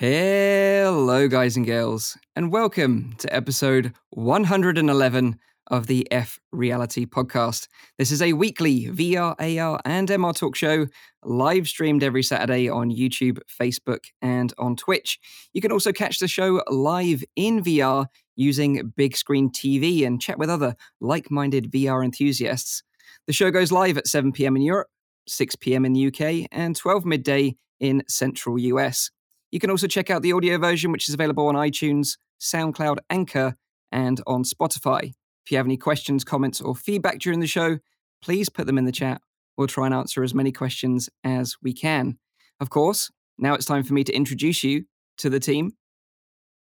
Hello, guys and girls, and welcome to episode 111 of the F Reality Podcast. This is a weekly VR, AR, and MR talk show live streamed every Saturday on YouTube, Facebook, and on Twitch. You can also catch the show live in VR using big screen TV and chat with other like minded VR enthusiasts. The show goes live at 7 p.m. in Europe, 6 p.m. in the UK, and 12 midday in central US. You can also check out the audio version, which is available on iTunes, SoundCloud, Anchor, and on Spotify. If you have any questions, comments, or feedback during the show, please put them in the chat. We'll try and answer as many questions as we can. Of course, now it's time for me to introduce you to the team.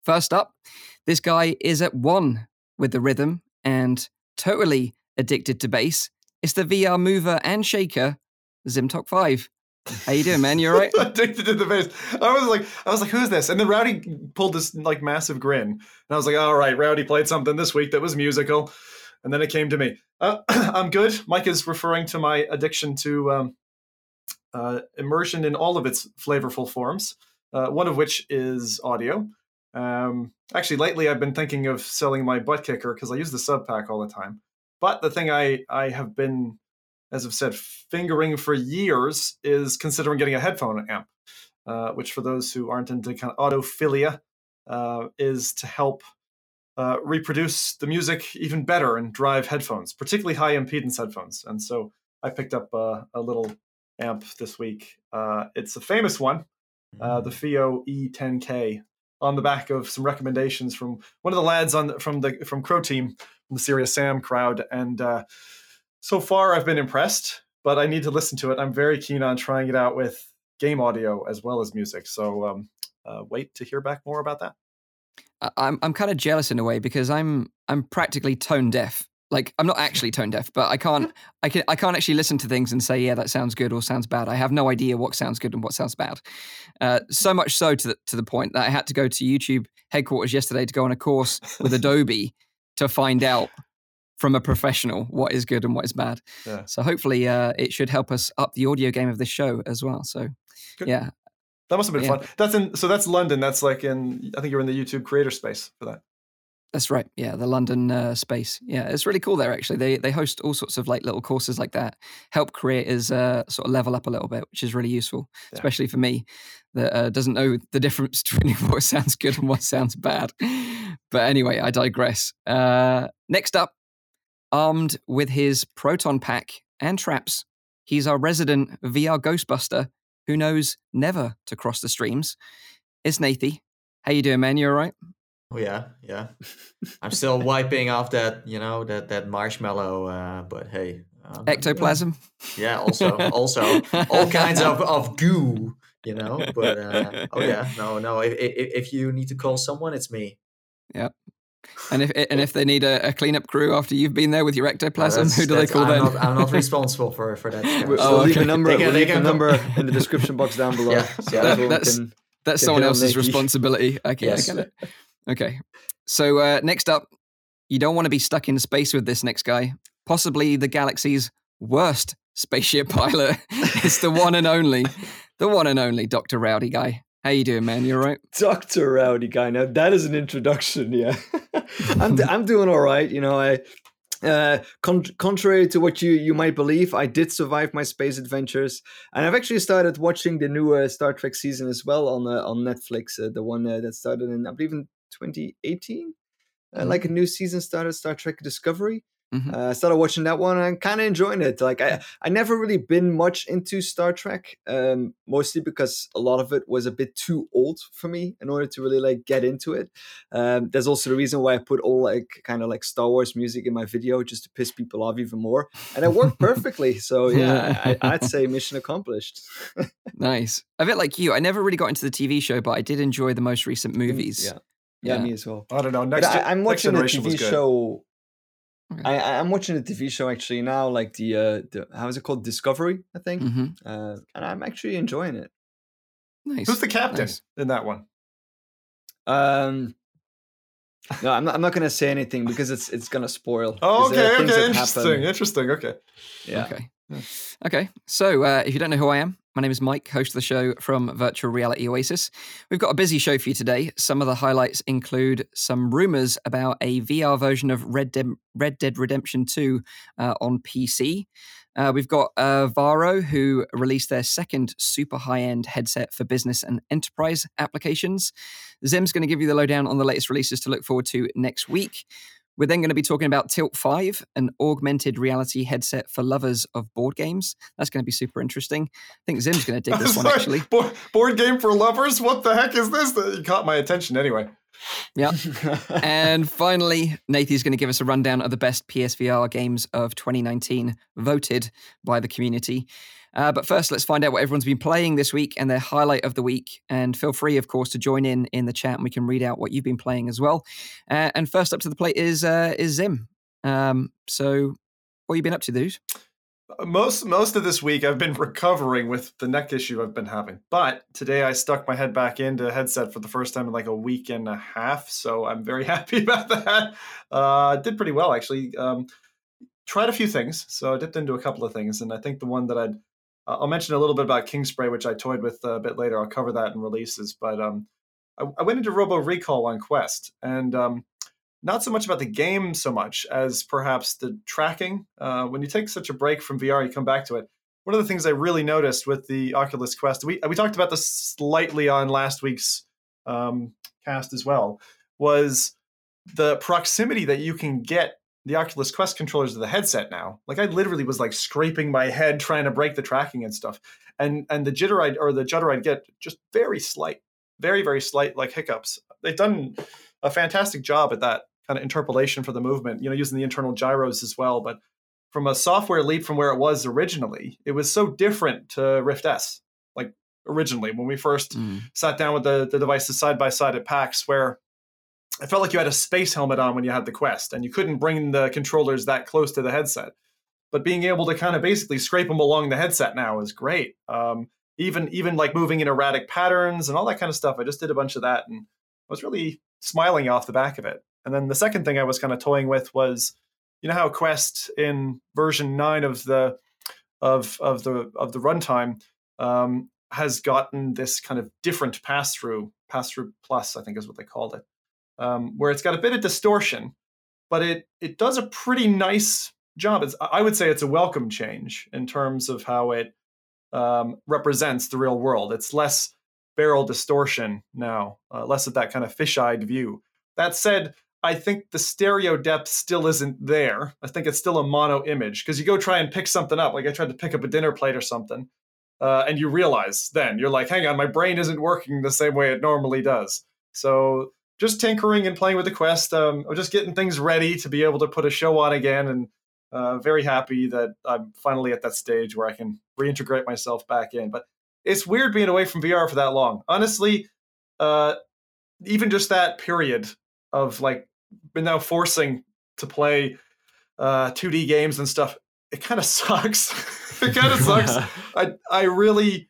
First up, this guy is at one with the rhythm and totally addicted to bass. It's the VR mover and shaker, Zimtok 5. How you doing, man? You all right? Addicted to the bass. I was like, I was like, who's this? And then Rowdy pulled this like massive grin, and I was like, all right, Rowdy played something this week that was musical, and then it came to me. Uh, I'm good. Mike is referring to my addiction to um, uh, immersion in all of its flavorful forms. Uh, one of which is audio. Um, actually, lately I've been thinking of selling my butt kicker because I use the SubPack all the time. But the thing I I have been as I've said, fingering for years is considering getting a headphone amp, uh, which for those who aren't into kind of audiophilia, uh, is to help uh, reproduce the music even better and drive headphones, particularly high impedance headphones. And so I picked up a little amp this week. Uh, it's a famous one, uh, the mm. FiiO E10K, on the back of some recommendations from one of the lads on from the from Croteam, from the Serious Sam crowd, and uh, so far I've been impressed, but I need to listen to it. I'm very keen on trying it out with game audio as well as music. So um, uh, wait to hear back more about that. I'm I'm kind of jealous in a way because I'm I'm practically tone deaf. Like I'm not actually tone deaf, but I can't I can I can't actually listen to things and say yeah that sounds good or sounds bad. I have no idea what sounds good and what sounds bad. Uh, so much so to the, to the point that I had to go to YouTube headquarters yesterday to go on a course with Adobe to find out from a professional what is good and what is bad. Yeah. So hopefully uh, it should help us up the audio game of this show as well. So good. yeah. That must have been yeah. fun. That's in so that's London. That's like in I think you're in the YouTube creator space for that. That's right. Yeah, the London uh, space. Yeah, it's really cool there. Actually, they they host all sorts of like little courses like that, help creators uh, sort of level up a little bit, which is really useful, yeah. especially for me that uh, doesn't know the difference between what sounds good and what sounds bad. But anyway, I digress. Uh, next up, Armed with his proton pack and traps, he's our resident VR Ghostbuster who knows never to cross the streams. It's Nathie. How you doing, man? You all right? Oh yeah, yeah. I'm still wiping off that, you know, that that marshmallow. Uh, but hey, um, ectoplasm. Yeah, also, also all kinds of of goo, you know. But uh, oh yeah, no, no. If, if if you need to call someone, it's me. Yeah, and if and if they need a, a cleanup crew after you've been there with your ectoplasm, who do they call I'm them? Not, I'm not responsible for for that. We'll, oh, we'll leave a number. We'll leave a number in the description box down below. Yeah, so that, that's can, that's can someone else's responsibility. Okay, yes. I get it. Okay, so uh, next up, you don't want to be stuck in space with this next guy. Possibly the galaxy's worst spaceship pilot. it's the one and only, the one and only Doctor Rowdy guy. How you doing, man? You all right? Doctor Rowdy guy. Now that is an introduction. Yeah, I'm I'm doing all right. You know, I uh, con- contrary to what you you might believe, I did survive my space adventures, and I've actually started watching the new uh, Star Trek season as well on uh, on Netflix. Uh, the one uh, that started in I believe in 2018. Uh, mm-hmm. Like a new season started, Star Trek Discovery. Mm-hmm. Uh, I started watching that one and I'm kind of enjoying it. Like I, I never really been much into Star Trek, um, mostly because a lot of it was a bit too old for me in order to really like get into it. Um, there's also the reason why I put all like kind of like Star Wars music in my video just to piss people off even more, and it worked perfectly. So yeah, I, would say mission accomplished. nice. A bit like you, I never really got into the TV show, but I did enjoy the most recent movies. Yeah. Yeah, yeah, me as well. I don't know. Next, I, am watching the TV show Okay. I, I'm watching a TV show actually now, like the uh, the how is it called Discovery, I think, mm-hmm. uh, and I'm actually enjoying it. Nice. Who's the captain nice. in that one? Um, no, I'm not. I'm not going to say anything because it's it's going to spoil. Oh, okay, okay, interesting, interesting. Okay, yeah, okay. Okay, so uh, if you don't know who I am, my name is Mike, host of the show from Virtual Reality Oasis. We've got a busy show for you today. Some of the highlights include some rumors about a VR version of Red Dead, Red Dead Redemption 2 uh, on PC. Uh, we've got uh, Varjo, who released their second super high end headset for business and enterprise applications. Zim's going to give you the lowdown on the latest releases to look forward to next week. We're then going to be talking about Tilt 5, an augmented reality headset for lovers of board games. That's going to be super interesting. I think Zim's going to dig this one, actually. Board, board game for lovers? What the heck is this? That caught my attention anyway. Yeah. and finally, Nathan's going to give us a rundown of the best PSVR games of 2019 voted by the community. Uh, but first, let's find out what everyone's been playing this week and their highlight of the week. And feel free, of course, to join in in the chat, and we can read out what you've been playing as well. Uh, and first up to the plate is uh, is Zim. Um, so, what you been up to, dude? Most most of this week, I've been recovering with the neck issue I've been having. But today, I stuck my head back into a headset for the first time in like a week and a half. So I'm very happy about that. Uh, did pretty well actually. Um, tried a few things, so I dipped into a couple of things, and I think the one that I'd uh, I'll mention a little bit about Kingspray, which I toyed with a bit later. I'll cover that in releases. But um, I, I, went into Robo Recall on Quest, and um, not so much about the game so much as perhaps the tracking. Uh, when you take such a break from VR, you come back to it. One of the things I really noticed with the Oculus Quest, we we talked about this slightly on last week's um, cast as well, was the proximity that you can get the Oculus Quest controllers of the headset now. Like I literally was like scraping my head trying to break the tracking and stuff. And and the jitter I'd or the judder I'd get just very slight, very, very slight like hiccups. They've done a fantastic job at that kind of interpolation for the movement, you know, using the internal gyros as well. But from a software leap from where it was originally, it was so different to Rift S. Like originally, when we first mm. sat down with the, the devices side by side at PAX, where I felt like you had a space helmet on when you had the Quest, and you couldn't bring the controllers that close to the headset. But being able to kind of basically scrape them along the headset now is great. Um, even even like moving in erratic patterns and all that kind of stuff. I just did a bunch of that, and I was really smiling off the back of it. And then the second thing I was kind of toying with was, you know how Quest in version nine of the of of the of the runtime um, has gotten this kind of different pass through pass through plus, I think is what they called it um, where it's got a bit of distortion, but it it does a pretty nice job. It's, I would say it's a welcome change in terms of how it um, represents the real world. It's less barrel distortion now, uh, less of that kind of fish-eyed view. That said, I think the stereo depth still isn't there. I think it's still a mono image because you go try and pick something up. Like I tried to pick up a dinner plate or something, uh, and you realize then you're like, hang on, my brain isn't working the same way it normally does. So just tinkering and playing with the quest. Um, I'm just getting things ready to be able to put a show on again, and uh, very happy that I'm finally at that stage where I can reintegrate myself back in. But it's weird being away from VR for that long. Honestly, uh, even just that period of like been now forcing to play uh, 2D games and stuff, it kind of sucks. it kind of sucks. I I really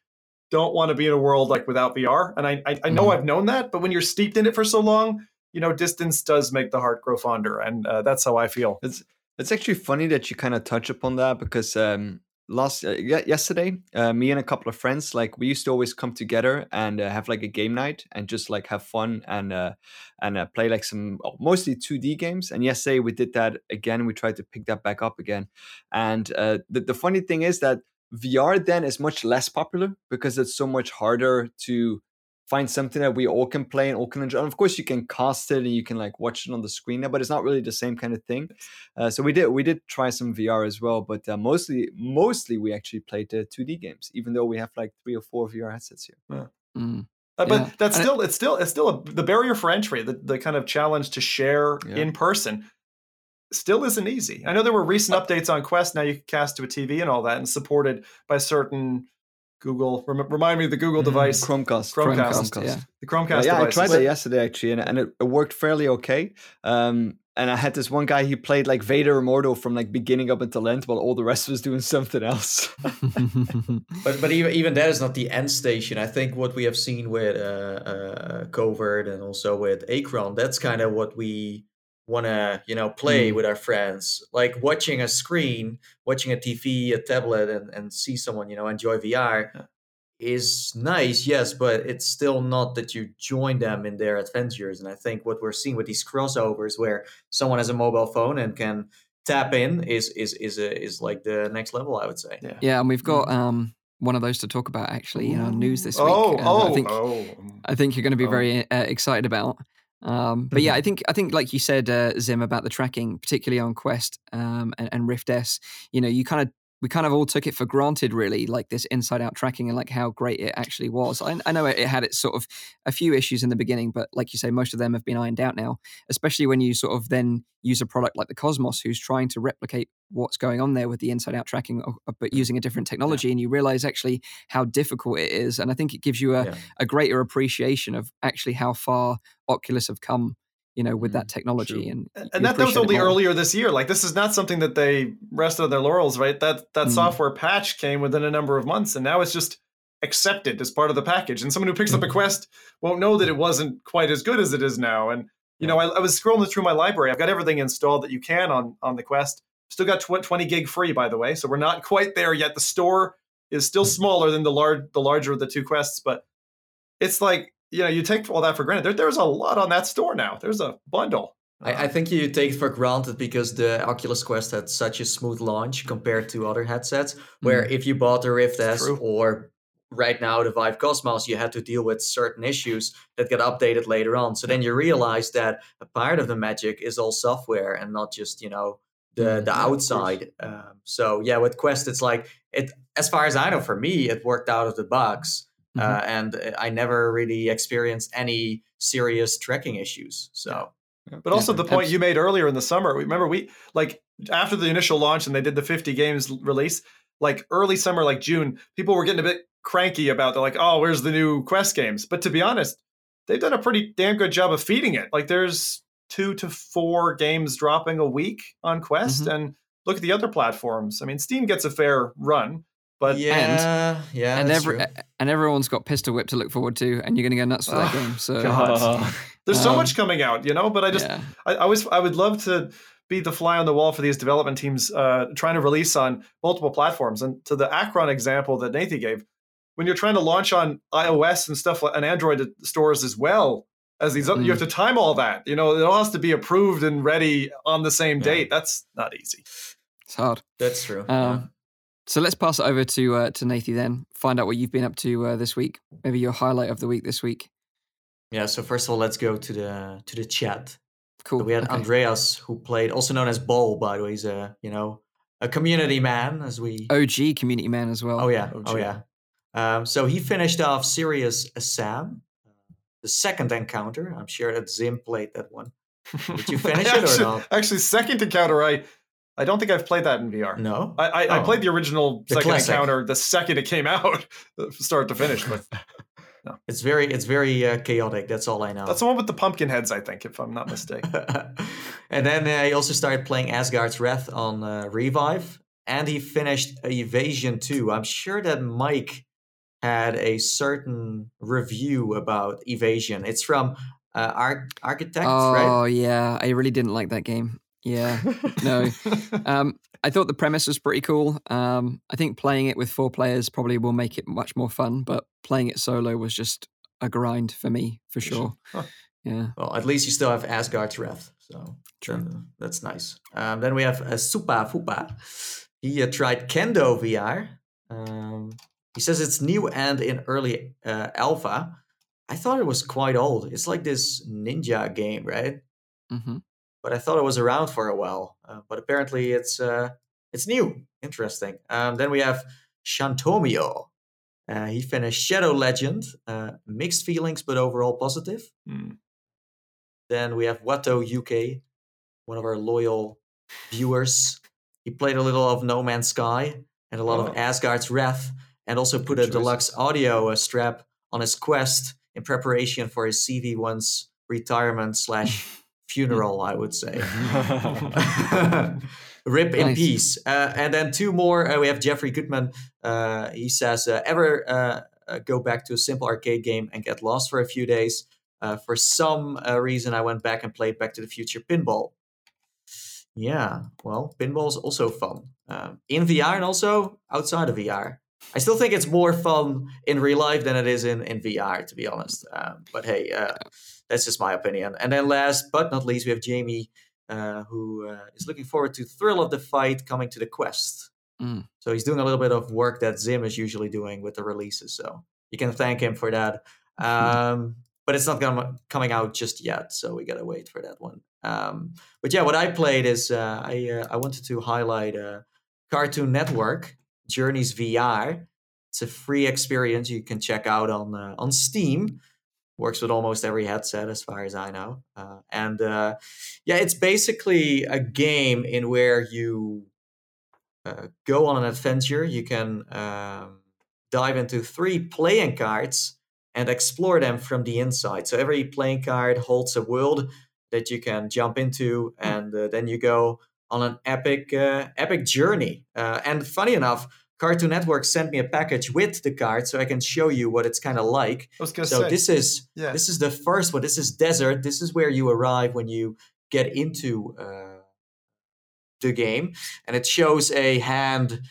don't want to be in a world like without VR. And I, I, I know mm-hmm. I've known that, but when you're steeped in it for so long, you know, distance does make the heart grow fonder, and uh, that's how I feel. It's it's actually funny that you kind of touch upon that because um, last uh, yesterday, uh, me and a couple of friends, like we used to always come together and uh, have like a game night and just like have fun and uh, and uh, play like some oh, mostly 2D games. And yesterday we did that again. We tried to pick that back up again. And uh, the the funny thing is that VR then is much less popular because it's so much harder to find something that we all can play and all can enjoy. And of course, you can cast it and you can like watch it on the screen, now, but it's not really the same kind of thing. Uh, so we did we did try some VR as well, but uh, mostly mostly we actually played the 2D games, even though we have like three or four VR headsets here. Yeah. Mm. Uh, but yeah. that's still it's still it's still a, the barrier for entry, the, the kind of challenge to share yeah. in person still isn't easy. I know there were recent updates on Quest. Now you can cast to a TV and all that, and supported by certain Google. Rem- remind me of the Google mm, device, Chromecast. Chromecast. Chromecast. Yeah. The Chromecast. Yeah, I tried that yesterday actually, and, and it, it, worked fairly okay. Um, and I had this one guy he played like Vader Immortal from like beginning up until end, while all the rest was doing something else. but but even even that is not the end station. I think what we have seen with uh, uh, Covert and also with Acron, that's kind of what we want to you know play Mm. with our friends like watching a screen watching a tv a tablet and, and see someone you know enjoy vr Yeah. is nice yes but it's still not that you join them in their adventures and i think what we're seeing with these crossovers where someone has a mobile phone and can tap in is is is a, is like the next level i would say Yeah. Yeah, and we've got um, one of those to talk about actually in our news this week. Oh, and oh, I think oh. I think you're going to be Oh. very uh, excited about. Um, but yeah, Mm-hmm. I think I think like you said, uh, Zim, about the tracking, particularly on Quest um, and, and Rift S. You know, you kind of we kind of all took it for granted, really, like this inside out tracking and like how great it actually was. I, I know it, it had its sort of a few issues in the beginning, but like you say, most of them have been ironed out now. Especially when you sort of then use a product like the Cosmos, who's trying to replicate what's going on there with the inside out tracking, uh, but using a different technology, and you realize actually how difficult it is. And I think it gives you a Yeah. a greater appreciation of actually how far Oculus have come, you know, with that mm, technology. true. And And that, that was only earlier this year. Like this is not something that they rested on their laurels, right? That that Mm. software patch came within a number of months, and now it's just accepted as part of the package. And someone who picks up a mm-hmm. Quest won't know that it wasn't quite as good as it is now. And you know, I, I was scrolling through my library. I've got everything installed that you can on on the Quest. Still got tw- 20 gig free, by the way. So we're not quite there yet. The store is still mm. smaller than the large the larger of the two Quests, but it's like you know you take all that for granted. There, there's a lot on that store now. There's a bundle. I, I think you take it for granted because the Oculus Quest had such a smooth launch compared to other headsets. Where if you bought the Rift S or right now the Vive Cosmos, you had to deal with certain issues that get updated later on. So then you realize that a part of the magic is all software and not just you know the Mm, the outside. Um, so yeah, with Quest, it's like it. As far as I know, for me, it worked out of the box. Mm-hmm. Uh, and uh, I never really experienced any serious trekking issues. So But also Yeah, the point abs- you made earlier in the summer. Remember, we like after the initial launch and they did the 50 games release, like early summer, like June, people were getting a bit cranky about. They're like, "Oh, where's the new Quest games?" But to be honest, they've done a pretty damn good job of feeding it. Like there's two to four games dropping a week on Quest, and look at the other platforms. I mean, Steam gets a fair run, but yeah, and, yeah, and every true. And everyone's got Pistol Whip to look forward to, and you're going to go nuts for that Oh, game. So God. there's so Um, much coming out, you know. But I just yeah. I, I was I would love to be the fly on the wall for these development teams uh, trying to release on multiple platforms. And to the Acron example that Nathan gave, when you're trying to launch on iOS and stuff like and Android stores as well as these, other, you have to time all that. You know, it all has to be approved and ready on the same Yeah. date. That's not easy. it's hard. That's true. Um, So let's pass it over to uh, to Nathie then. Find out what you've been up to uh, this week. Maybe your highlight of the week this week. yeah. yeah. So first of all, let's go to the to the chat. Cool. So we had okay. Andreas, who played, also known as Ball, by the way. He's a you know a community man, as we. OG community man as well. Oh yeah, OG. oh yeah. Um, so he finished off Serious Sam, the second encounter. I'm sure that Zim played that one. Did you finish it or actually, not? Actually, second encounter, I I don't think I've played that in VR. No. I, I, I Oh. played the original The second classic. encounter the second it came out, start to finish. But It's very it's very uh, chaotic. That's all I know. that's the one with the pumpkin heads, I think, if I'm not mistaken. and then I also started playing Asgard's Wrath on uh, Revive, and he finished Evasion 2. I'm sure that Mike had a certain review about Evasion. It's from uh, Ar- Archiact, Oh right? yeah, I really didn't like that game. Yeah, no. um, I thought the premise was pretty cool. Um, I think playing it with four players probably will make it much more fun, but playing it solo was just a grind for me for sure. Huh. Yeah, Well, at least you still have Asgard's Wrath, so True. then- that's nice. Um, then we have uh, Supa Fupa. He uh, tried Kendo VR. Um, he says it's new and in early uh, alpha. I thought it was quite old. It's like this ninja game, right? hmm But I thought it was around for a while. Uh, but apparently, it's uh, it's new. Interesting. Um, then we have Shantomio. Uh, he finished Shadow Legend. Uh, mixed feelings, but overall positive. Hmm. Then we have Watto UK, one of our loyal viewers. He played a little of No Man's Sky and a lot Oh. of Asgard's Wrath, and also put a choice. deluxe audio strap on his Quest in preparation for his CV1's retirement slash funeral, I would say. Rip in peace. Uh, and then two more. Uh, we have Jeffrey Goodman. Uh, he says, uh, "Ever uh, uh, go back to a simple arcade game and get lost for a few days? Uh, for some uh, reason, I went back and played Back to the Future Pinball. Yeah, well, pinball is also fun um, in VR and also outside of VR. I still think it's more fun in real life than it is in, in VR, to be honest. Um, but hey, uh, that's just my opinion. And then last but not least, we have Jamie, uh, who uh, is looking forward to Thrill of the Fight coming to the Quest. Mm. So he's doing a little bit of work that Zim is usually doing with the releases. So you can thank him for that. Um, but it's not gonna, coming out just yet, so we gotta wait for that one. Um, but yeah, what I played is uh, I uh, I wanted to highlight uh, Cartoon Network Journeys VR. It's a free experience you can check out on uh, on Steam. Works with almost every headset, as far as I know. Uh, and uh, yeah, it's basically a game in where you uh, go on an adventure. You can um, dive into three playing cards and explore them from the inside. So every playing card holds a world that you can jump into, and uh, then you go on an epic uh, epic journey. Uh, and funny enough, Cartoon Network sent me a package with the card, so I can show you what it's kind of like. I was gonna So say. this is yeah. this is the first one. This is desert. This is where you arrive when you get into uh, the game, and it shows a hand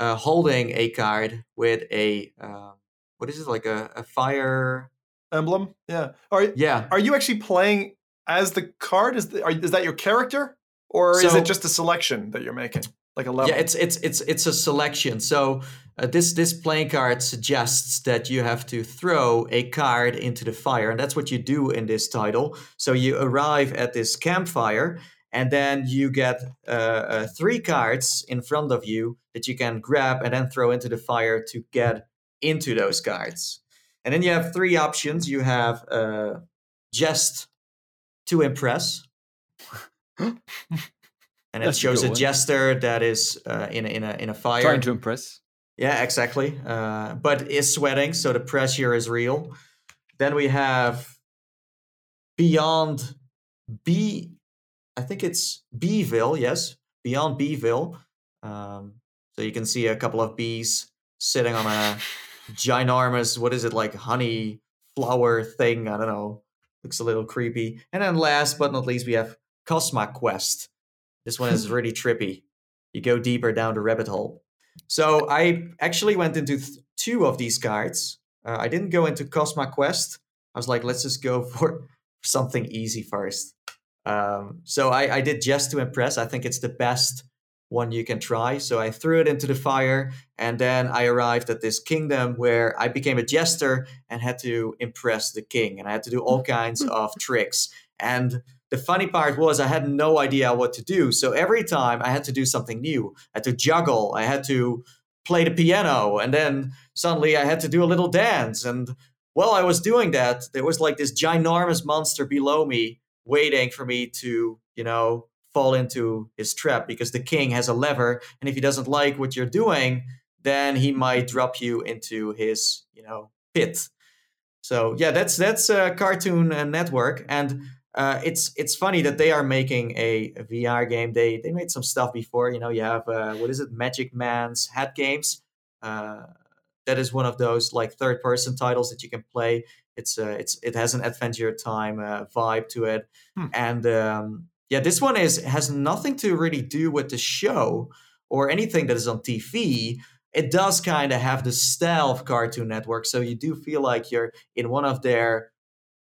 uh, holding a card with a um, what is it like a, a fire? emblem. Yeah. Are Yeah, are you actually playing as the card? Is the, are, is that your character, or is it just a selection that you're making, like a level? yeah. It's it's it's it's a selection. So uh, this this playing card suggests that you have to throw a card into the fire, and that's what you do in this title. So you arrive at this campfire, and then you get uh, uh, three cards in front of you that you can grab and then throw into the fire to get into those cards. And then you have three options. You have uh, just to impress. And it That's a shows a one. jester that is uh, in a, in a in a fire. Trying to impress. Yeah, exactly. Uh, but is sweating, so the pressure is real. Then we have Beyond B. I think it's Beeville. Yes, Beyond Beeville. Um, so you can see a couple of bees sitting on a ginormous. What is it like? Honey flower thing. I don't know. Looks a little creepy. And then last but not least, we have Cosma Quest. This one is really trippy. You go deeper down the rabbit hole. So I actually went into th- two of these cards. Uh, I didn't go into Cosma Quest. I was like, let's just go for something easy first. Um, so I, I did just to impress. I think it's the best one you can try. So I threw it into the fire, and then I arrived at this kingdom where I became a jester and had to impress the king, and I had to do all kinds of tricks. And the funny part was I had no idea what to do. So every time I had to do something new. I had to juggle, I had to play the piano, and then suddenly I had to do a little dance. And while I was doing that, there was like this ginormous monster below me waiting for me to, you know, fall into his trap because the king has a lever. And if he doesn't like what you're doing, then he might drop you into his, you know, pit. So yeah, that's that's a Cartoon uh, Network, and uh, it's it's funny that they are making a, a VR game. They they made some stuff before. You know, you have uh, what is it, Magic Man's Head Games. Uh, that is one of those like third person titles that you can play. It's uh, it's it has an Adventure Time uh, vibe to it, Hmm. and um, yeah, this one is has nothing to really do with the show or anything that is on TV. It does kind of have the style of Cartoon Network, so you do feel like you're in one of their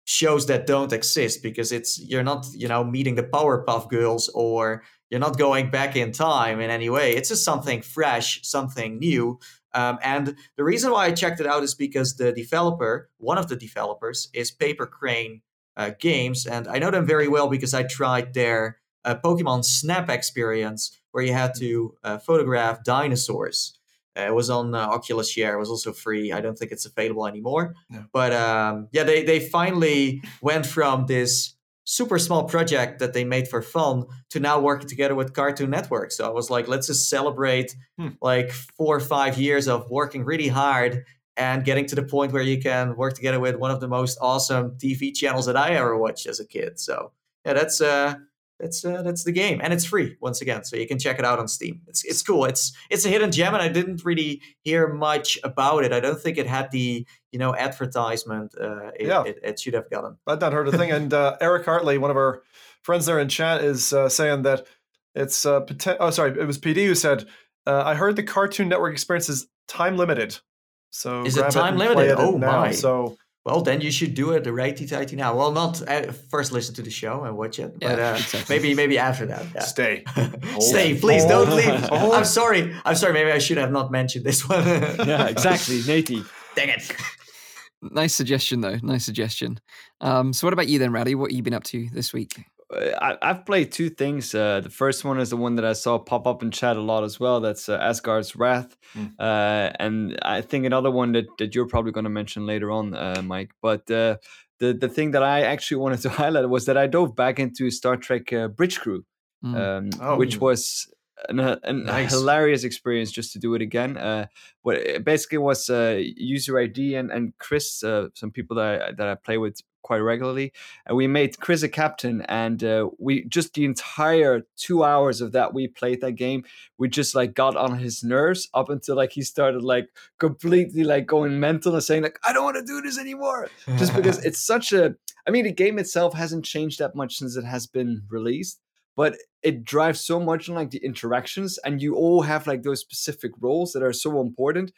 shows that don't exist because it's you're not you know meeting the Powerpuff Girls or you're not going back in time in any way. It's just something fresh, something new. Um, and the reason why I checked it out is because the developer, one of the developers, is Paper Crane uh, Games, and I know them very well because I tried their uh, Pokemon Snap experience where you had to uh, photograph dinosaurs. Uh, it was on uh, Oculus Share. It was also free. I don't think it's available anymore. No. But um, yeah, they they finally went from this super small project that they made for fun to now working together with Cartoon Network. So I was like, let's just celebrate Hmm. like four or five years of working really hard and getting to the point where you can work together with one of the most awesome TV channels that I ever watched as a kid. So yeah, that's uh that's uh, that's the game, and it's free once again, so you can check it out on Steam. It's it's cool. It's it's a hidden gem, and I didn't really hear much about it. I don't think it had the you know advertisement uh, it, Yeah. it, it should have gotten. I'd not heard a thing. And uh, Eric Hartley, one of our friends there in chat, is uh, saying that It's uh, poten- oh sorry, it was PD who said, uh, "I heard the Cartoon Network experience is time limited." So Is it time limited? it Oh, now. my. So Well, then you should do it righty tighty now. Well, not uh, first listen to the show and watch it, but Yeah, uh, exactly. maybe maybe after that. Yeah. stay. Stay, please don't leave. I'm sorry. I'm sorry. Maybe I should have not mentioned this one. Yeah, exactly, Nathie. Dang it. Nice suggestion, though. Nice suggestion. Um, so, what about you then, Rowdy? What have you been up to this week? I, I've played two things. Uh, the first one is the one that I saw pop up in chat a lot as well. That's uh, Asgard's Wrath, Mm. uh, and I think another one that, that you're probably going to mention later on, uh, Mike. But uh, the the thing that I actually wanted to highlight was that I dove back into Star Trek uh, Bridge Crew, Mm. um, Oh. which was an, a, an- Nice. hilarious experience just to do it again. Uh, what it basically was uh, user ID and and Chris, uh, some people that I, that I play with quite regularly, and we made Chris a captain, and uh, we just the entire two hours of that we played that game, we just like got on his nerves up until like he started like completely like going mental and saying like I don't want to do this anymore, just because it's such a. I mean, the game itself hasn't changed that much since it has been released, but it drives so much on like the interactions, and you all have like those specific roles that are so important.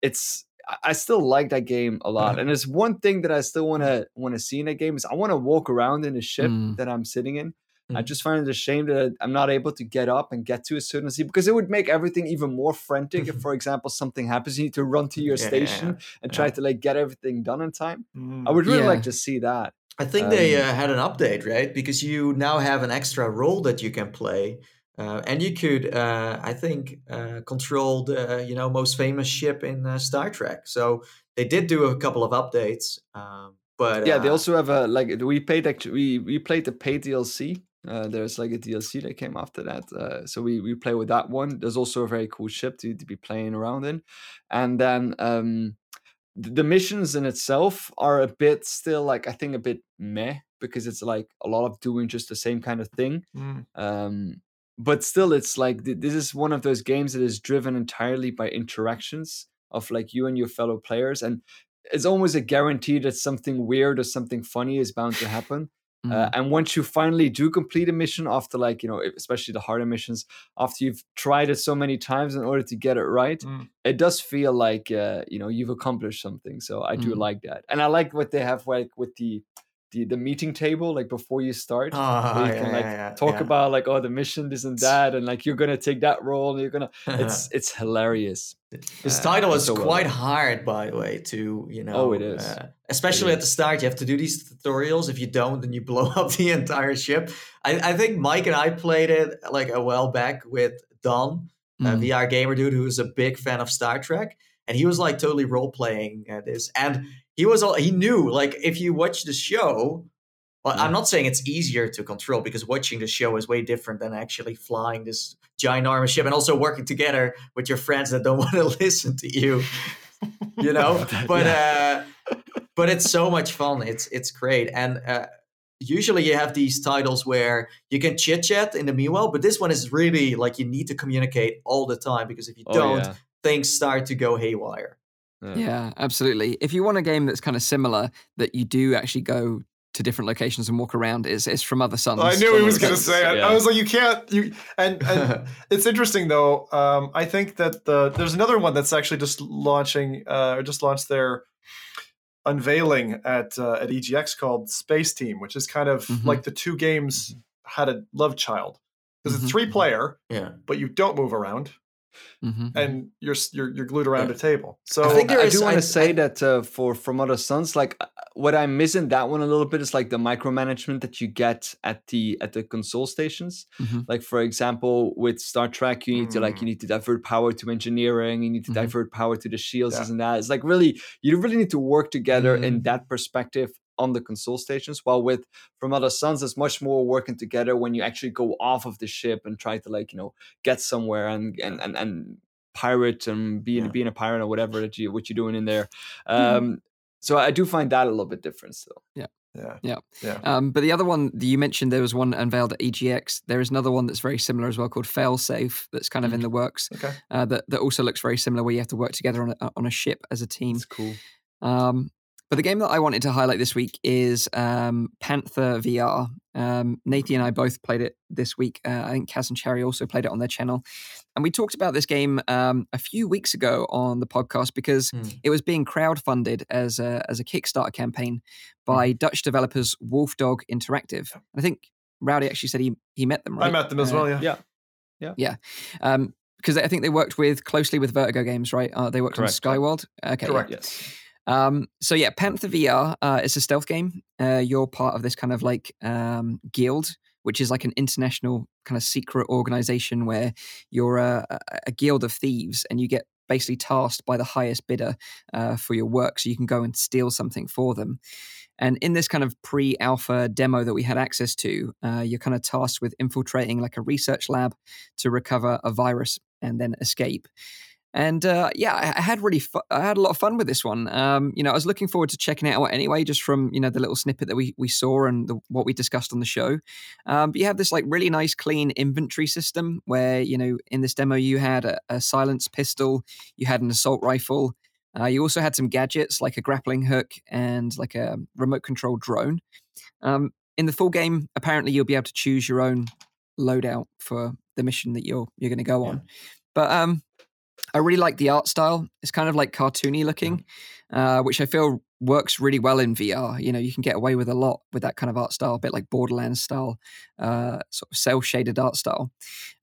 It's I- I still like that game a lot, and there's one thing that I still want to want to see in that game is I want to walk around in a ship Mm. that I'm sitting in. I Mm. just find it a shame that I'm not able to get up and get to a certain seat because it would make everything even more frantic. if, for example, something happens, you need to run to your Yeah, station and try to like get everything done in time. Mm. I would really Yeah. like to see that. I think they Um, uh, had an update, right? Because you now have an extra role that you can play, uh, and you could, uh, I think, uh, control the you know most famous ship in uh, Star Trek. So they did do a couple of updates, um, but yeah, they uh, also have a like we played actually we we played the paid DLC. Uh, there's like a DLC that came after that, uh, so we we play with that one. There's also a very cool ship to, to be playing around in, and then um, th- the missions in itself are a bit still like I think a bit meh because it's like a lot of doing just the same kind of thing. Mm. Um, but still, it's like th- this is one of those games that is driven entirely by interactions of like you and your fellow players, and it's almost a guarantee that something weird or something funny is bound to happen. Mm. Uh, and once you finally do complete a mission after like you know especially the harder missions after you've tried it so many times in order to get it right Mm. it does feel like uh, you know you've accomplished something so i do Mm. like that and i like what they have like with the the, the meeting table like before you start where you yeah, can like yeah, talk yeah. about like oh the mission this and that and like you're gonna take that role and you're gonna it's it's hilarious This Uh, title is so quite done. hard, by the way, to you know. Oh, it is. Uh, especially at the start, you have to do these tutorials. If you don't, then you blow up the entire ship. I, I think Mike and I played it like a while back with Don, a Mm. VR gamer dude who was a big fan of Star Trek, and he was like totally role playing uh, this, and he was all he knew. Like if you watch the show. Well, I'm not saying it's easier to control because watching the show is way different than actually flying this ginormous ship and also working together with your friends that don't want to listen to you. You know, but uh, but it's so much fun. It's it's great, and uh, usually you have these titles where you can chit chat in the meanwhile, but this one is really like you need to communicate all the time because if you Oh, don't, yeah. things start to go haywire. Yeah, absolutely. If you want a game that's kind of similar, that you do actually go to different locations and walk around, it's, it's from Other Suns. I knew he was going to say it. yeah. I was like, you can't. You and and it's interesting though. Um, I think that the there's another one that's actually just launching uh, or just launched their unveiling at uh, at EGX called Spaceteam, which is kind of Mhm. like the two games had a love child because Mhm. it's three player, Yeah. but you don't move around Mhm. and you're you're you're glued around Yeah. a table. So I think there I is- do want to say I- that uh, for from Other Suns, like uh, what I miss in that one a little bit is like the micromanagement that you get at the at the console stations. Mhm. Like for example, with Star Trek, you need to like Mm. you need to divert power to engineering, you need to Mhm. divert power to the shields, Yeah. and that. It's like really you really need to work together in Mm. that perspective on the console stations. While with from Other Suns, it's much more working together when you actually go off of the ship and try to like you know get somewhere and and and, and pirate and being Yeah. being a pirate or whatever that you what you're doing in there. Um, so I do find that a little bit different still. yeah, Yeah. yeah. yeah. Um, but the other one that you mentioned, there was one unveiled at EGX. There is another one that's very similar as well called Failsafe that's kind of in the works Okay. uh, that, that also looks very similar where you have to work together on a, on a ship as a team. It's cool. Um, but the game that I wanted to highlight this week is um, Panther VR. Um, Nathan and I both played it this week. Uh, I think Cas and Chary also played it on their channel. And we talked about this game um, a few weeks ago on the podcast because Hmm. it was being crowdfunded as a, as a Kickstarter campaign by Dutch developers Wolfdog Interactive. I think Rowdy actually said he, he met them, right? I met them as Uh, well. Yeah. yeah. Yeah. Um, because I think they worked with closely with Vertigo Games, right? Uh, they worked Correct, on Skyworld. Okay, yeah. Correct. Yes. Um, so yeah, Panther VR uh, is a stealth game. Uh, you're part of this kind of like um, guild, which is like an international kind of secret organization where you're a, a- guild of thieves, and you get basically tasked by the highest bidder uh, for your work, so you can go and steal something for them. And in this kind of pre-alpha demo that we had access to, uh, you're kind of tasked with infiltrating like a research lab to recover a virus and then escape. And uh, yeah, I, had really, fu- I had a lot of fun with this one. Um, you know, I was looking forward to checking it out anyway, just from you know the little snippet that we we saw and the, what we discussed on the show. Um, but you have this like really nice, clean inventory system where you know in this demo you had a, a silenced pistol, you had an assault rifle, uh, you also had some gadgets like a grappling hook and like a remote control drone. Um, in the full game, apparently you'll be able to choose your own loadout for the mission that you're you're going to go on. But um, I really like the art style. It's kind of like cartoony looking, uh, which I feel works really well in VR. You know, you can get away with a lot with that kind of art style, a bit like Borderlands style, uh, sort of cell shaded art style.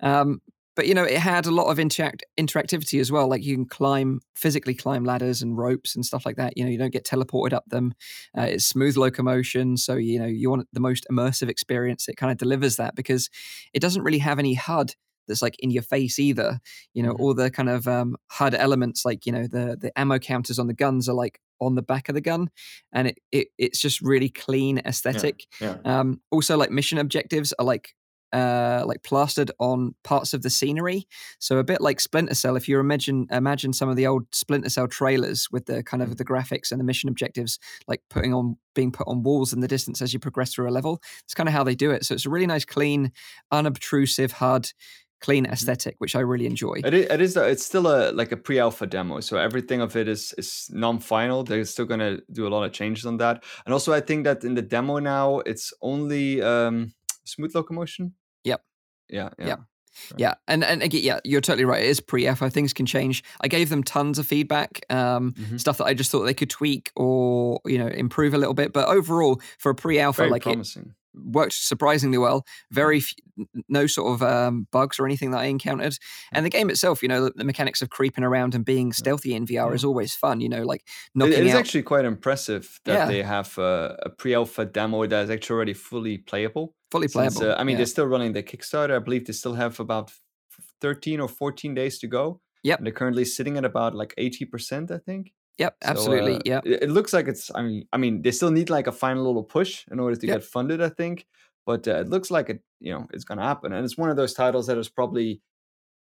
Um, but you know, it had a lot of interact interactivity as well. Like you can climb physically climb ladders and ropes and stuff like that. You know, you don't get teleported up them. Uh, it's smooth locomotion, so you know you want the most immersive experience. It kind of delivers that because it doesn't really have any HUD that's like in your face either. You know, Mhm. all the kind of um, HUD elements, like you know the the ammo counters on the guns are like on the back of the gun, and it, it it's just really clean aesthetic. yeah. Um, also, like mission objectives are like uh like plastered on parts of the scenery so a bit like splinter cell if you imagine imagine some of the old splinter cell trailers with the kind of the graphics and the mission objectives like putting on being put on walls in the distance as you progress through a level it's kind of how they do it so it's a really nice clean unobtrusive hud clean aesthetic which i really enjoy It is, it is it's still a like a pre-alpha demo, so everything of it is is non-final. They're still gonna do a lot of changes on that, and also I think that in the demo now it's only um, smooth locomotion. Yep. Yeah. Yeah. Yep. Yeah, and and again, yeah, you're totally right. It is pre-alpha. Things can change. I gave them tons of feedback, um, Mhm. stuff that I just thought they could tweak or you know improve a little bit. But overall, for a pre-alpha, Very like it promising. Worked surprisingly well. Very f- n- no sort of um, bugs or anything that I encountered. And the game itself, you know, the, the mechanics of creeping around and being stealthy in VR is always fun. You know, like It- knocking it is out. actually quite impressive that Yeah. they have a, a pre-alpha demo that is actually already fully playable. fully since, playable. uh, I mean, yeah. they're still running the Kickstarter. I believe they still have about 13 or 14 days to go. Yep. And they're currently sitting at about like 80%, I think. Yep, So, absolutely. uh, yeah. It, it looks like it's. I mean, I mean, they still need like a final little push in order to Yep. get funded. I think, but uh, it looks like it. You know, it's going to happen, and it's one of those titles that is probably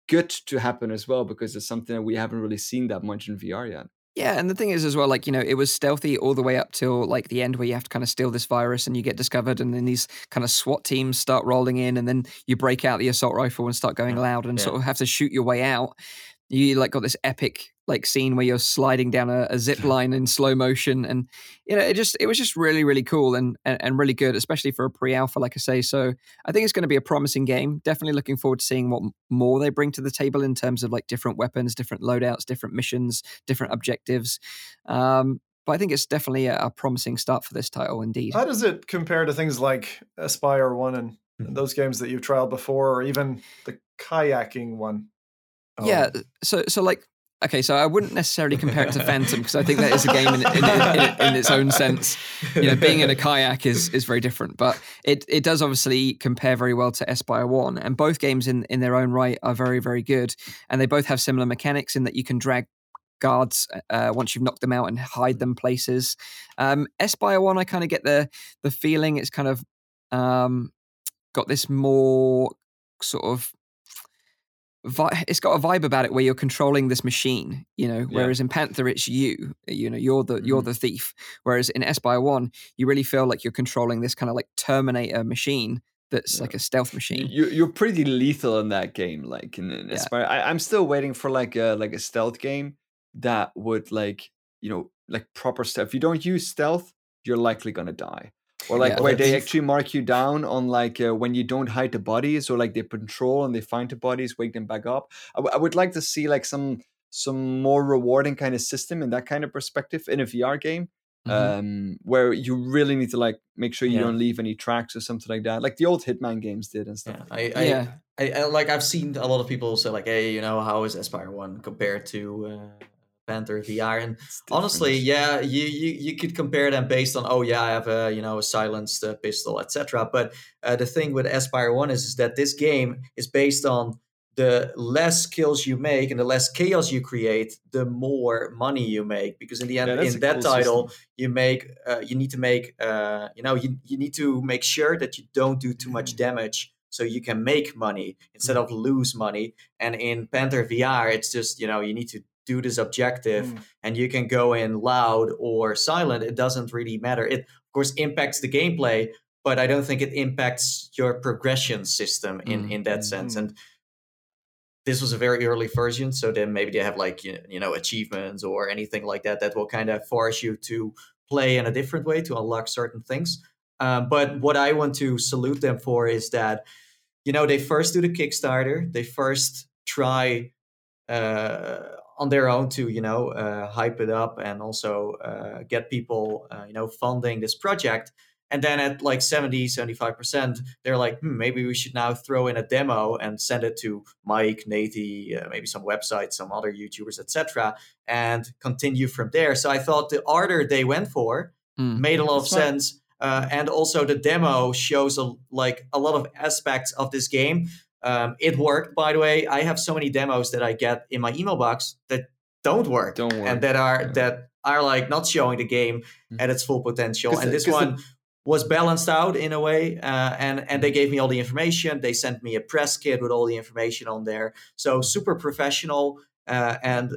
good to happen as well because it's something that we haven't really seen that much in VR yet. Yeah, and the thing is as well, like, you know, it was stealthy all the way up till like the end where you have to kind of steal this virus and you get discovered and then these kind of SWAT teams start rolling in and then you break out the assault rifle and start going loud and Yeah. sort of have to shoot your way out. You like got this epic like scene where you're sliding down a, a zip line in slow motion and you know it just it was just really really cool and, and and really good especially for a pre-alpha like i say so i think it's going to be a promising game definitely looking forward to seeing what more they bring to the table in terms of like different weapons different loadouts different missions different objectives um but i think it's definitely a, a promising start for this title indeed How does it compare to things like Espire One and Mm-hmm. those games that you've trialed before, or even the kayaking one? Yeah Um, so so like okay so i wouldn't necessarily compare it to phantom because i think that is a game in, in, in, in its own sense. You know being in a kayak is is very different but it it does obviously compare very well to Espire 1 and both games in in their own right are very very good and they both have similar mechanics in that you can drag guards uh, once you've knocked them out and hide them places. Um Espire 1 i kind of get the the feeling it's kind of um got this more sort of vi- it's got a vibe about it where you're controlling this machine you know whereas in panther it's you you know you're the you're Mhm. the thief whereas in espire 1 you really feel like you're controlling this kind of like terminator machine that's Yeah. like a stealth machine you- you're pretty lethal in that game. Like in, in Yeah. Espire, I, I'm still waiting for like a like a stealth game that would like you know like proper stealth. If you don't use stealth, you're likely gonna die. Or like Yeah. where they Let's- actually mark you down on like uh, when you don't hide the bodies or like they patrol and they find the bodies wake them back up I, w- I would like to see like some some more rewarding kind of system in that kind of perspective in a vr game Mhm. um where you really need to like make sure you Yeah. don't leave any tracks or something like that like the old hitman games did and stuff Yeah, like I, I, Yeah. I, I like I've seen a lot of people say like, hey, you know, how is Espire One compared to uh, Panther VR? And. It's honestly, different. yeah, you, you you could compare them based on oh yeah, I have a you know a silenced uh, pistol, etc. But uh, the thing with Espire One is, is that this game is based on the less kills you make and the less chaos you create, the more money you make. Because in the end, Yeah, in that cool title, system. you make uh, you need to make uh, you know you, you need to make sure that you don't do too much damage so you can make money instead of lose money and in panther vr it's just you know you need to do this objective Mm. and you can go in loud or silent it doesn't really matter it of course impacts the gameplay but i don't think it impacts your progression system in Mm, in that sense mm. and this was a very early version so then maybe they have like you you know achievements or anything like that that will kind of force you to play in a different way to unlock certain things um, but what i want to salute them for is that you know they first do the kickstarter they first try uh, on their own to you know uh, hype it up and also uh, get people uh, you know funding this project. And then at like 70 75% they're like hmm, maybe we should now throw in a demo and send it to mike nate uh, maybe some websites some other youtubers etc and continue from there. So i thought the order they went for Mm. made a lot of sense uh, and also the demo shows a, like a lot of aspects of this game um, it worked by the way i have so many demos that i get in my email box that don't work don't worry and that are yeah. that are like not showing the game Mhm. at its full potential. and this 'cause the- one was balanced out in a way uh, and and they gave me all the information they sent me a press kit with all the information on there so super professional uh, and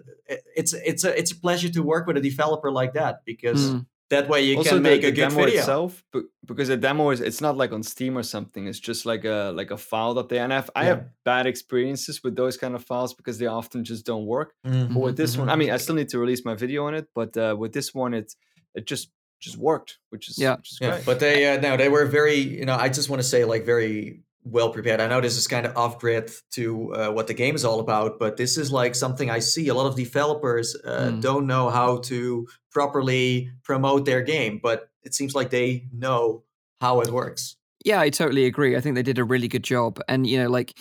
it's it's a it's a pleasure to work with a developer like that because Mm. That way you also can the, make the a good demo video itself because the demo is it's not like on steam or something it's just like a like a file that they and I've, i have bad experiences with those kind of files because they often just don't work Mhm, but with this one i mean i still need to release my video on it but uh, with this one it it just just worked which is Yeah. which is Yeah, great. but they uh, no, they were very. You know, I just want to say like very well prepared. I know this is kind of off grid to uh, what the game is all about, but this is like something I see a lot of developers uh, Mm. don't know how to properly promote their game, but it seems like they know how it works. Yeah, I totally agree. I think they did a really good job, and you know, like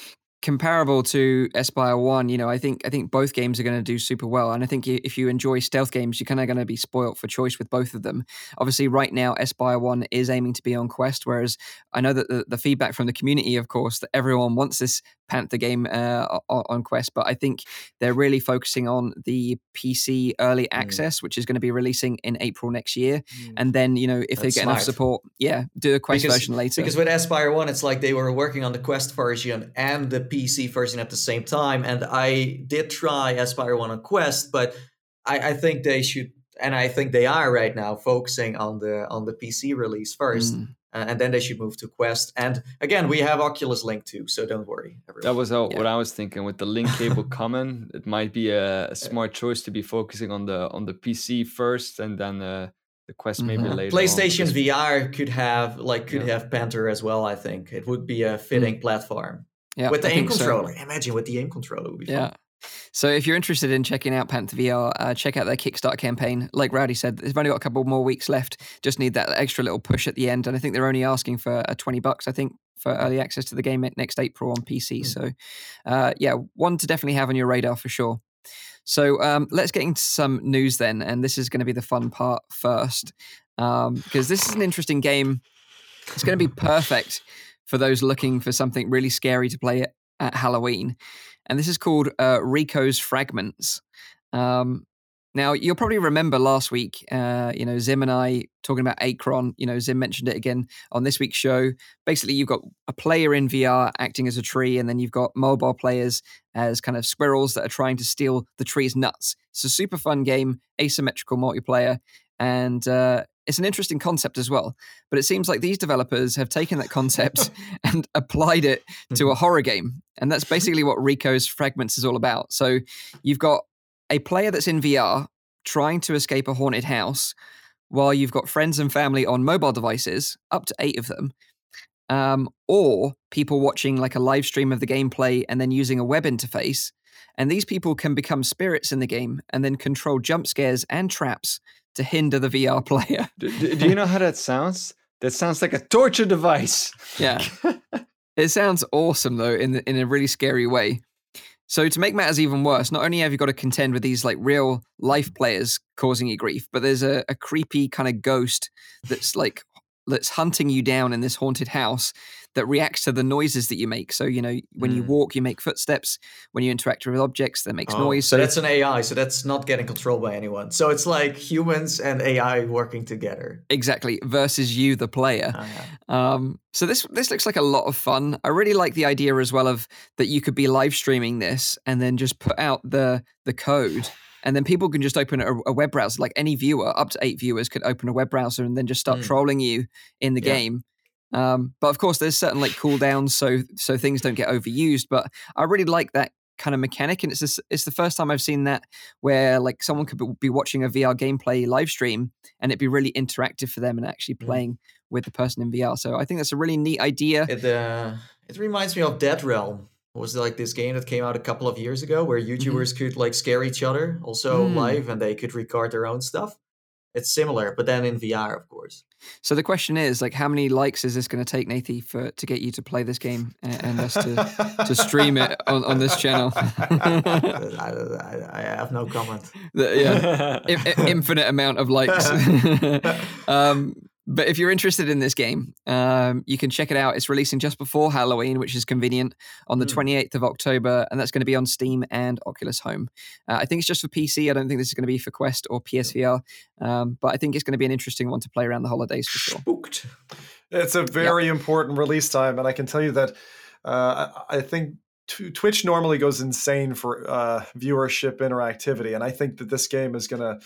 comparable to Espire One, you know, I think I think both games are going to do super well, and I think if you enjoy stealth games, you're kind of going to be spoilt for choice with both of them. Obviously, right now, Espire One is aiming to be on Quest, whereas I know that the, the feedback from the community, of course, that everyone wants this Panther game uh, on, Quest, but I think they're really focusing on the PC early access, which is going to be releasing in April next year, Mm. and then you know if they That's get enough support, yeah, do a Quest Because- version later. Because with Espire One, it's like they were working on the Quest version and the PC version at the same time. And I did try Espire One on Quest, but I, I think they should, and I think they are right now focusing on the on the PC release first, Mm. Uh, and then they should move to Quest. And again, we have Oculus Link too, so don't worry. Everyone. that was uh, Yeah. what i was thinking with the link cable coming it might be a, a smart choice to be focusing on the on the pc first and then uh, the quest maybe Mhm. later PlayStation because- VR could have like could Yeah. have Panther as well. I think it would be a fitting platform Yeah, with the I aim think so. controller. Imagine with the aim controller would be fun. So if you're interested in checking out Panther VR, uh, check out their Kickstarter campaign. Like Rowdy said, they've only got a couple more weeks left. Just need that extra little push at the end, and I think they're only asking for a twenty bucks. I think for early access to the game next April on PC. Hmm. So, uh, yeah, one to definitely have on your radar for sure. So um, let's get into some news then, and this is going to be the fun part first, because this is an interesting game. It's going to be perfect for those looking for something really scary to play at Halloween, and this is called uh, Rico's Fragments. Um, now you'll probably remember last week, uh, you know, Zim and I talking about Acron. You know, Zim mentioned it again on this week's show. Basically, you've got a player in VR acting as a tree, and then you've got mobile players as kind of squirrels that are trying to steal the tree's nuts. It's a super fun game, asymmetrical multiplayer, and uh, it's an interesting concept as well. But it seems like these developers have taken that concept and applied it to a horror game. And that's basically what Rico's Fragments is all about. So you've got a player that's in VR trying to escape a haunted house while you've got friends and family on mobile devices, up to eight of them, um, or people watching like a live stream of the gameplay and then using a web interface. And these people can become spirits in the game and then control jump scares and traps to hinder the VR player. Do, do- do you know how that sounds? That sounds like a torture device. Yeah. it sounds awesome though, in in a really scary way. So to make matters even worse, not only have you got to contend with these like real life players causing you grief, but there's a, a creepy kind of ghost that's like that's hunting you down in this haunted house that reacts to the noises that you make. So you know when you Mm. walk, you make footsteps. When you interact with objects, that makes Oh, noise. So that's an AI. So that's not getting controlled by anyone. So it's like humans and AI working together. exactly versus you, the player. Yeah. Um, so this this looks like a lot of fun. I really like the idea as well of that you could be live streaming this and then just put out the the code, and then people can just open a, a web browser. Like any viewer, up to eight viewers could open a web browser and then just start Mm. trolling you in the Yeah. game. Um, but of course, there's certain like cooldowns, so so things don't get overused. But I really like that kind of mechanic, and it's this, it's the first time I've seen that where like someone could be watching a VR gameplay live stream and it'd be really interactive for them and actually Mm. playing with the person in VR. So I think that's a really neat idea. It uh, it reminds me of Dead Realm. It was like this game that came out a couple of years ago where YouTubers could like scare each other also Mm. live and they could record their own stuff. It's similar, but then in VR, of course. So the question is, like, how many likes is this going to take, Nathie, for to get you to play this game and, and us to to stream it on, on this channel? I, I, have no comment. The- yeah, I- infinite amount of likes. um, but if you're interested in this game, um, you can check it out. It's releasing just before Halloween, which is convenient, on the Hmm. 28th of October, and that's going to be on Steam and Oculus Home. Uh, I think it's just for PC. I don't think this is going to be for Quest or PSVR, um, but I think it's going to be an interesting one to play around the holidays for sure. Spooked. It's a very important release time, and I can tell you that uh, I I think Tw- Twitch normally goes insane for uh, viewership interactivity, and I think that this game is going to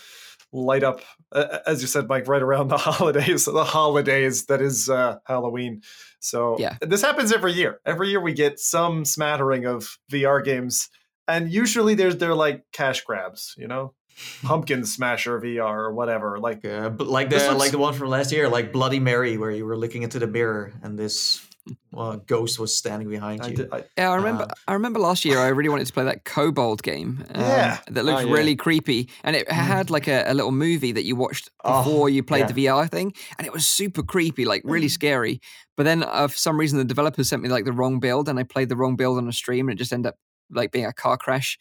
light up, uh, as you said, Mike, right around the holidays. The holidays that is uh, Halloween. So Yeah. this happens every year. Every year we get some smattering of VR games, and usually there's they're like cash grabs, you know, Pumpkin Smasher VR or whatever. Like Uh, like This the looks- like the one from last year, like Bloody Mary, where you were looking into the mirror and this well, ghost was standing behind I you. did, I, Yeah, I remember. Uh, I remember last year. I really wanted to play that Kobold game. um, Yeah. that looked Oh, yeah. really creepy, and it had like a, a little movie that you watched Oh, before you played yeah. the VR thing, and it was super creepy, like really scary. But then, uh, for some reason, the developers sent me like the wrong build, and I played the wrong build on a stream, and it just ended up like being a car crash.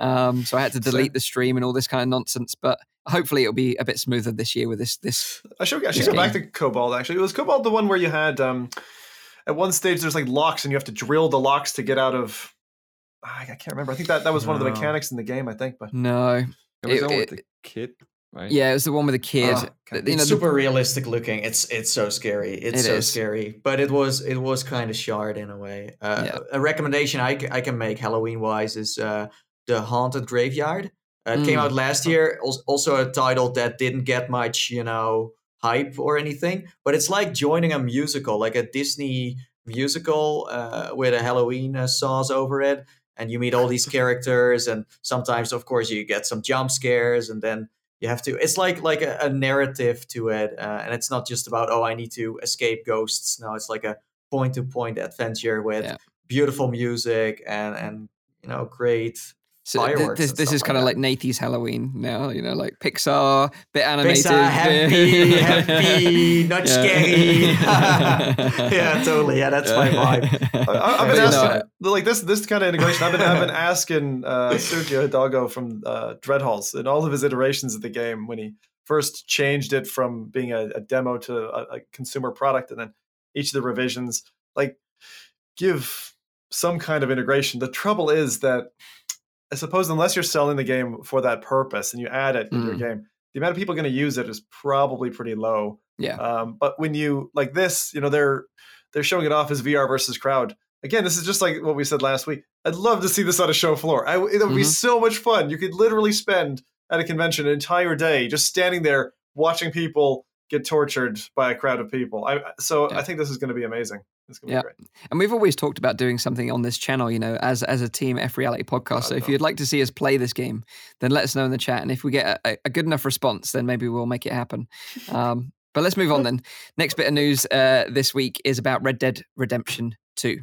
Um, so I had to So- delete the stream and all this kind of nonsense. But hopefully, it'll be a bit smoother this year with this. This I should, I should this go back to Kobold. Actually, it was Kobold the one where you had um, at one stage there's like locks and you have to drill the locks to get out of. I I can't remember. I think that that was one of the mechanics in the game. I think, but no, It was It- the one it- with the kid, right? yeah, it was the one with the kid. Oh, okay. you it's know, the- super realistic looking. It's it's so scary. It's It so is. scary. But it was it was kind of shard in a way. Uh, Yeah. A recommendation I, I can make Halloween wise is uh, the Haunted Graveyard. Uh, it came Mm. out last year. Also a title that didn't get much you know hype or anything. But it's like joining a musical, like a Disney musical uh, with a Halloween uh, sauce over it. And you meet all these characters, and sometimes, of course, you get some jump scares, and then you have to it's like like a, a narrative to it uh, and it's not just about oh i need to escape ghosts no it's like a point to point adventure with Yeah. beautiful music and and you know great So fireworks this this is like kind of that. like Nathie's Halloween now, you know, like Pixar, bit animated. Pixar, happy, happy, not Yeah. scary. yeah, totally. Yeah, that's my vibe. I, But, been asking like this this kind of integration. I've been I've been asking uh, Sergio Hidalgo from uh, Dreadhalls in all of his iterations of the game when he first changed it from being a, a demo to a, a consumer product, and then each of the revisions like give some kind of integration. The trouble is that I suppose unless you're selling the game for that purpose and you add it to your Mm. game, the amount of people going to use it is probably pretty low. Yeah. Um, but when you like this, you know, they're they're showing it off as VR versus crowd. Again, this is just like what we said last week. I'd love to see this on a show floor. I, it would be Mhm. so much fun. You could literally spend at a convention an entire day just standing there watching people get tortured by a crowd of people. I so Yeah. I think this is going to be amazing. It's going to Yeah. be great. And we've always talked about doing something on this channel, you know, as as a team F Reality podcast. I So if know. you'd like to see us play this game, then let us know in the chat. And if we get a, a good enough response, then maybe we'll make it happen. Um, but let's move on then. Next bit of news uh, this week is about Red Dead Redemption 2.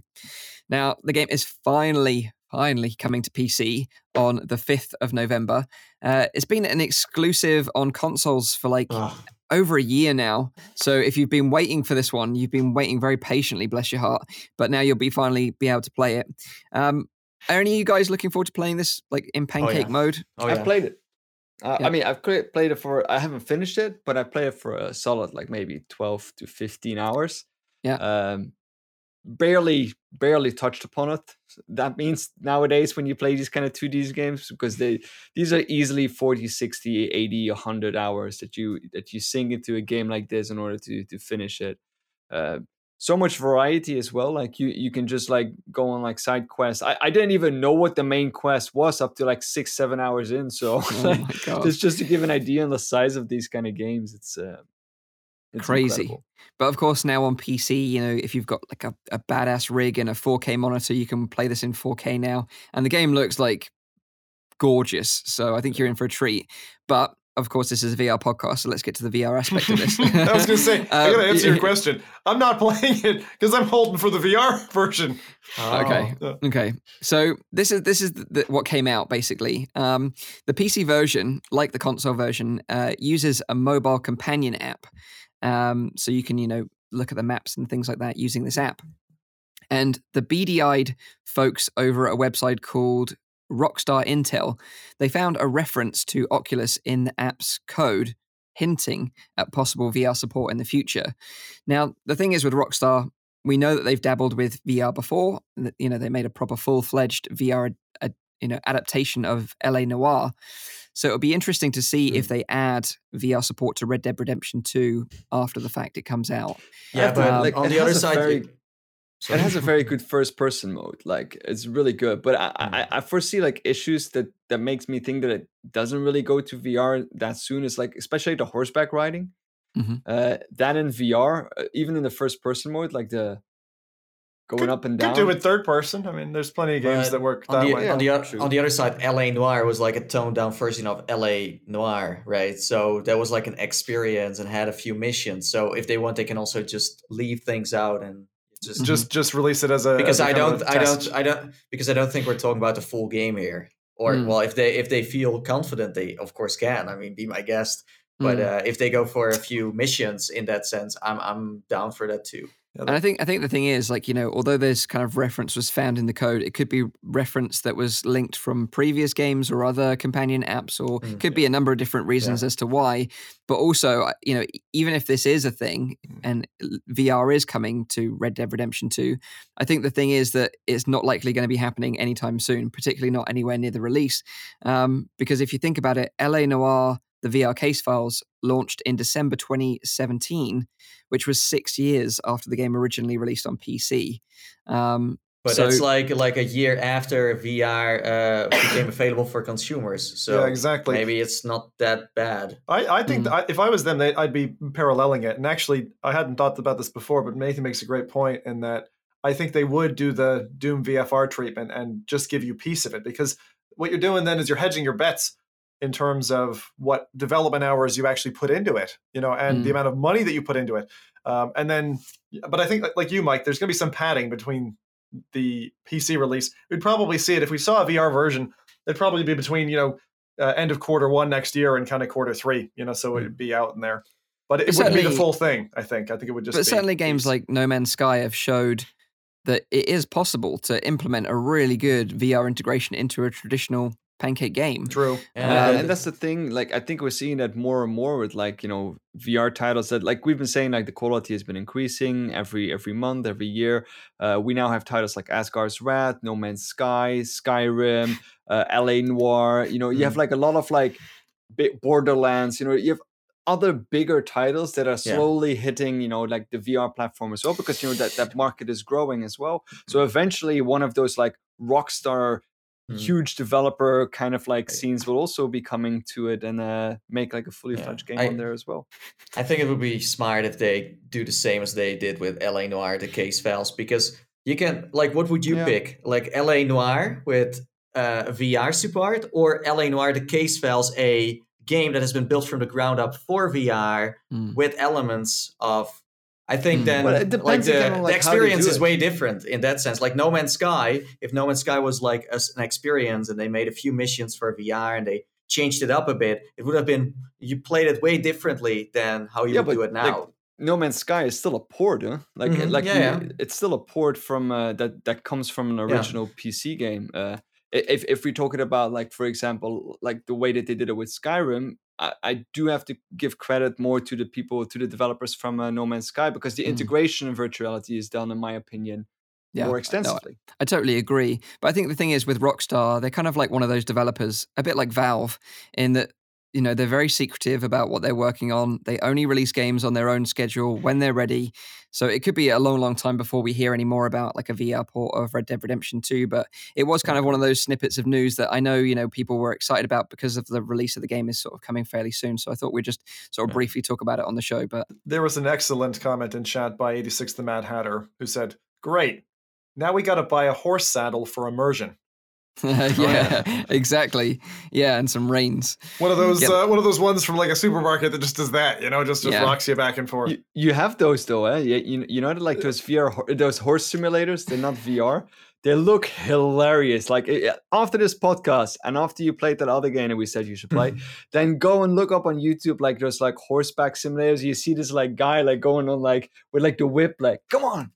Now, the game is finally, finally coming to PC on the 5th of November. Uh, it's been an exclusive on consoles for like Ugh. Over a year now. So if you've been waiting for this one, you've been waiting very patiently, bless your heart. But now you'll be finally be able to play it. Um, are any of you guys looking forward to playing this like in pancake yeah. mode? Oh, I've yeah. played it. Uh, Yeah. I mean, I've played it for. I haven't finished it, but I played it for a solid like maybe twelve to fifteen hours. Yeah. Um, barely, barely touched upon it. That means nowadays when you play these kind of 2D games, because they these are easily 40, 60, 80, 100 hours that you that you sink into a game like this in order to to finish it. Uh, so much variety as well. Like you, you can just like go on like side quests. I, I didn't even know what the main quest was up to like six, seven hours in. So Oh just just to give an idea on the size of these kind of games, it's uh, it's Crazy. incredible. But of course, now on PC, you know, if you've got like a, a badass rig and a 4K monitor, you can play this in 4K now. And the game looks like gorgeous. So I think you're in for a treat. But of course, this is a VR podcast. So let's get to the VR aspect of this. I was going to say, I got to Um, answer your question. I'm not playing it because I'm holding for the VR version. Okay. Oh. Okay, so this is this is the, what came out basically. Um, the PC version, like the console version, uh, uses a mobile companion app, um, so you can you know look at the maps and things like that using this app. And the beady-eyed folks over at a website called Rockstar Intel, they found a reference to Oculus in the app's code, hinting at possible VR support in the future. Now, the thing is with Rockstar, we know that they've dabbled with VR before. You know, they made a proper full-fledged VR, uh, you know, adaptation of LA Noire. So it'll be interesting to see if they add VR support to Red Dead Redemption 2 after the fact it comes out. Yeah, have to- but like, on the other side, very- you- It has a very good first person mode. Like it's really good. But I, Mm. I, I foresee like issues that that makes me think that it doesn't really go to VR that soon. Is like especially the horseback riding. Mhm. Uh, that in VR, uh, even in the first person mode, like the going Could- up and down. Could down. do it third person. I mean, there's plenty of games But that work on that the, way. on, the, Yeah, oth- on the other side, LA Noire was like a toned down version of LA Noire, right? So that was like an experience and had a few missions. So if they want, they can also just leave things out and just Just just release it as a because as a I don't, I don't, I don't, because I don't think we're talking about the full game here. Or Mm. well, if they if they feel confident, they of course can. I mean, be my guest. But Mm. uh, if they go for a few missions in that sense, I'm I'm down for that too. And I think I think the thing is, like you know, although this kind of reference was found in the code, it could be reference that was linked from previous games or other companion apps, or Mm, could be a number of different reasons as to why. But also, you know, even if this is a thing Mm. and VR is coming to Red Dead Redemption Two, I think the thing is that it's not likely going to be happening anytime soon, particularly not anywhere near the release. Um, because if you think about it, LA Noire, the VR case files launched in December 2017 which was six years after the game originally released on PC. Um, But So- that's like like a year after VR uh, became available for consumers. So yeah, exactly. maybe it's not that bad. I, I think Mm. that I, if I was them, they, I'd be paralleling it. And actually, I hadn't thought about this before, but Nathan makes a great point in that I think they would do the Doom VFR treatment and just give you a piece of it because what you're doing then is you're hedging your bets in terms of what development hours you actually put into it, you know, and the Mm. amount of money that you put into it. Um, and then, but I think like- you, Mike, there's going to be some padding between the PC release. We'd probably see it if we saw a VR version. It'd probably be between you know uh, end of quarter one next year and kind of quarter three, you know, so it'd be out in there. But it, wouldn't be the full thing. I think. I think it would just. but be certainly, games like No Man's Sky have showed that it is possible to implement a really good VR integration into a traditional pancake game. True. And, Yeah, uh, and that's the thing. Like, I think we're seeing that more and more with like you know VR titles that like we've been saying like the quality has been increasing every every month, every year. Uh, we now have titles like Asgard's Wrath, No Man's Sky, Skyrim, uh, LA Noire. You know, you have like a lot of like Borderlands. You know, you have other bigger titles that are Yeah. slowly hitting you know like the VR platform as well because you know that that market is growing as well. So eventually, one of those like Rockstar Mhm. huge developer kind of like Right. scenes will also be coming to it and uh, make like a fully Yeah. fledged game I- on there as well. I think it would be smart if they do the same as they did with LA Noire, the case files, because you can like, what would you Yeah. pick? Like LA Noire with uh, VR support, or LA Noire, the case files, a game that has been built from the ground up for VR Mm. with elements of. I think Mm. then Well, it like the, again on, the like, how experience is it. way different in that sense. Like No Man's Sky, if No Man's Sky was like a s an experience and they made a few missions for VR and they changed it up a bit, it would have been you played it way differently than how you Yeah, would do but, it like, now. No Man's Sky is still a port, huh? Like, Mhm, like yeah, yeah. it's still a port from uh, that that comes from an Yeah. original PC game. Uh, if if we're talking about like, for example, like the way that they did it with Skyrim, I, I do have to give credit more to the people, to the developers from uh, No Man's Sky, because the Mm. integration of virtuality is done, in my opinion, Yeah, more no, extensively. I totally agree. But I think the thing is with Rockstar, they're kind of like one of those developers, a bit like Valve, in that you know they're very secretive about what they're working on. They only release games on their own schedule when they're ready. So it could be a long, long time before we hear any more about like a VR port of Red Dead Redemption 2. But it was kind of one of those snippets of news that I know you know people were excited about because of the release of the game is sort of coming fairly soon. So I thought we'd just sort of Yeah. briefly talk about it on the show. But There was an excellent comment in chat by 86 the Mad Hatter who said, Great. Now we got to buy a horse saddle for immersion. yeah, exactly. Yeah, and some reins. One of those, Yep. uh, one of those ones from like a supermarket that just does that, you know, just just Yeah. rocks you back and forth. You, you have those though, eh? You, you, you know, like those VR, those horse simulators. They're not VR. They look hilarious. Like eh, after this podcast and after you played that other game that we said you should play, then go and look up on YouTube like there's like horseback simulators. You see this like guy like going on like with like the whip, like come on,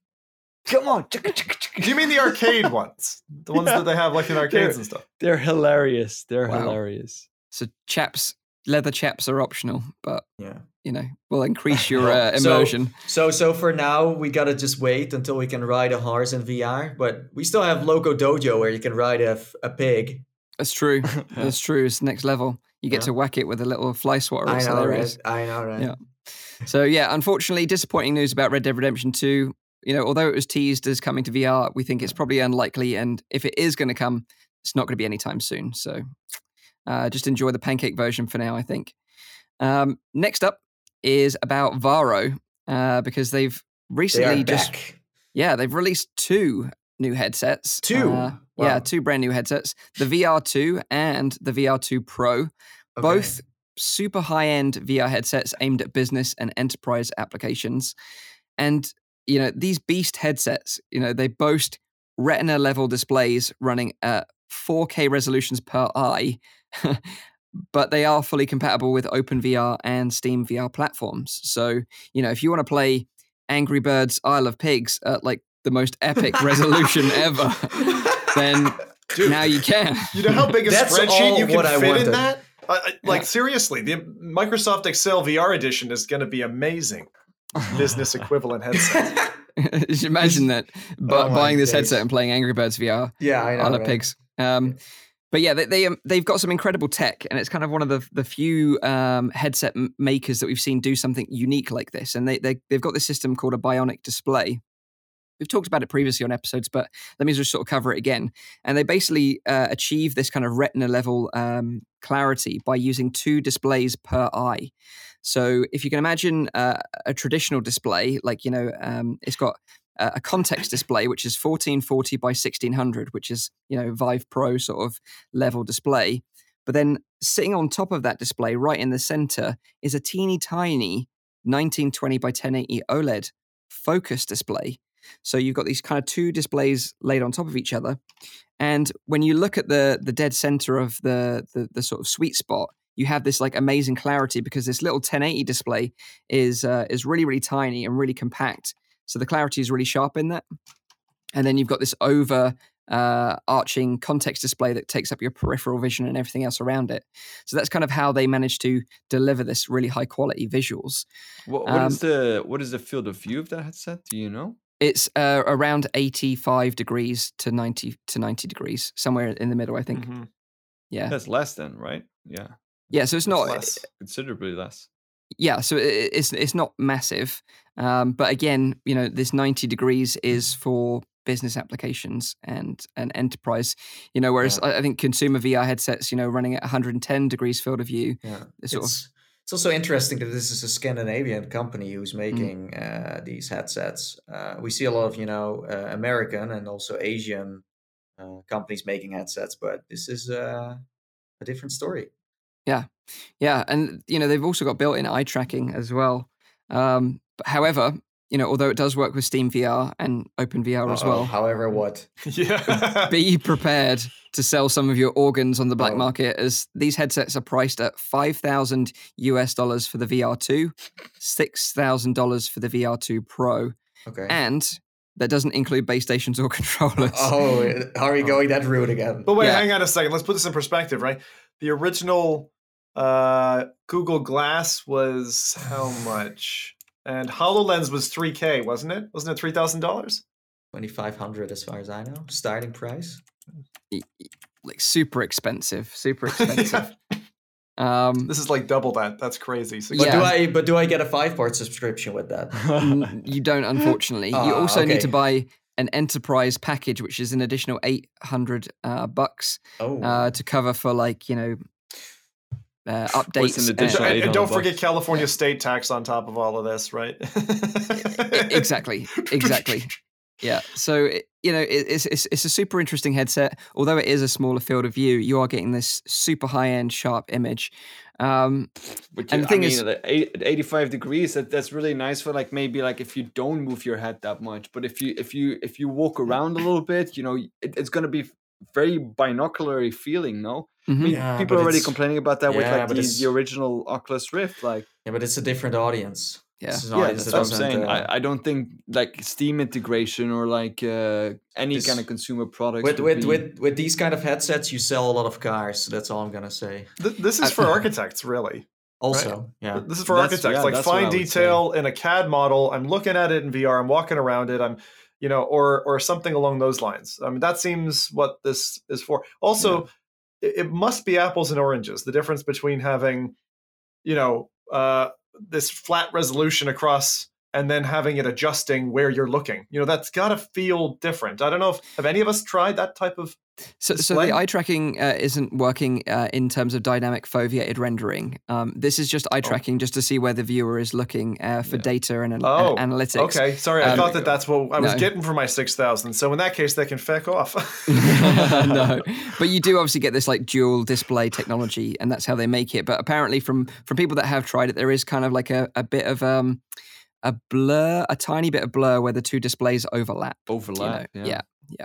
come on. chicka, chicka, chicka." Do you mean the arcade ones? The ones Yeah. that they have like in arcades and stuff? They're hilarious. They're Wow. hilarious. So chaps, leather chaps are optional, but Yeah. you know will increase your uh, immersion. So so for now we gotta just wait until we can ride a horse in VR. But we still have Loco Dojo where you can ride a, a pig. That's true. That's true. It's next level. You get Yeah. to whack it with a little fly swatter. I know, right? I know, right? Yeah. So yeah, unfortunately, disappointing news about Red Dead Redemption 2. You know, although it was teased as coming to VR, we think it's probably unlikely, and if it is going to come, it's not going to be anytime soon. So uh, just enjoy the pancake version for now, I think. Um, next up is about Varjo, uh, because they've recently are just back. yeah they've released two new headsets. Two? Uh, Yeah, two brand new headsets: the VR2 and the VR2 Pro Okay. both super high end VR headsets aimed at business and enterprise applications. And, you know, these beast headsets, you know, they boast retina level displays running at 4K resolutions per eye, but they are fully compatible with OpenVR and Steam VR platforms. So, you know, if you want to play Angry Birds Isle of Pigs at like the most epic resolution ever, then Dude, now you can. you know how big a That's spreadsheet you can fit in that? I, I, like Yeah. seriously, the Microsoft Excel VR edition is going to be amazing. Business equivalent headset. Just imagine that bu- Oh buying this days. headset and playing Angry Birds VR. yeah, I know. Of right? Pigs. Um, but yeah, they, they um, they've got some incredible tech, and it's kind of one of the the few um, headset makers that we've seen do something unique like this. And they, they they've got this system called a bionic display. We've talked about it previously on episodes, but let me just sort of cover it again. And they basically uh, achieve this kind of retina level um, clarity by using two displays per eye. So if you can imagine uh, a traditional display, like you know, um, it's got a context display which is 1440 by 1600 which is you know vive pro sort of level display. But then sitting on top of that display right in the center is a teeny tiny 1920 by 1080 oled focus display. So you've got these kind of two displays laid on top of each other. And when you look at the the dead center of the the, the sort of sweet spot you have this like amazing clarity because this little 1080 display is uh, is really really tiny and really compact so the clarity is really sharp in that. And then you've got this over uh, arching context display that takes up your peripheral vision and everything else around it. So that's kind of how they managed to deliver this really high quality visuals. What, what is Um, the what is the field of view of that headset? Do you know? It's uh, around 85 degrees to 90 to 90 degrees, somewhere in the middle, I think. Mhm. Yeah. That's less than, right? Yeah, Yeah. So it's not, Less. considerably less. yeah so it's it's not massive um, but again you know this 90 degrees is for business applications and and enterprise. You know, whereas Yeah. I, I think consumer VR headsets, you know, running at 110 degrees field of view, Yeah, It's sort of- it's it's also interesting that this is a Scandinavian company who's Mm. making uh, these headsets. Uh, we see a lot of you know uh, American and also Asian uh, companies making headsets, but this is uh, a different story. Yeah, yeah, and you know they've also got built-in eye tracking as well. Um, but however, you know, although it does work with Steam VR and OpenVR as Uh-oh, well, However, what? yeah. be prepared to sell some of your organs on the black Oh. market as these headsets are priced at 5000 US dollars for the VR2, $6,000 for the VR2 Pro, Okay. and that doesn't include base stations or controllers. oh, how are you going that route again? But wait, Yeah. hang on a second. Let's put this in perspective, right? The original uh, Google Glass was how much? And HoloLens was 3K, wasn't it? Wasn't it $3,000? Twenty five hundred, as far as I know, starting price. Y- y- Like super expensive, super expensive. Um, This is like double that. That's crazy. So But Yeah. do I? But do I get a five part subscription with that? you don't, unfortunately. you Ah, also need to buy an enterprise package, which is an additional 800 uh, bucks Oh, uh, to cover for like, you know, uh, updates. What's and- and, and don't 800 forget. California state tax on top of all of this, right? Exactly exactly yeah so it, you know it, it's, it's it's a super interesting headset although it is a smaller field of view you are getting this super high end sharp image um But And the thing I is- mean, at eight- at 85 degrees, that, that's really nice for like maybe like if you don't move your head that much. But if you if you if you walk around a little bit, you know, it, it's gonna be very binoculary feeling. No, I mhm. mean, Yeah, people are already complaining about that with like the, the original Oculus Rift. Like, yeah, but it's a different audience. Yeah. This is an yeah, audience that's that what I'm saying. uh, I, I don't think like Steam integration or like uh, any This- kind of consumer product. with with, be- with with these kind of headsets, you sell a lot of cars. That's all I'm gonna say. Th- this is for architects, really. Also, yeah. This is for That's- architects. yeah, like that's what I fine would say. detail in a CAD model. I'm looking at it in VR. I'm walking around it. I'm, you know, or or something along those lines. I mean, that seems what this is for. Also, it, it must be apples and oranges. The difference between having, you know, uh, this flat resolution across and then having it adjusting where you're looking. You know, that's got to feel different. I don't know if have any of us tried that type of. So, so the eye tracking uh, isn't working uh, in terms of dynamic foveated rendering um, this is just eye tracking just to see where the viewer is looking uh, for Yeah. data and, an- Oh, and analytics Okay, sorry, I Um, thought that that's what I was no. getting for my six thousand. So in that case, they can feck off. no, but you do obviously get this like dual display technology, and that's how they make it. But apparently, from from people that have tried it, there is kind of like a, a bit of um a blur, a tiny bit of blur where the two displays overlap. you know? overlap. yeah.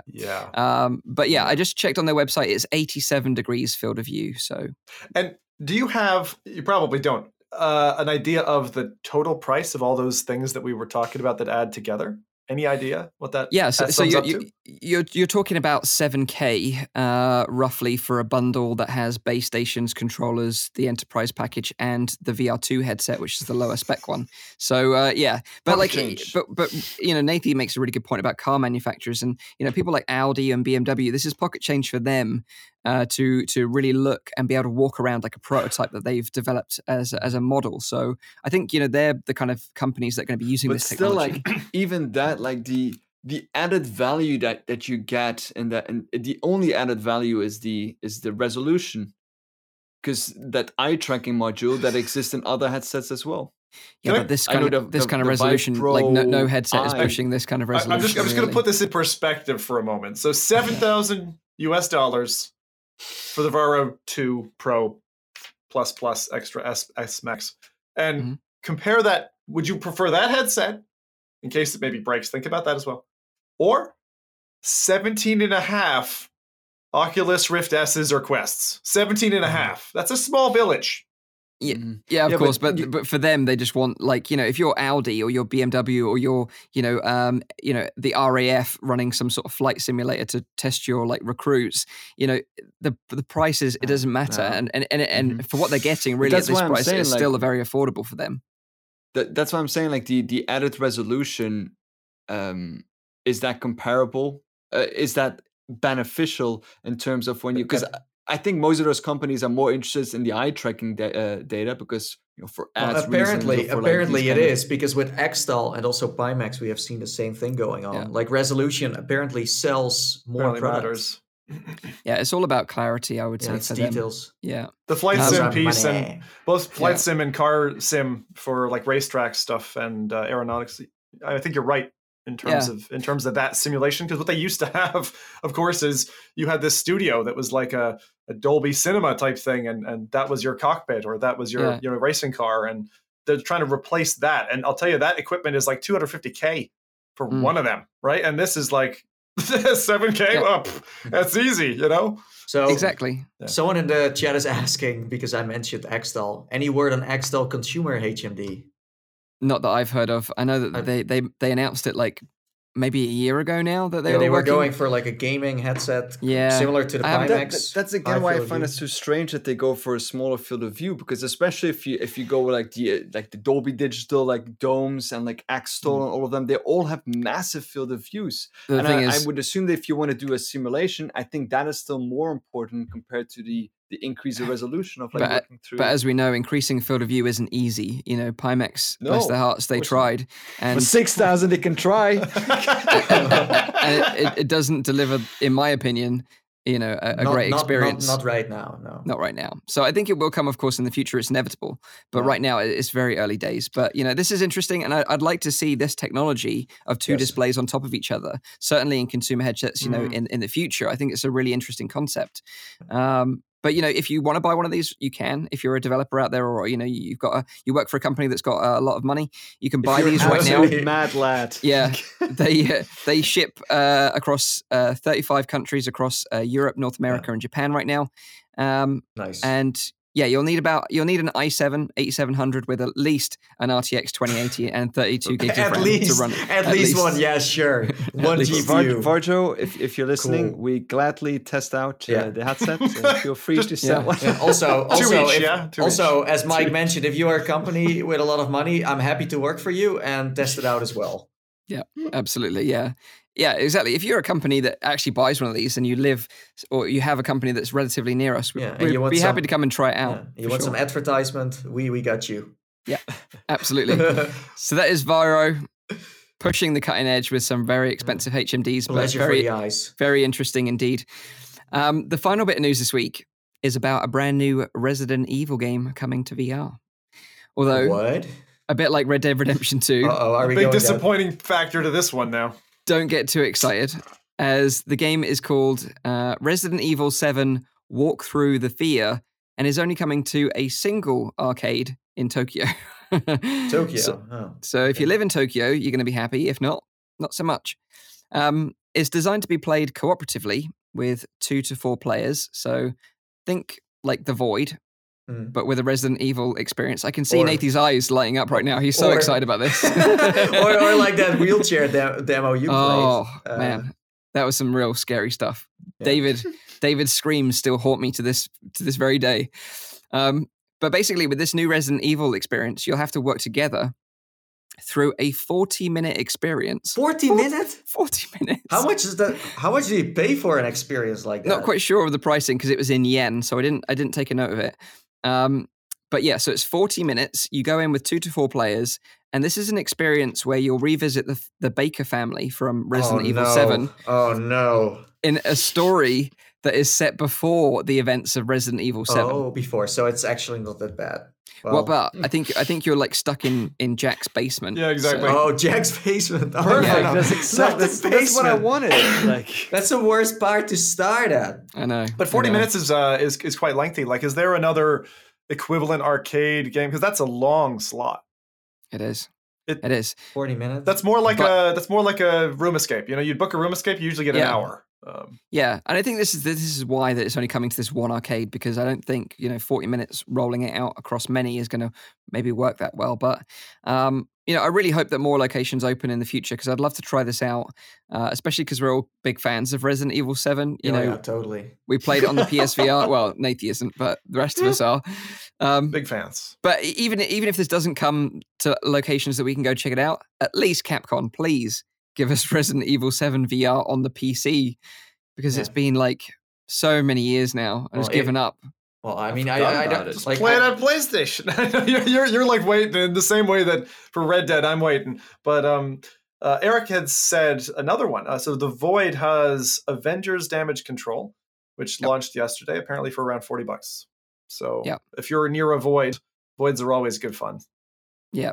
Yeah. Um, but yeah, I just checked on their website. It's 87 degrees field of view. So And do you have, you probably don't, uh, an idea of the total price of all those things that we were talking about that add together? Any idea what that, yeah, so, that so you're, up you, to? you're you're talking about 7k uh, roughly for a bundle that has base stations, controllers, the enterprise package, and the VR2 headset, which is the lower spec one. So uh, yeah, but Pocket like, change. but but you know, Nathan makes a really good point about car manufacturers, and you know, people like Audi and BMW. This is pocket change for them uh, to to really look and be able to walk around like a prototype that they've developed as a- as a model. So I think you know they're the kind of companies that are going to be using but this still, technology. like even that, like the the added value that that you get in that, and the only added value is the is the resolution, because that eye tracking module that exists in other headsets as well. Yeah, Can I- but this kind of the- this the- kind of resolution, like no, no Pro headset is pushing this kind of resolution. I'm just, I'm just going to put this in perspective for a moment. So 7,000 US dollars for the Varjo 2 Pro plus plus extra S, S Max. And Mhm. compare that. Would you prefer that headset in case it maybe breaks? Think about that as well. Or 17 and a half Oculus Rift S's or Quests. 17 and a half. That's a small village. Yeah, Mhm. Yeah, of Yeah, course, but you- but for them, they just want like you know, if you're Audi or you're BMW or you're you know um you know the RAF running some sort of flight simulator to test your like recruits, you know the the prices it doesn't matter, no. and and and, and Mhm. for what they're getting, really at this price, saying, it's like- still very affordable for them. That, that's what I'm saying. Like the the added resolution, um, is that comparable? Uh, is that beneficial in terms of when you because I think most of those companies are more interested in the eye tracking da- uh, data because you know for Well, ads. apparently, reasons for, apparently these it kind of- because with Xtal and also Pimax, we have seen the same thing going on. Yeah. Like resolution apparently sells more Apparently products. Yeah, it's all about clarity, I would Yeah, say it's for them. Yeah. The flight sim Some piece and both flight Yeah. sim and car sim for like racetrack stuff and uh, aeronautics. I think you're right in terms Yeah. of in terms of that simulation because what they used to have, of course, is you had this studio that was like a, a Dolby Cinema type thing, and and that was your cockpit or that was your Yeah. your racing car, and they're trying to replace that. And I'll tell you that equipment is like 250k for Mm. one of them, right? And this is like 7k. Yeah. Well, pff, that's easy, you know. So Exactly. Yeah. someone in the chat is asking because I mentioned Xtal. Any word on Xtal consumer HMD? Not that I've heard of. I know that I- they they they announced it like maybe a year ago now that they Yeah, were they were working- going for like a gaming headset, Yeah. similar to the I Pimax. That, that- that's again high why I find it so strange that they go for a smaller field of view because especially if you if you go with like the uh, like the Dolby Digital like domes and like Xtal and all of them they all have massive field of views The and thing I, is, I would assume that if you want to do a simulation I think that is still more important compared to the the increase in resolution of like But- working through but as we know, increasing field of view isn't easy. You know, Pimax, bless their hearts, they not. tried, for and six thousand they can try and it, it, doesn't deliver, in my opinion, you know, a, a Not- great not- not- experience. Not, right now, no. Not right now. So I think it will come, of course, in the future. It's inevitable. But Yeah. right now, it's very early days. But, you know, this is interesting. And I, I'd like to see this technology of two Yes. displays on top of each other, certainly in consumer headsets, you know, Mm. in, in the future. I think it's a really interesting concept. Um, but you know, if you want to buy one of these, you can. If you're a developer out there, or you know, you've got a, you work for a company that's got a lot of money, you can buy these right now. mad lad Yeah. they uh, they ship uh, across uh, 35 countries across uh, Europe, North America, and Japan right now. Um, Nice. and yeah, you'll need about you'll need an i7 8700 with at least an RTX 2080 and 32 gigs of at RAM least, to run. at, least, one, yeah, sure. one least. Var- Varjo, if, if you're listening, Cool. we gladly test out uh, Yeah. the headset. uh, feel free to sell yeah. one. Yeah, also, also, each, if- yeah, also, each. as Mike mentioned, if you are a company with a lot of money, I'm happy to work for you and test it out as well. Yeah, absolutely, yeah, yeah, exactly. If you're a company that actually buys one of these and you live or you have a company that's relatively near us, Yeah, we'd you want be happy some- to come and try it out. Yeah. You want sure. some advertisement? We we got you. Yeah, absolutely. So that is Varjo pushing the cutting edge with some very expensive HMDs, but Pleasure for very the eyes. very interesting indeed. Um, the final bit of news this week is about a brand new Resident Evil game coming to VR. Although What? a bit like Red Dead Redemption 2, Uh oh, are we Big going down? disappointing factor to this one now. Don't get too excited, as the game is called uh, Resident Evil 7 Walk Through the Fear and is only coming to a single arcade in Tokyo. Tokyo. So, oh. so if you live in Tokyo, you're going to be happy. If not, not so much. Um, it's designed to be played cooperatively with two to four players. So think like The Void, Mm. but with a Resident Evil experience. I can see Or- Nathan's eyes lighting up right now. He's so or- excited about this. or, or like that wheelchair de- demo you oh played. Uh, man, that was some real scary stuff. yeah. David, David's screams still haunt me to this to this very day. Um, but basically, with this new Resident Evil experience, you'll have to work together through a 40 minute experience. 40 minutes? 40 minutes. How much is that? How much do you pay for an experience like that? Not quite sure of the pricing because it was in yen, so I didn't I didn't take a note of it. Um, but yeah, so it's 40 minutes. You go in with two to four players, and this is an experience where you'll revisit the the Baker family from Resident oh, Evil no. 7 Oh no. in a story that is set before the events of Resident Evil 7. Oh, before. So it's actually not that bad. Well, about? I think I think you're like stuck in in Jack's basement. Yeah, exactly. So- Oh, Jack's basement. Oh, Perfect. no. That's exactly that's, that's what I wanted. Like That's the worst part to start at. I know. But I 40 know. minutes is uh is is quite lengthy. Like, is there another equivalent arcade game? Because that's a long slot. It is. It- it is. 40 minutes? That's more like But- a that's more like a room escape. You know, you'd book a room escape, you usually get an Yeah. hour. Um, Yeah, and I think this is this is why that it's only coming to this one arcade because I don't think you know 40 minutes rolling it out across many is going to maybe work that well. But um, you know, I really hope that more locations open in the future because I'd love to try this out, uh, especially because we're all big fans of Resident Evil 7. You Oh, know, yeah, totally. we played it on the PSVR. well, Nathan isn't, but the rest of us are. Um, big fans. but even even if this doesn't come to locations that we can go check it out, at least Capcom, please give us Resident Evil 7 VR on the PC because it's been like so many years now and Well, just it- given up. Well, I mean, I, forgot I, don't it. like. Play it on PlayStation. you're, you're you're like waiting in the same way that for Red Dead I'm waiting. But um, uh, Eric had said another one. Uh, so the Void has Avengers Damage Control, which Yep. launched yesterday, apparently for around forty bucks. So Yep. if you're near a Void, Voids are always good fun. Yeah.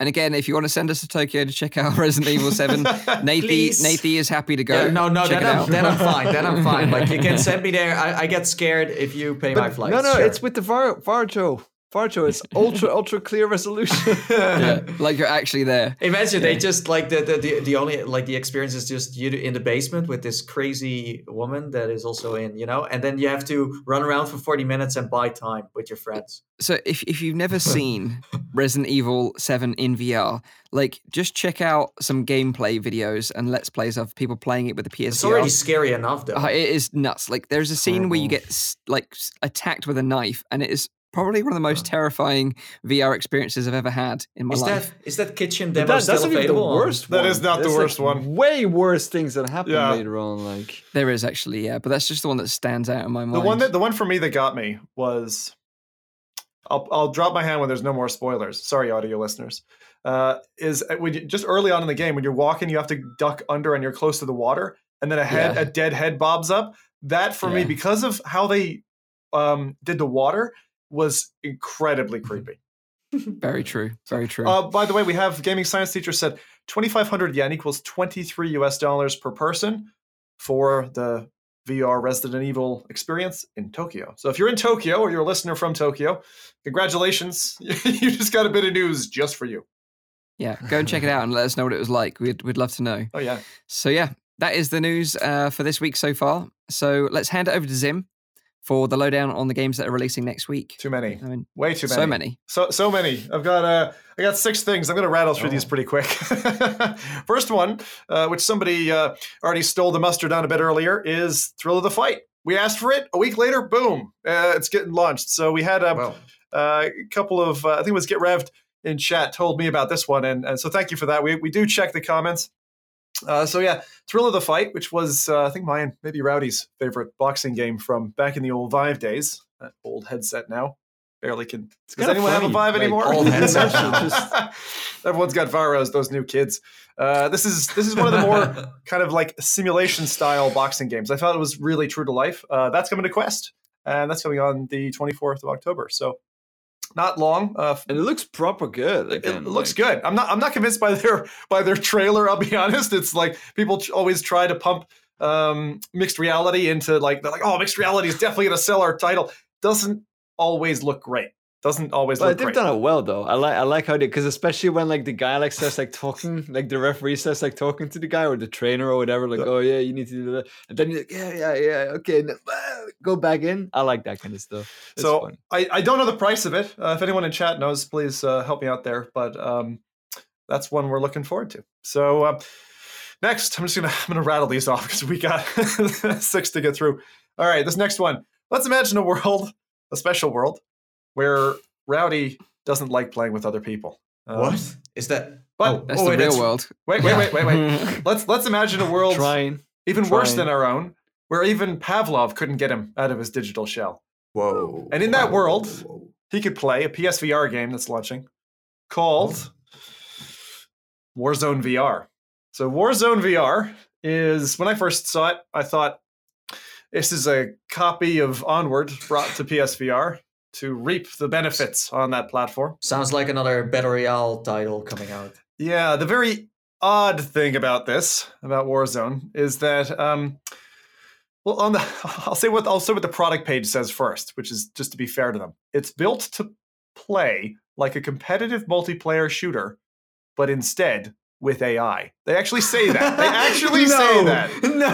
And again, if you want to send us to Tokyo to check out Resident Evil 7, Nathie, Please. Nathie is happy to go. Yeah, no, no, Check then it I'm, out. then I'm fine. Then I'm fine. Like you can send me there. I, I get scared if you pay my But flights. no, no, sure. it's with the Var Varjo. Varjo, it's ultra ultra clear resolution. yeah, like you're actually there. Imagine they just like the, the the the only like the experience is just you in the basement with this crazy woman that is also in you know, and then you have to run around for forty minutes and buy time with your friends. So if if you've never seen Resident Evil 7 in VR, like just check out some gameplay videos and let's plays of people playing it with the PS. It's already scary enough though. Uh, it is nuts. Like there's a scene where you get like attacked with a knife, and it is probably one of the most terrifying VR experiences I've ever had in my life. is life. that is that kitchen But demo that, still that's not the worst one. is not the worst like, one. Way worse things that happen Yeah. later on. Like There is actually, yeah, but that's just the one that stands out in my mind. The one that the one for me that got me was I'll I'll drop my hand when there's no more spoilers. Sorry, audio listeners. Uh, is uh, when you, just early on in the game when you're walking, you have to duck under and you're close to the water, and then a head Yeah. a dead head bobs up. That for me because of how they um, did the water was incredibly creepy. very true, very true. Uh, by the way, we have gaming science teacher said 2,500 yen equals 23 US dollars per person for the VR Resident Evil experience in Tokyo. So if you're in Tokyo or you're a listener from Tokyo, congratulations. you just got a bit of news just for you. yeah, go and check it out and let us know what it was like. We'd we'd love to know. Oh, yeah. So yeah, that is the news uh, for this week so far. So let's hand it over to Zim for the lowdown on the games that are releasing next week. Too many. I mean, Way too many. so many. So so many. I've got uh I got six things. I'm going to rattle through these Oh. pretty quick. First one, uh, which somebody uh, already stole the mustard on a bit earlier, is Thrill of the Fight. We asked for it. A week later, boom, uh, it's getting launched. So we had um, Well, uh, a couple of uh, I think it was Get Revved in chat told me about this one, and, and so thank you for that. We we do check the comments. Uh, so yeah, Thrill of the Fight, which was uh, I think mine, maybe Rowdy's favorite boxing game from back in the old Vive days. That old headset now barely can. Does anyone have a funny, Vive like, anymore? old headset Just- Everyone's got Varos, those new kids. Uh, this is this is one of the more kind of like simulation style boxing games. I thought it was really true to life. Uh, that's coming to Quest, and that's coming on the 24th of October. So not long. Uh, and it looks proper good. it looks like, good. I'm not. I'm not convinced by their by their trailer. I'll be honest. It's like people ch- always try to pump um, mixed reality into like they're like, oh, mixed reality is definitely going to sell our title. Doesn't always look great. Doesn't always look they've great. done it well though. I like I like how they because especially when like the guy like says like talking like the referee says like talking to the guy or the trainer or whatever like Yeah. oh yeah you need to do that and then you're like yeah yeah yeah okay go back in. I like that kind of stuff. It's so fun. I, I don't know the price of it. Uh, if anyone in chat knows, please uh, help me out there. But um, that's one we're looking forward to. So uh, next, I'm just gonna I'm gonna rattle these off because we got six to get through. All right, this next one. Let's imagine a world, a special world, where Rowdy doesn't like playing with other people. Um, what is that? But Oh, That's oh, the wait, real world. wait, wait, wait, wait, wait. let's let's imagine a world trying. even worse than our own, where even Pavlov couldn't get him out of his digital shell. Whoa! And in that Whoa, world- whoa, whoa. he could play a PSVR game that's launching called Warzone VR. So Warzone VR is when I first saw it, I thought this is a copy of Onward brought to PSVR to reap the benefits on that platform. sounds like another Battle Royale title coming out. Yeah, the very odd thing about this, about Warzone, is that um well on the I'll say what I'll say what the product page says first, which is just to be fair to them. It's built to play like a competitive multiplayer shooter, but instead with AI. They actually say that. They actually say that. No,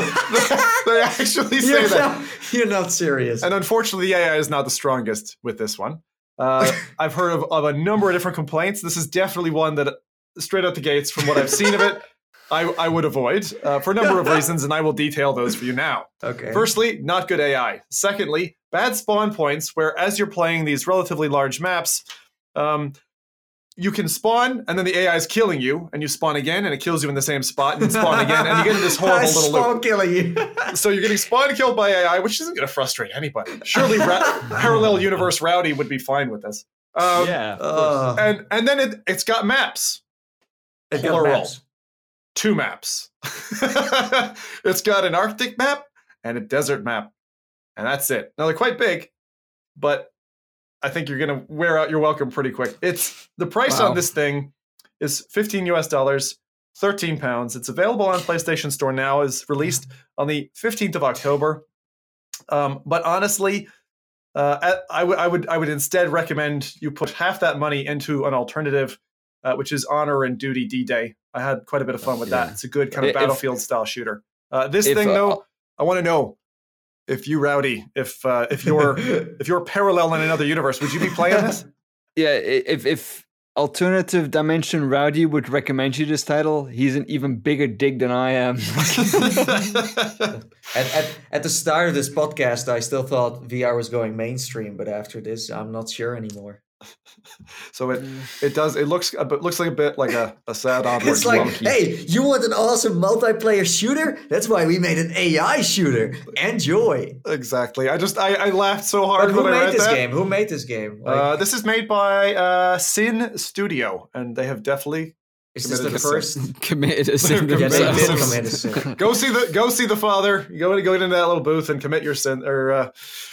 They actually say you're, that. not, you're not serious. And unfortunately, the AI is not the strongest with this one. Uh, I've heard of, of a number of different complaints. This is definitely one that, straight out the gates, from what I've seen of it, I, I would avoid uh, for a number of reasons, and I will detail those for you now. okay. Firstly, not good AI. Secondly, bad spawn points where as you're playing these relatively large maps, um, you can spawn, and then the AI is killing you, and you spawn again, and it kills you in the same spot, and then spawn again, and you get into this horrible little loop. Spawn killing you. So you're getting spawn killed by AI, which isn't going to frustrate anybody. Surely, ra- parallel universe Rowdy would be fine with this. Um, yeah. Uh, and and then it it's got maps, it got plural. maps. two maps. it's got an Arctic map and a desert map, and that's it. Now they're quite big, but I think you're gonna wear out your welcome pretty quick. It's the price Wow. on this thing is 15 US dollars, 13 pounds. It's available on PlayStation Store now. is released on the 15th of October. Um, but honestly, uh, I- would I would I would instead recommend you put half that money into an alternative, uh, which is Honor and Duty D Day. I had quite a bit of fun with that. It's a good kind of If- battlefield style shooter. Uh, this if, thing uh, though, I want to know if you rowdy, if uh, if you're if you're parallel in another universe, would you be playing this? yeah, if if alternative dimension Rowdy would recommend you this title, he's an even bigger dig than I am. At, at, at the start of this podcast, I still thought VR was going mainstream, but after this, I'm not sure anymore. So it it does it looks a bit, looks like a bit like a, a sad onward It's like, monkey. hey, you want an awesome multiplayer shooter? That's why we made an AI shooter. Enjoy. exactly. I just I, I laughed so hard But who when I made read this that. game? Who made this game? Like, Uh, this is made by uh, Sin Studio, and they have definitely is this the committed first? Committed a sin Yeah, Yeah, they themselves. did commit a sin. go see the go see the father. Go go into that little booth and commit your sin or uh,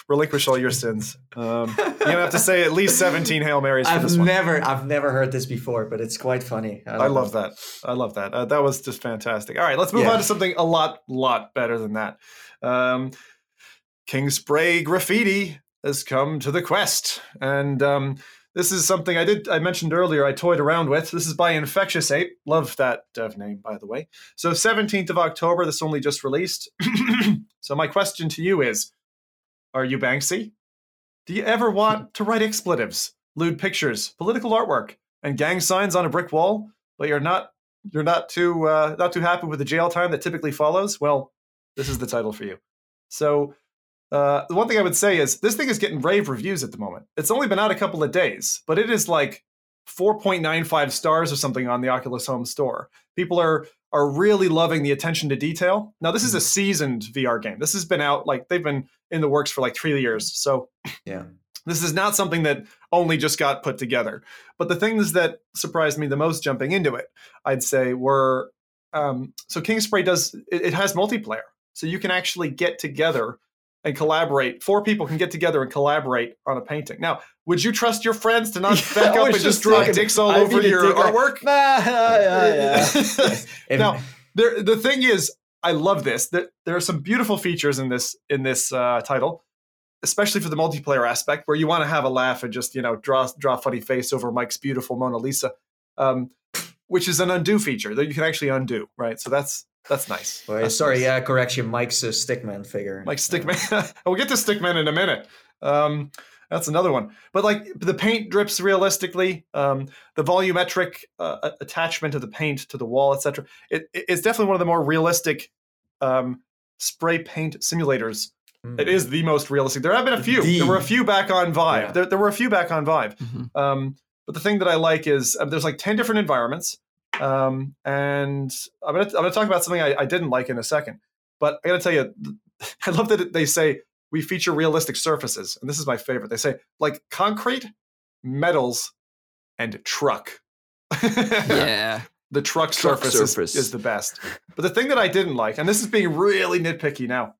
relinquish all your sins. Um, you're gonna have to say at least 17 hail marys for this I've one. never, I've never heard this before, but it's quite funny. I don't love that. I love that. Uh, that was just fantastic. All right, let's move Yeah. on to something a lot, lot better than that. Um, Kingspray Graffiti has come to the quest, and um, this is something I did. I mentioned earlier. I toyed around with. This is by Infectious Ape. Love that dev name, by the way. So 17th of October. This only just released. so my question to you is: Are you Banksy? Do you ever want to write expletives, lewd pictures, political artwork, and gang signs on a brick wall? but you're not you're not too uh, not too happy with the jail time that typically follows, well, this is the title for you. So uh, the one thing I would say is this thing is getting rave reviews at the moment. It's only been out a couple of days, but it is like 4.95 stars or something on the Oculus Home Store. People are are really loving the attention to detail. Now this is a seasoned VR game. This has been out like they've been in the works for like three years. So Yeah. this is not something that only just got put together. But the things that surprised me the most jumping into it, I'd say, were um, so Kingspray does it, it has multiplayer, so you can actually get together and collaborate. Four people can get together and collaborate on a painting. Now, would you trust your friends to not Yeah, back up and just draw thinking, dicks all I over your like- artwork? Nah, yeah, yeah. Now, there, the thing is, I love this. There, there are some beautiful features in this in this uh, title, especially for the multiplayer aspect, where you want to have a laugh and just you know draw draw a funny face over Mike's beautiful Mona Lisa, um, which is an undo feature that you can actually undo, right? So that's that's nice. That's sorry, nice. yeah, correction. Mike's a stickman figure. Mike Stickman. we'll get to Stickman in a minute. Um, that's another one. But like the paint drips realistically, um, the volumetric uh, attachment of the paint to the wall, etc. It, it- it's definitely one of the more realistic um, spray paint simulators. Mm. It is the most realistic. There have been a few. The- There were a few back on Vive. Yeah. There, there were a few back on Vive. Mhm. Um, but the thing that I like is uh, there's like ten different environments, um, and I'm gonna I'm gonna talk about something I, I didn't like in a second. But I gotta tell you, I love that they say we feature realistic surfaces, and this is my favorite. They say like concrete, metals, and truck. Yeah. the truck, Truck surface, is- surface. Is, the best. But the thing that I didn't like, and this is being really nitpicky now,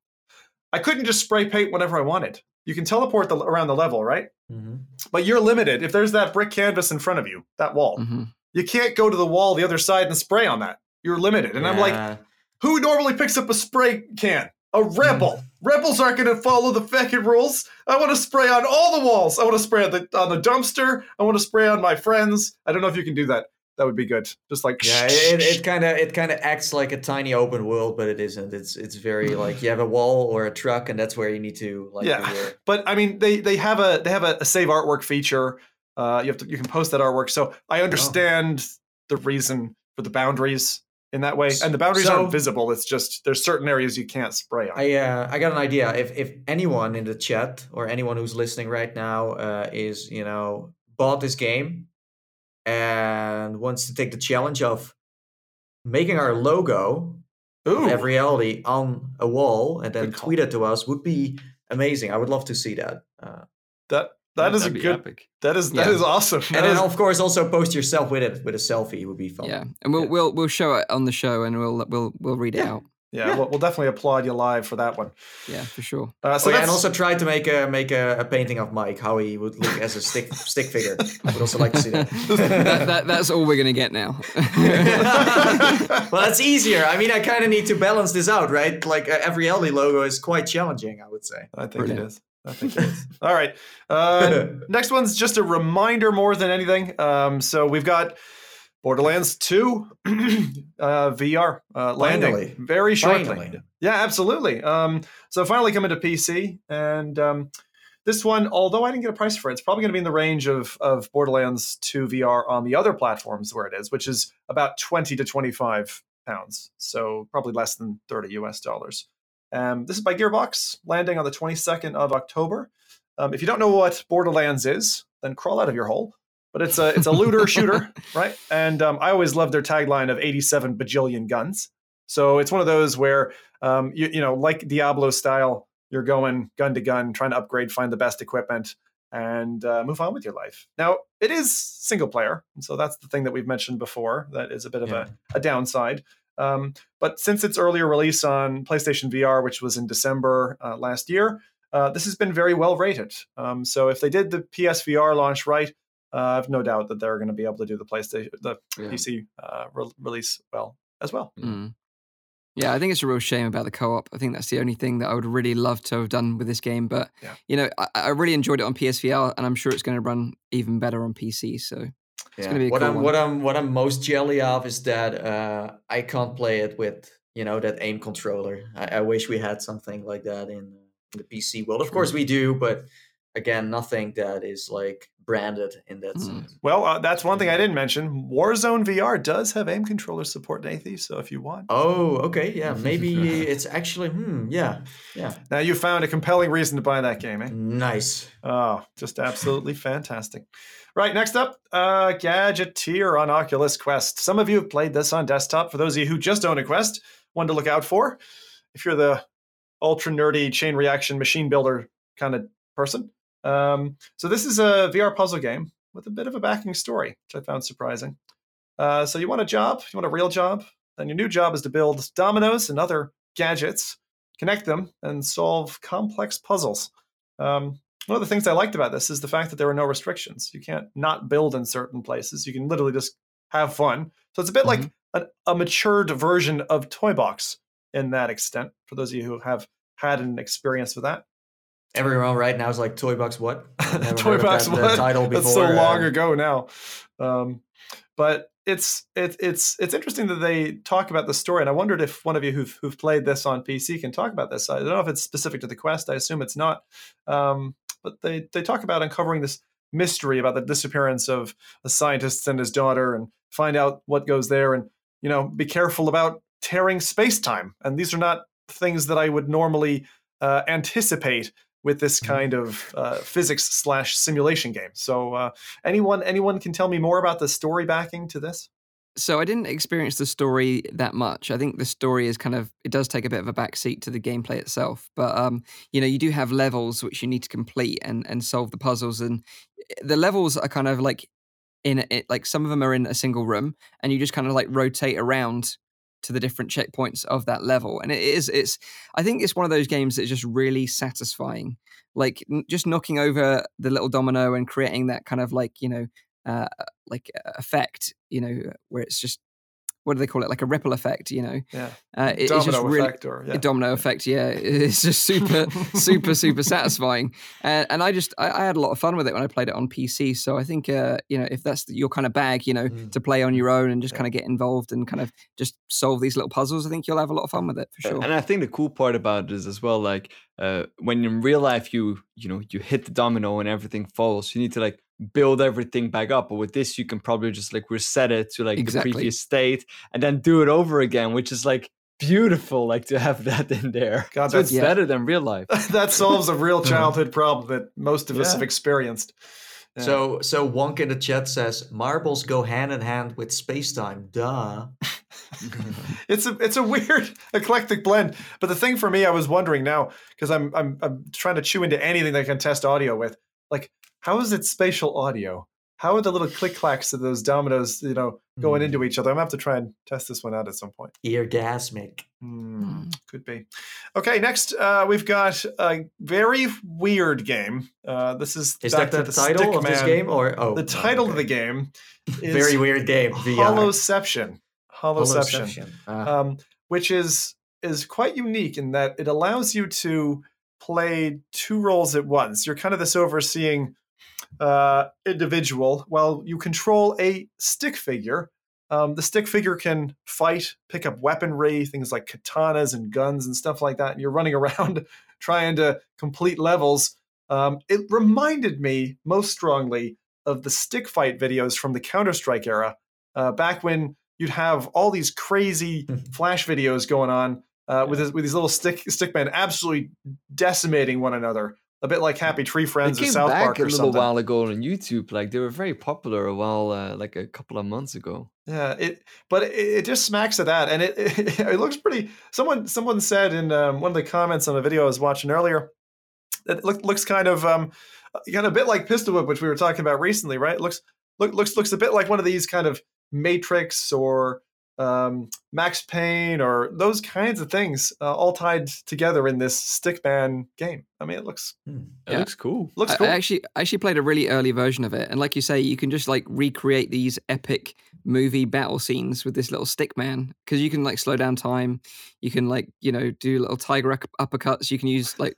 I couldn't just spray paint whenever I wanted. You can teleport the, around the level, right? Mhm. But you're limited. If there's that brick canvas in front of you, that wall, Mhm. You can't go to the wall the other side and spray on that. You're limited. And I'm like, who normally picks up a spray can? A hmm. rebel. Rebels aren't going to follow the fucking rules. I want to spray on all the walls. I want to spray on the on the dumpster. I want to spray on my friends. I don't know if you can do that. That would be good. Just like Yeah, it it kind of it kind of acts like a tiny open world, but it isn't. It's it's very like you have a wall or a truck, and that's where you need to like. Yeah. but I mean, they they have a they have a, a save artwork feature. Uh, you have to you can post that artwork. So I Oh. understand the reason for the boundaries in that way, and the boundaries So- aren't visible. It's just there's certain areas you can't spray on. I uh, I got an idea. If if anyone in the chat or anyone who's listening right now uh, is you know bought this game, and wants to take the challenge of making our logo Ooh, F reality on a wall and then tweet it to us would be amazing. I would love to see that. Uh, that that is a That'd good. epic. That is that Yeah. is awesome. and then is- of course also post yourself with it with a selfie would be fun. Yeah, and we'll Yeah. we'll we'll show it on the show, and we'll we'll we'll read it out. yeah, We'll, we'll definitely applaud you live for that one. Yeah, for sure. Uh, so oh, yeah, and also try to make a make a, a painting of Mike, how he would look as a stick stick figure. I would also like to see that. that, that that's all we're gonna get now. well, that's easier. I mean, I kind of need to balance this out, right? Like uh, every LD logo is quite challenging, I would say. I think Brilliant. it is. I think it is. All right. Uh, next one's just a reminder more than anything. Um, so we've got Borderlands 2 uh, VR uh, landing Finally. very shortly. Finally. Yeah, absolutely. Um, so finally coming to PC, and um, this one, although I didn't get a price for it, it's probably going to be in the range of of Borderlands 2 VR on the other platforms where it is, which is about 20 to 25 pounds. So probably less than 30 US dollars. Um, this is by Gearbox, landing on the 22nd of October. Um, if you don't know what Borderlands is, then crawl out of your hole. But it's a it's a looter shooter, right? And um, I always love their tagline of 87 bajillion guns. So it's one of those where um, you, you know, like Diablo style, you're going gun to gun, trying to upgrade, find the best equipment, and uh, move on with your life. Now it is single player, and so that's the thing that we've mentioned before. That is a bit of Yeah. a, a downside. Um, but since its earlier release on PlayStation VR, which was in December uh, last year, uh, this has been very well rated. Um, so if they did the PSVR launch right, uh, I've no doubt that they're going to be able to do the PlayStation, the Yeah. PC uh, re- release well as well. Mm. Yeah, I think it's a real shame about the co-op. I think that's the only thing that I would really love to have done with this game. But Yeah. you know, I, I really enjoyed it on PSVR, and I'm sure it's going to run even better on PC. So Yeah. gonna be a what cool I'm one. what I'm what I'm most jelly of is that uh, I can't play it with you know that aim controller. I, I wish we had something like that in, in the PC world. Of course we do, but again, nothing that is like branded in that Mm. sense. Well, uh, that's one thing I didn't mention. Warzone VR does have aim controller support, Nathie. So if you want, Oh, okay, yeah, maybe it's actually hmm, yeah, yeah, now you found a compelling reason to buy that game, eh? nice. Oh, just absolutely fantastic. Right, next up, uh, Gadgeteer on Oculus Quest. Some of you have played this on desktop. For those of you who just own a Quest, one to look out for. If you're the ultra nerdy chain reaction machine builder kind of person. Um, so this is a VR puzzle game with a bit of a backing story, which I found surprising. Uh, so you want a job, you want a real job, then your new job is to build dominoes and other gadgets, connect them, and solve complex puzzles. Um, one of the things I liked about this is the fact that there are no restrictions. You can't not build in certain places. You can literally just have fun. So it's a bit like an, a matured version of Toy Box in that extent. For those of you who have had an experience with that, Everyone right now is like Toy Box what? Toy Box that, what? title before. That's so long uh, ago now. Um, but it's it, it's it's interesting that they talk about the story, and I wondered if one of you who've who've played this on PC can talk about this. I don't know if it's specific to the Quest. I assume it's not. Um, but they they talk about uncovering this mystery about the disappearance of a scientist and his daughter, and find out what goes there, and you know, be careful about tearing space time. And these are not things that I would normally uh, anticipate with this Mhm. kind of uh, physics slash simulation game. So, uh, anyone anyone can tell me more about the story backing to this? So I didn't experience the story that much. I think the story is kind of it does take a bit of a backseat to the gameplay itself. But um, you know, you do have levels which you need to complete and and solve the puzzles, and eh, the levels are kind of like in it. Like some of them are in a single room, and you just kind of like rotate around to the different checkpoints of that level. And it is it's I think it's one of those games that's just really satisfying. Like n- just knocking over the little domino and creating that kind of like you know uh, like effect, you know, where it's just what do they call it, like a ripple effect, you know? Yeah, Uh, it- it's domino just really effect, or yeah. a domino effect. Yeah, it's just super, super, super satisfying. And and I just I, I had a lot of fun with it when I played it on PC. So I think uh, you know if that's your kind of bag, you know, Mm. to play on your own and just Yeah. kind of get involved and kind of just solve these little puzzles, I think you'll have a lot of fun with it for sure. And I think the cool part about it is as well, like uh, when in real life you you know you hit the domino and everything falls, you need to like build everything back up. But with this, you can probably just like reset it to like Exactly. the previous state and then do it over again, which is like beautiful. Like to have that in there. God, so it's that's- better than real life. that solves a real uh-huh. childhood problem that most of us have experienced. Yeah. So so Wonk in the chat says marbles go hand in hand with space time. Duh. it's a it's a weird eclectic blend. But the thing for me, I was wondering now because I'm I'm I'm trying to chew into anything that I can test audio with. Like, how is it spatial audio? How are the little click clacks of those dominoes, you know, going Hmm. into each other? I'm gonna have to try and test this one out at some point. Eargasmic. Hmm, could be. Okay, next uh, we've got a very weird game. Uh, this is Is back that to the title of this Stickman. game or oh The no, title of the game is very weird game. VR. Holoception. Holoception. Holoception. Ah. um, which is is quite unique in that it allows you to play two roles at once. You're kind of this overseeing uh, individual well, you control a stick figure. Um, the stick figure can fight, pick up weaponry, things like katanas and guns and stuff like that. And you're running around trying to complete levels. Um, it reminded me most strongly of the stick fight videos from the Counter Strike era, uh, back when you'd have all these crazy flash videos going on uh, with, his, with these little stick stickmen absolutely decimating one another, a bit like Happy Tree Friends or came South back Park a or little something. while ago on YouTube. Like they were very popular a while, uh, like a couple of months ago. Yeah, it but it, it just smacks of that, and it, it it looks pretty. Someone someone said in um, one of the comments on a video I was watching earlier that it look, looks kind of um kind of a bit like Pistol Whip, which we were talking about recently, right? It looks look, looks looks a bit like one of these kind of Matrix or um, Max Payne or those kinds of things, uh, all tied together in this Stickman game. I mean, it looks Hmm. It looks cool. looks cool. I actually I actually played a really early version of it, and like you say, you can just like recreate these epic movie battle scenes with this little stick man because you can like slow down time. You can like you know do little tiger up- uppercuts. You can use like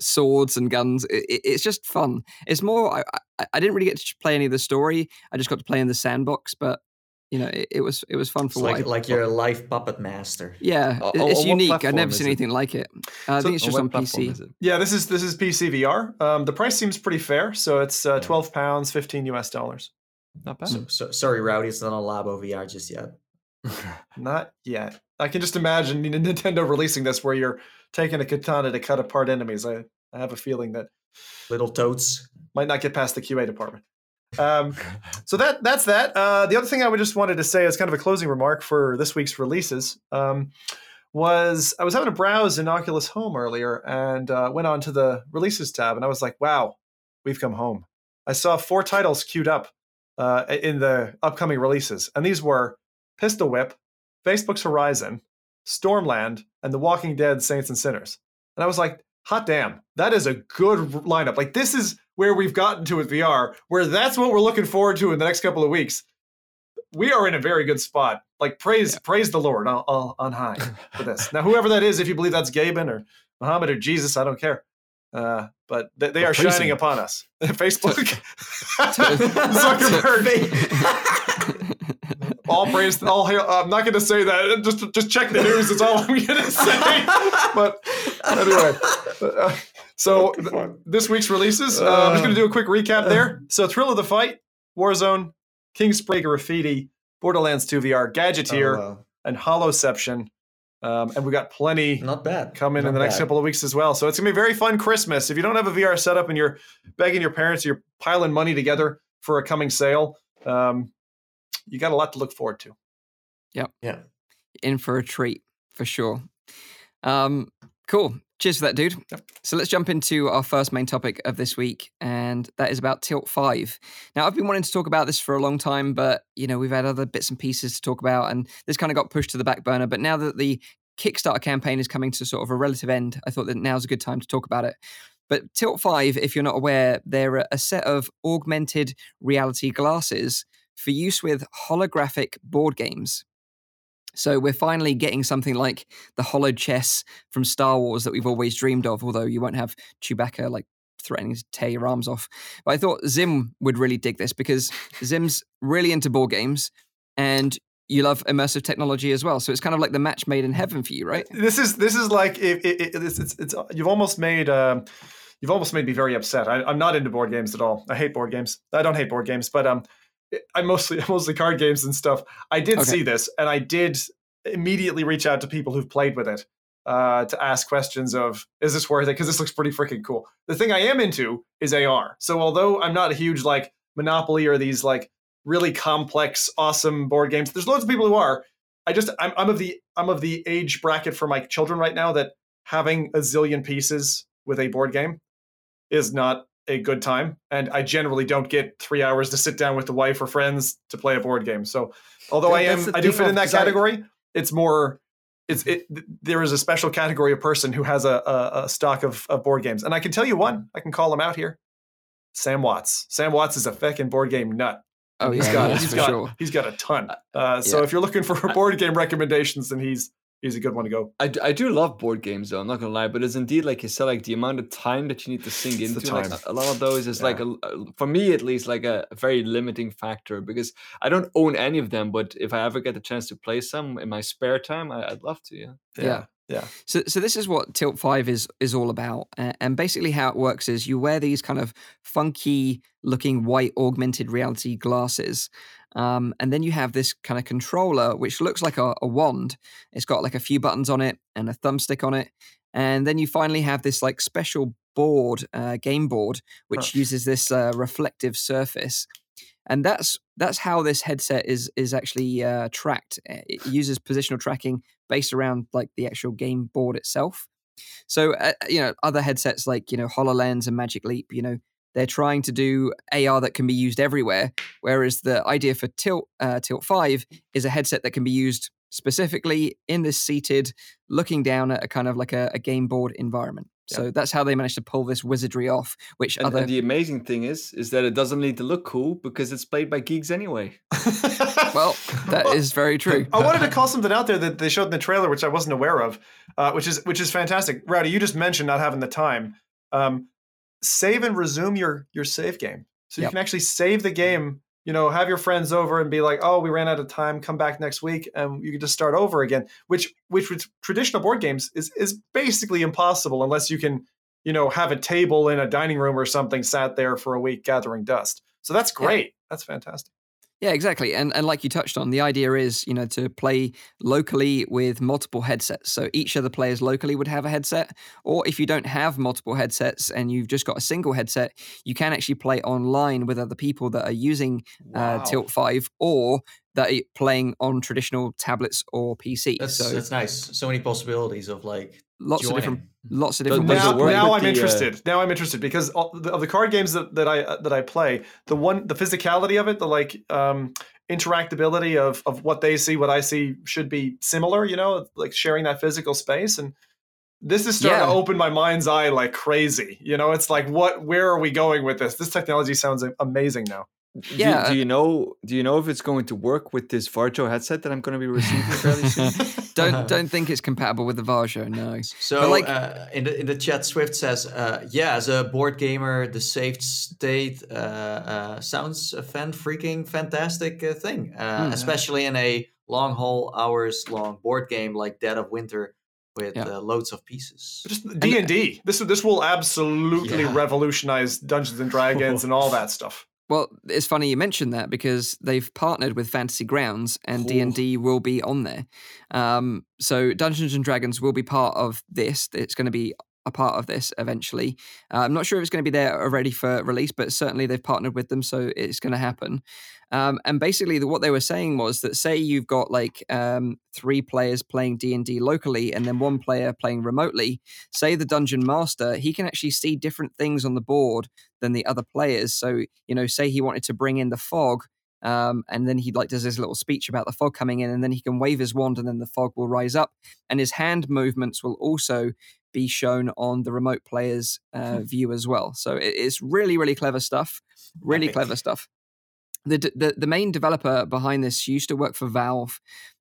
swords and guns. It, it- it's just fun. It's more. I, I I didn't really get to play any of the story. I just got to play in the sandbox, but you know it, it was it was fun for what like like you're a live puppet master. yeah, O- it- o- it's unique. I've never is seen it? anything like it. Uh, I think it's just on PC. yeah, this is this is PC VR. Um, the price seems pretty fair, so it's uh, twelve pounds, fifteen US dollars. Not bad. So, so, sorry, Rowdy, it's not on Labo VR just yet. Not yet. I can just imagine Nintendo releasing this where you're taking a katana to cut apart enemies. I, I have a feeling that Little toads. might not get past the QA department. Um, so that that's that. Uh, the other thing I would just wanted to say as kind of a closing remark for this week's releases um, was I was having a browse in Oculus Home earlier and uh, went on to the releases tab and I was like, wow, we've come home. I saw four titles queued up uh, in the upcoming releases, and these were Pistol Whip, Facebook's Horizon, Stormland, and The Walking Dead: Saints and Sinners. And I was like, hot damn, that is a good lineup. Like this is where we've gotten to with VR, where that's what we're looking forward to in the next couple of weeks. We are in a very good spot. Like praise, praise the Lord on, on, on high for this. Now, whoever that is, if you believe that's Gaben or Muhammad or Jesus, I don't care. Uh, but they, are shining upon us. Facebook, Zuckerberg. All praise, all hail. I'm not going to say that. Just, just check the news. Is all I'm going to say. But anyway, uh, so th- this week's releases. Uh, I'm just going to do a quick recap there. So, Thrill of the Fight, Warzone, Kingspray Graffiti, Borderlands 2 VR, Gadgeteer, Oh, wow. and Holoception. Um, and we got plenty Not bad. coming in Not the next bad. couple of weeks as well. So it's gonna be a very fun Christmas. If you don't have a VR setup and you're begging your parents, you're piling money together for a coming sale, um, you got a lot to look forward to. Yeah. Yeah. In for a treat for sure. Um, cool. Cheers for that, dude. So let's jump into our first main topic of this week, and that is about Tilt 5. Now, I've been wanting to talk about this for a long time, but, you know, we've had other bits and pieces to talk about, and this kind of got pushed to the back burner. But now that the Kickstarter campaign is coming to sort of a relative end, I thought that now's a good time to talk about it. But Tilt 5, if you're not aware, they're a set of augmented reality glasses for use with holographic board games. So we're finally getting something like the holo chess from Star Wars that we've always dreamed of, although you won't have Chewbacca like threatening to tear your arms off. But I thought Zim would really dig this because Zim's really into board games and you love immersive technology as well. So it's kind of like the match made in heaven for you, right? This is this is like it, it, it- it's, it's it's you've almost made um, you've almost made me very upset. I, I'm not into board games at all. I hate board games. I don't hate board games, but um, I mostly mostly card games and stuff. I did Okay. see this, and I did immediately reach out to people who've played with it. uh, to ask questions of is this worth it? Because this looks pretty freaking cool. The thing I am into is AR. So although I'm not a huge like Monopoly or these like really complex, awesome board games, there's loads of people who are. I just I'm, I'm of the I'm of the age bracket for my children right now that having a zillion pieces with a board game is not a good time and i generally don't get three hours to sit down with the wife or friends to play a board game. So although i am i do fit in that category I, it's more it's it there is a special category of person who has a, a, a stock of, of, board games. And i can tell you one i can call him out here. Sam watts. Sam watts is a feckin' board game nut. Oh he's yeah, got yeah, he's for got sure. he's got a ton. Uh, so Yeah. if you're looking for board game recommendations then he's he's a good one to go I, I do love board games though. I'm not gonna lie, but it's indeed like you said, like the amount of time that you need to sink It's the into. Like a, a lot of those is like a, a- for me at least like a, a very limiting factor because I don't own any of them. But if I ever get the chance to play some in my spare time, I, I'd love to. Yeah. Yeah. yeah So, so this is what Tilt Five is is all about, A- and basically how it works is you wear these kind of funky looking white augmented reality glasses, um, and then you have this kind of controller which looks like a, a wand. It's got like a few buttons on it and a thumbstick on it, and then you finally have this like special board, uh, game board, which Huh. uses this uh, reflective surface. And that's that's how this headset is is actually uh, tracked. It uses positional tracking based around like the actual game board itself. So uh, you know, other headsets like you know Hololens and Magic Leap, you know, they're trying to do AR that can be used everywhere. Whereas the idea for Tilt uh, Tilt Five is a headset that can be used specifically in this seated, looking down at a kind of like a, a game board environment. Yeah. So that's how they managed to pull this wizardry off, which And, other and the amazing thing is, is that it doesn't need to look cool because it's played by geeks anyway. well, that is very true. I wanted to call something out there that they showed in the trailer, which I wasn't aware of, uh, which is which is fantastic. Rowdy, you just mentioned not having the time. Um, save and resume your your save game, so you Yep. can actually save the game. You know, have your friends over and be like, "Oh, we ran out of time. Come back next week, and you can just start over again." Which, which with traditional board games is is basically impossible unless you can, you know, have a table in a dining room or something sat there for a week gathering dust. So that's Yeah. great. That's fantastic. Yeah, exactly. And and like you touched on, the idea is, you know, to play locally with multiple headsets. So each of the players locally would have a headset. Or if you don't have multiple headsets and you've just got a single headset, you can actually play online with other people that are using uh, Tilt 5 or that are playing on traditional tablets or PC. That's so that's nice. So many possibilities of like lots of different joining. lots of different does ways now, work now I'm the, uh, interested. Now I'm interested because all the, of the card games that, that I that I play, the one the physicality of it, the like um, interactability of of what they see, what I see, should be similar. You know, like sharing that physical space, and this is starting to open my mind's eye like crazy. You know, it's like what? Where are we going with this? This technology sounds amazing now. Do- Yeah, Do, you know? Do you know if it's going to work with this Varjo headset that I'm going to be receiving fairly soon? don't don't think it's compatible with the Varjo, no. So But, like- uh, in the in the chat, Swift says, uh, "Yeah, as a board gamer, the saved state uh, uh, sounds a fan freaking fantastic uh, thing, uh, Hmm. especially in a long haul, hours long board game like Dead of Winter with Yeah. uh, loads of pieces." D and D. This this will absolutely Yeah. revolutionize Dungeons and Dragons and all that stuff. Well, it's funny you mentioned that because they've partnered with Fantasy Grounds and D and D will be on there. Um, so Dungeons and Dragons will be part of this. It's going to be a part of this eventually. Uh, I'm not sure if it's going to be there already for release, but certainly they've partnered with them, so it's going to happen. Um, and basically, the, what they were saying was that say you've got like um, three players playing D and D locally, and then one player playing remotely. Say the dungeon master, he can actually see different things on the board than the other players. So you know, say he wanted to bring in the fog. Um, and then he like does his little speech about the fog coming in, and then he can wave his wand, and then the fog will rise up, and his hand movements will also be shown on the remote player's uh, view as well. So it's really, really clever stuff. Really Epic. clever stuff. The, the the main developer behind this used to work for Valve,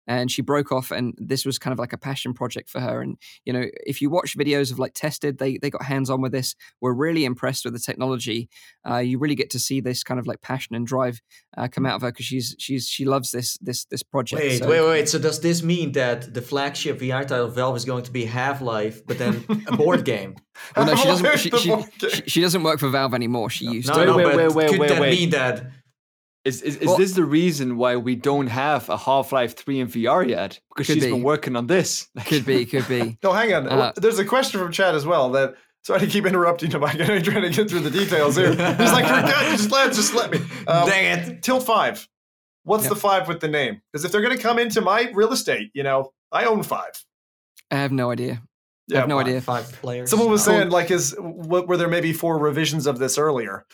and she broke off, and this was kind of like a passion project for her. And you know, if you watch videos of like tested, they they got hands on with this. Were really impressed with the technology. Uh, you really get to see this kind of like passion and drive uh, come out of her because she's she's she loves this this this project. Wait, So- wait, wait. So does this mean that the flagship VR title Valve is going to be Half Life, but then a board game? Well, no, she doesn't. She, she, she, she doesn't work for Valve anymore. She used No, to. no, Wait, but wait, wait, could wait, that wait. mean that Is is, is Well- this the reason why we don't have a Half Life Three in VR yet? Because Could she's be. been working on this. Could be, could be. No, hang on. Uh, There's a question from chat as well that. Sorry to keep interrupting you, Mike. I'm trying to get through the details here. He's like, forget, just let, just let me. Um, Dang it! Tilt five. What's Yeah. the five with the name? Because if they're going to come into my real estate, you know, I own five. I have no idea. I Yeah, have no fine. idea. Five players. Someone was saying, like, is what were there maybe four revisions of this earlier?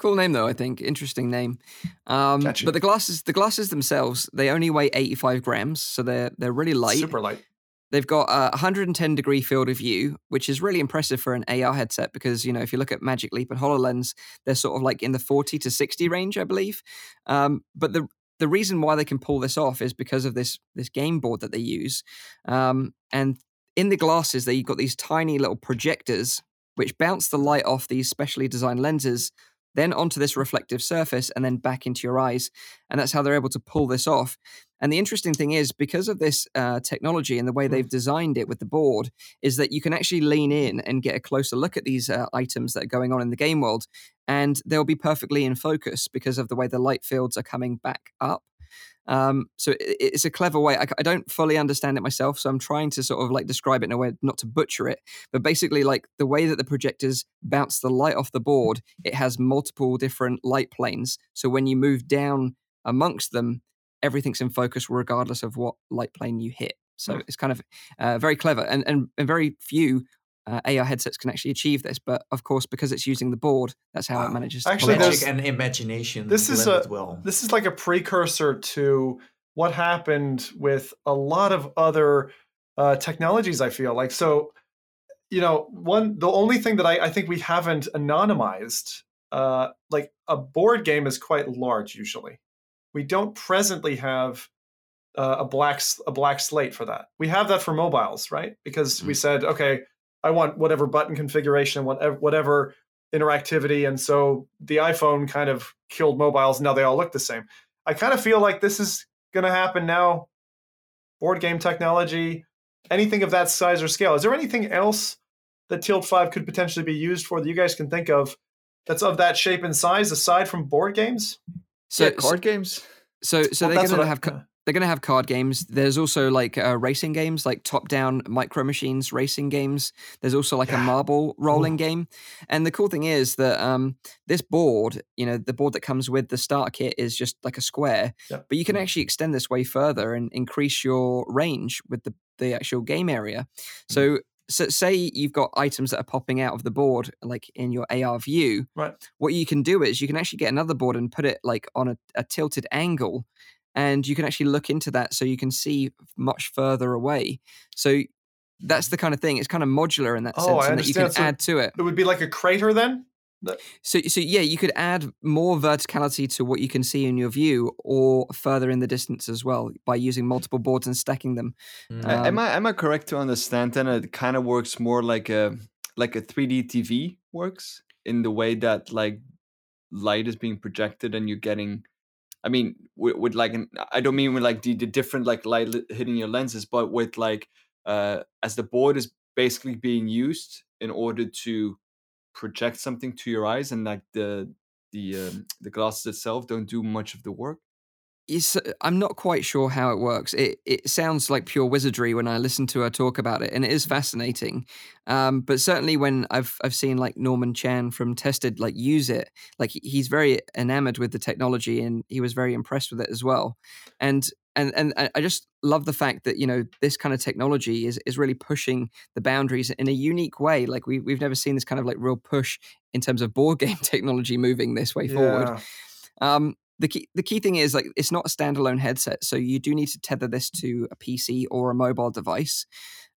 Cool name though, I think. Interesting name. Um, but the glasses, the glasses themselves, they only weigh 85 grams, so they're they're really light. Super light. They've got a 110 degree field of view, which is really impressive for an AR headset because you know if you look at Magic Leap and Hololens, they're sort of like in the 40 to 60 range, I believe. Um, but the the reason why they can pull this off is because of this this game board that they use, um, and in the glasses they've got these tiny little projectors which bounce the light off these specially designed lenses then onto this reflective surface and then back into your eyes. And that's how they're able to pull this off. And the interesting thing is, because of this uh, technology and the way they've designed it with the board, is that you can actually lean in and get a closer look at these uh, items that are going on in the game world, and they'll be perfectly in focus because of the way the light fields are coming back up. Um, so it, it's a clever way. I, I don't fully understand it myself, so I'm trying to sort of like describe it in a way not to butcher it. But basically, like the way that the projectors bounce the light off the board, it has multiple different light planes. So when you move down amongst them, everything's in focus regardless of what light plane you hit. So Hmm. it's kind of uh, very clever, and, and and very few uh, AR headsets can actually achieve this. But of course, because it's using the board, that's how it manages. to Actually, pull it. Magic and imagination. This is a- well. This is like a precursor to what happened with a lot of other uh, technologies. I feel like so. You know, one the only thing that I, I think we haven't anonymized, uh, like a board game, is quite large. Usually, we don't presently have uh, a black s- a black slate for that. We have that for mobiles, right? Because we said, okay, I want whatever button configuration, whatever whatever interactivity, and so the iPhone kind of killed mobiles. and Now they all look the same. I kind of feel like this is going to happen now. Board game technology, anything of that size or scale. Is there anything else that Tilt Five could potentially be used for that you guys can think of that's of that shape and size aside from board games? So, yeah, card games. so, so Well, they're that's going what to I- have. ca- they're going to have card games. There's also like uh, racing games, like top-down micro machines racing games. There's also like a marble rolling game. And the cool thing is that um, this board, you know, the board that comes with the starter kit is just like a square, Yeah. but you can actually extend this way further and increase your range with the the actual game area. So. So say you've got items that are popping out of the board, like in your AR view. Right. What you can do is you can actually get another board and put it like on a, a tilted angle, and you can actually look into that so you can see much further away. So that's the kind of thing. It's kind of modular in that Oh, sense, and that you can. So- add to it. It would be like a crater then. So, so yeah, you could add more verticality to what you can see in your view, or further in the distance as well by using multiple boards and stacking them. Mm. Uh, am Um, I am I correct to understand then it kind of works more like a like a 3D TV works in the way that like light is being projected and you're getting I mean with, with like an I don't mean with like the, the different like light hitting your lenses but with like uh as the board is basically being used in order to project something to your eyes and like the the um, the glasses itself don't do much of the work It's, uh, I'm not quite sure how it works. It it sounds like pure wizardry when I listen to her talk about it, and it is fascinating. Um, but certainly when I've I've seen like Norman Chan from Tested like use it, like he's very enamored with the technology, and he was very impressed with it as well. And and and I just love the fact that you know this kind of technology is is really pushing the boundaries in a unique way. Like we we've never seen this kind of like real push in terms of board game technology moving this way forward. Yeah. Um, the key the key thing is like it's not a standalone headset, so you do need to tether this to a PC or a mobile device.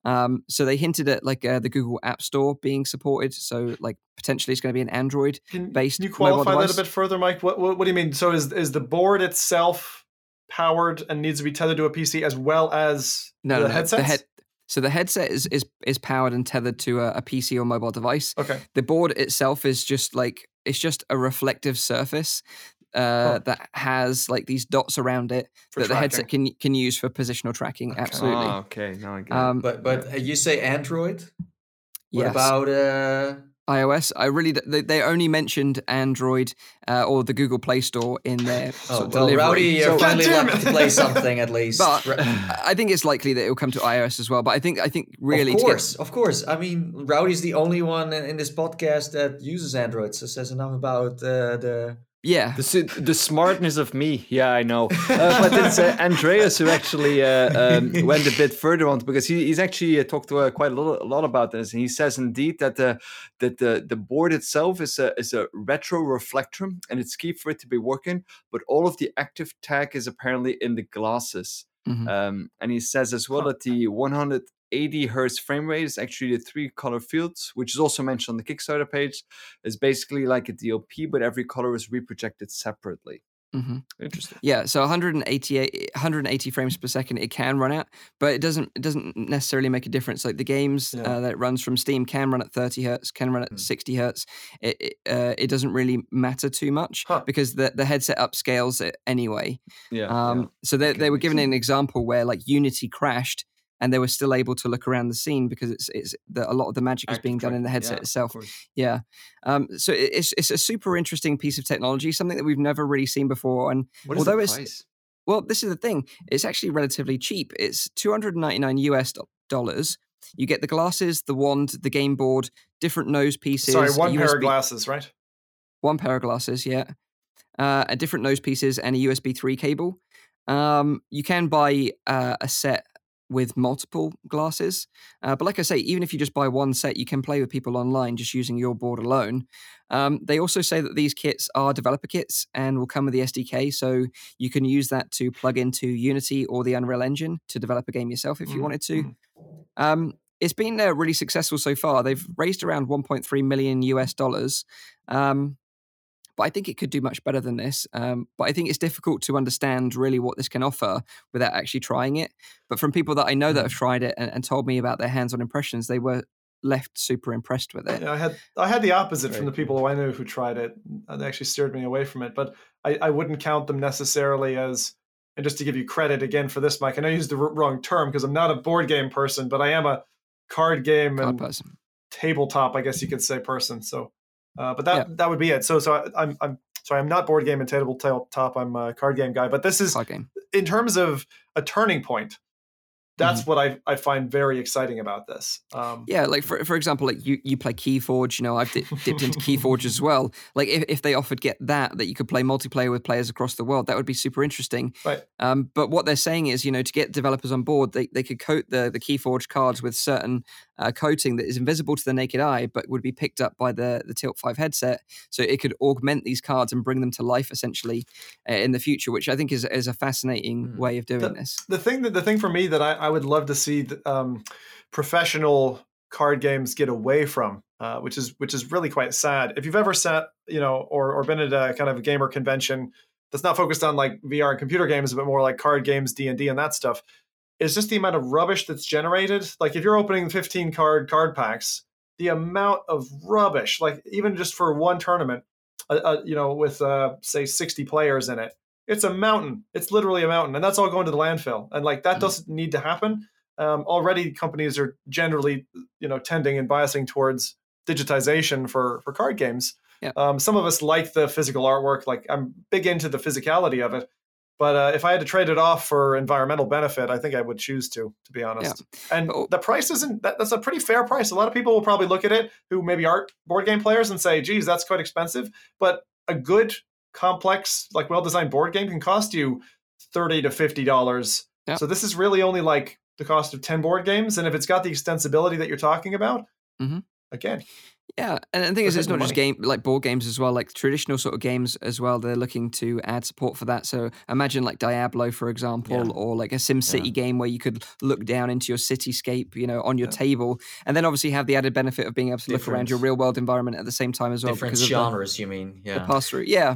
Um, so they hinted at like uh, the Google App Store being supported, so like potentially it's going to be an Android. Can, based can you mobile qualify that a bit further, Mike? What, what what do you mean? So is is the board itself powered and needs to be tethered to a PC as well as No, the no, no, the head. So the headset is is is powered and tethered to a, a PC or mobile device. Okay. The board itself is just like it's just a reflective surface uh, that has like these dots around it For that the headset can can use for positional tracking. Okay. Absolutely. Ah, okay now I get it. Um, But but uh, you say Android. What yes. about uh, iOS. I really they, they only mentioned Android uh, or the Google Play Store in their Oh, sort of well, delivery. Rowdy, you're So- finally God damn lucky it. to play something at least. but I think it's likely that it'll come to iOS as well. But I think I think really of to get course, of course. I mean, Rowdy's the only one in, in this podcast that uses Android, so says enough about uh, the. Yeah The, the smartness of me, yeah, I know. Uh, but it's uh, Andreas who actually uh, um, went a bit further on because he, he's actually uh, talked uh, quite a lot, a lot about this, and he says indeed that the that the, the board itself is a is a retro reflector, and it's key for it to be working. But all of the active tech is apparently in the glasses. Mhm. Um, and he says as well that the 180 hertz frame rate is actually the three color fields, which is also mentioned on the Kickstarter page, is basically like a DLP, but every color is reprojected separately. Mhm. Interesting. Yeah, so 188 180 frames per second it can run at, but it doesn't it doesn't necessarily make a difference. Like the games Yeah. uh, that it runs from Steam can run at 30 hertz, can run at Mm. 60 hertz. It it, uh, it doesn't really matter too much Huh. because the the headset upscales it anyway. Yeah. Um, So they Okay, they were given an example where like Unity crashed and they were still able to look around the scene because it's it's the, a lot of the magic is being done in the headset itself. Yeah. Um, so it's it's a super interesting piece of technology, something that we've never really seen before. And What is although it's- well, this is the thing. It's actually relatively cheap. It's 299 US dollars. You get the glasses, the wand, the game board, different nose pieces. Sorry, one pair of glasses, right? one pair of glasses, yeah. Uh, a different nose pieces and a USB 3 cable. Um, you can buy uh, a set with multiple glasses. Uh, but like I say, even if you just buy one set, you can play with people online just using your board alone. Um, they also say that these kits are developer kits and will come with the SDK, so you can use that to plug into Unity or the Unreal Engine to develop a game yourself if you Mhm, wanted to. mhm. Um, it's been uh, really successful so far. They've raised around 1.3 million US dollars. Um, but I think it could do much better than this. Um, but I think it's difficult to understand really what this can offer without actually trying it. But from people that I know that have tried it and, and told me about their hands-on impressions, they were left super impressed with it. Yeah, I had I had the opposite from the people who I knew who tried it. and They actually steered me away from it. But I, I wouldn't count them necessarily as. And just to give you credit again for this, Mike, I know you used the wrong term because I'm not a board game person, but I am a card game Card and person. tabletop, I guess you could say, person. So, uh, but that that would be it. So, so I, I'm I'm sorry, I'm not board game and tabletop. I'm a card game guy. But this is in terms of a turning point. That's Mm-hmm. what I, I find very exciting about this. Um, Yeah, like for for example, like you you play Keyforge. You know, I've di- dipped into Keyforge as well. Like if, if they offered get that that you could play multiplayer with players across the world, that would be super interesting. Right. Um, but what they're saying is, you know, to get developers on board, they, they could coat the the Keyforge cards with certain uh, coating that is invisible to the naked eye, but would be picked up by the the Tilt Five headset, so it could augment these cards and bring them to life essentially uh, in the future, which I think is is a fascinating Mm. way of doing this. the thing that the thing for me that I, I would love to see th- um, professional card games get away from, uh, which is which is really quite sad. If you've ever sat, you know, or or been at a kind of a gamer convention that's not focused on like VR and computer games, but more like card games, D and D, and that stuff, is just the amount of rubbish that's generated. Like if you're opening 15 card card packs, the amount of rubbish, like even just for one tournament, uh, uh, you know, with uh, say 60 players in it, it's a mountain. It's literally a mountain, and that's all going to the landfill. And like that Mhm. doesn't need to happen. Um, already, companies are generally, you know, tending and biasing towards digitization for for card games. Yeah. Um, some of us like the physical artwork. Like I'm big into the physicality of it. But uh, if I had to trade it off for environmental benefit, I think I would choose to, to be honest. Yeah. And Oh. the price isn't that, that's a pretty fair price. A lot of people will probably look at it who maybe aren't board game players and say, geez, that's quite expensive. But a good, complex, like well designed board game can cost you thirty to fifty dollars. Yeah. So this is really only like the cost of ten board games. And if it's got the extensibility that you're talking about, Mhm. again, Yeah, and the thing is, it's not just game like board games as well, like traditional sort of games as well. They're looking to add support for that. So imagine like Diablo, for example, Yeah. or like a SimCity game where you could look down into your cityscape, you know, on your table, and then obviously have the added benefit of being able to look around your real world environment at the same time as well Different because of genres, you mean? Yeah. pass through. Yeah,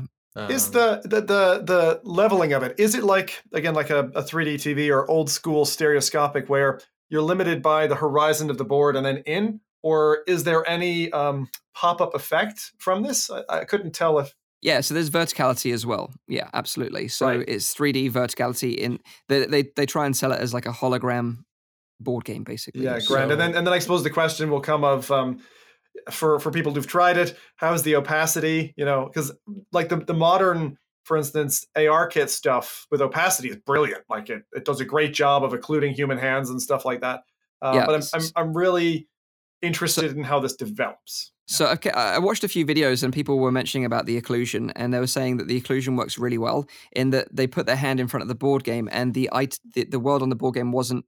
is Um, the, the the the leveling of it is it like again like a, a 3d tv or old school stereoscopic where you're limited by the horizon of the board and then in or is there any um, pop-up effect from this I, I couldn't tell if Yeah, so there's verticality as well. Yeah, absolutely. So Right. it's 3D verticality in they, they they try and sell it as like a hologram board game basically. yeah grand and then and then i suppose the question will come of um, for for people who've tried it? How's the opacity? You know, because like the the modern, for instance, ARKit stuff with opacity is brilliant. Like it it does a great job of occluding human hands and stuff like that. Uh, Yeah. But I'm, I'm I'm really interested in how this develops. So okay, I watched a few videos and people were mentioning about the occlusion, and they were saying that the occlusion works really well in that they put their hand in front of the board game, and the it- the, the world on the board game wasn't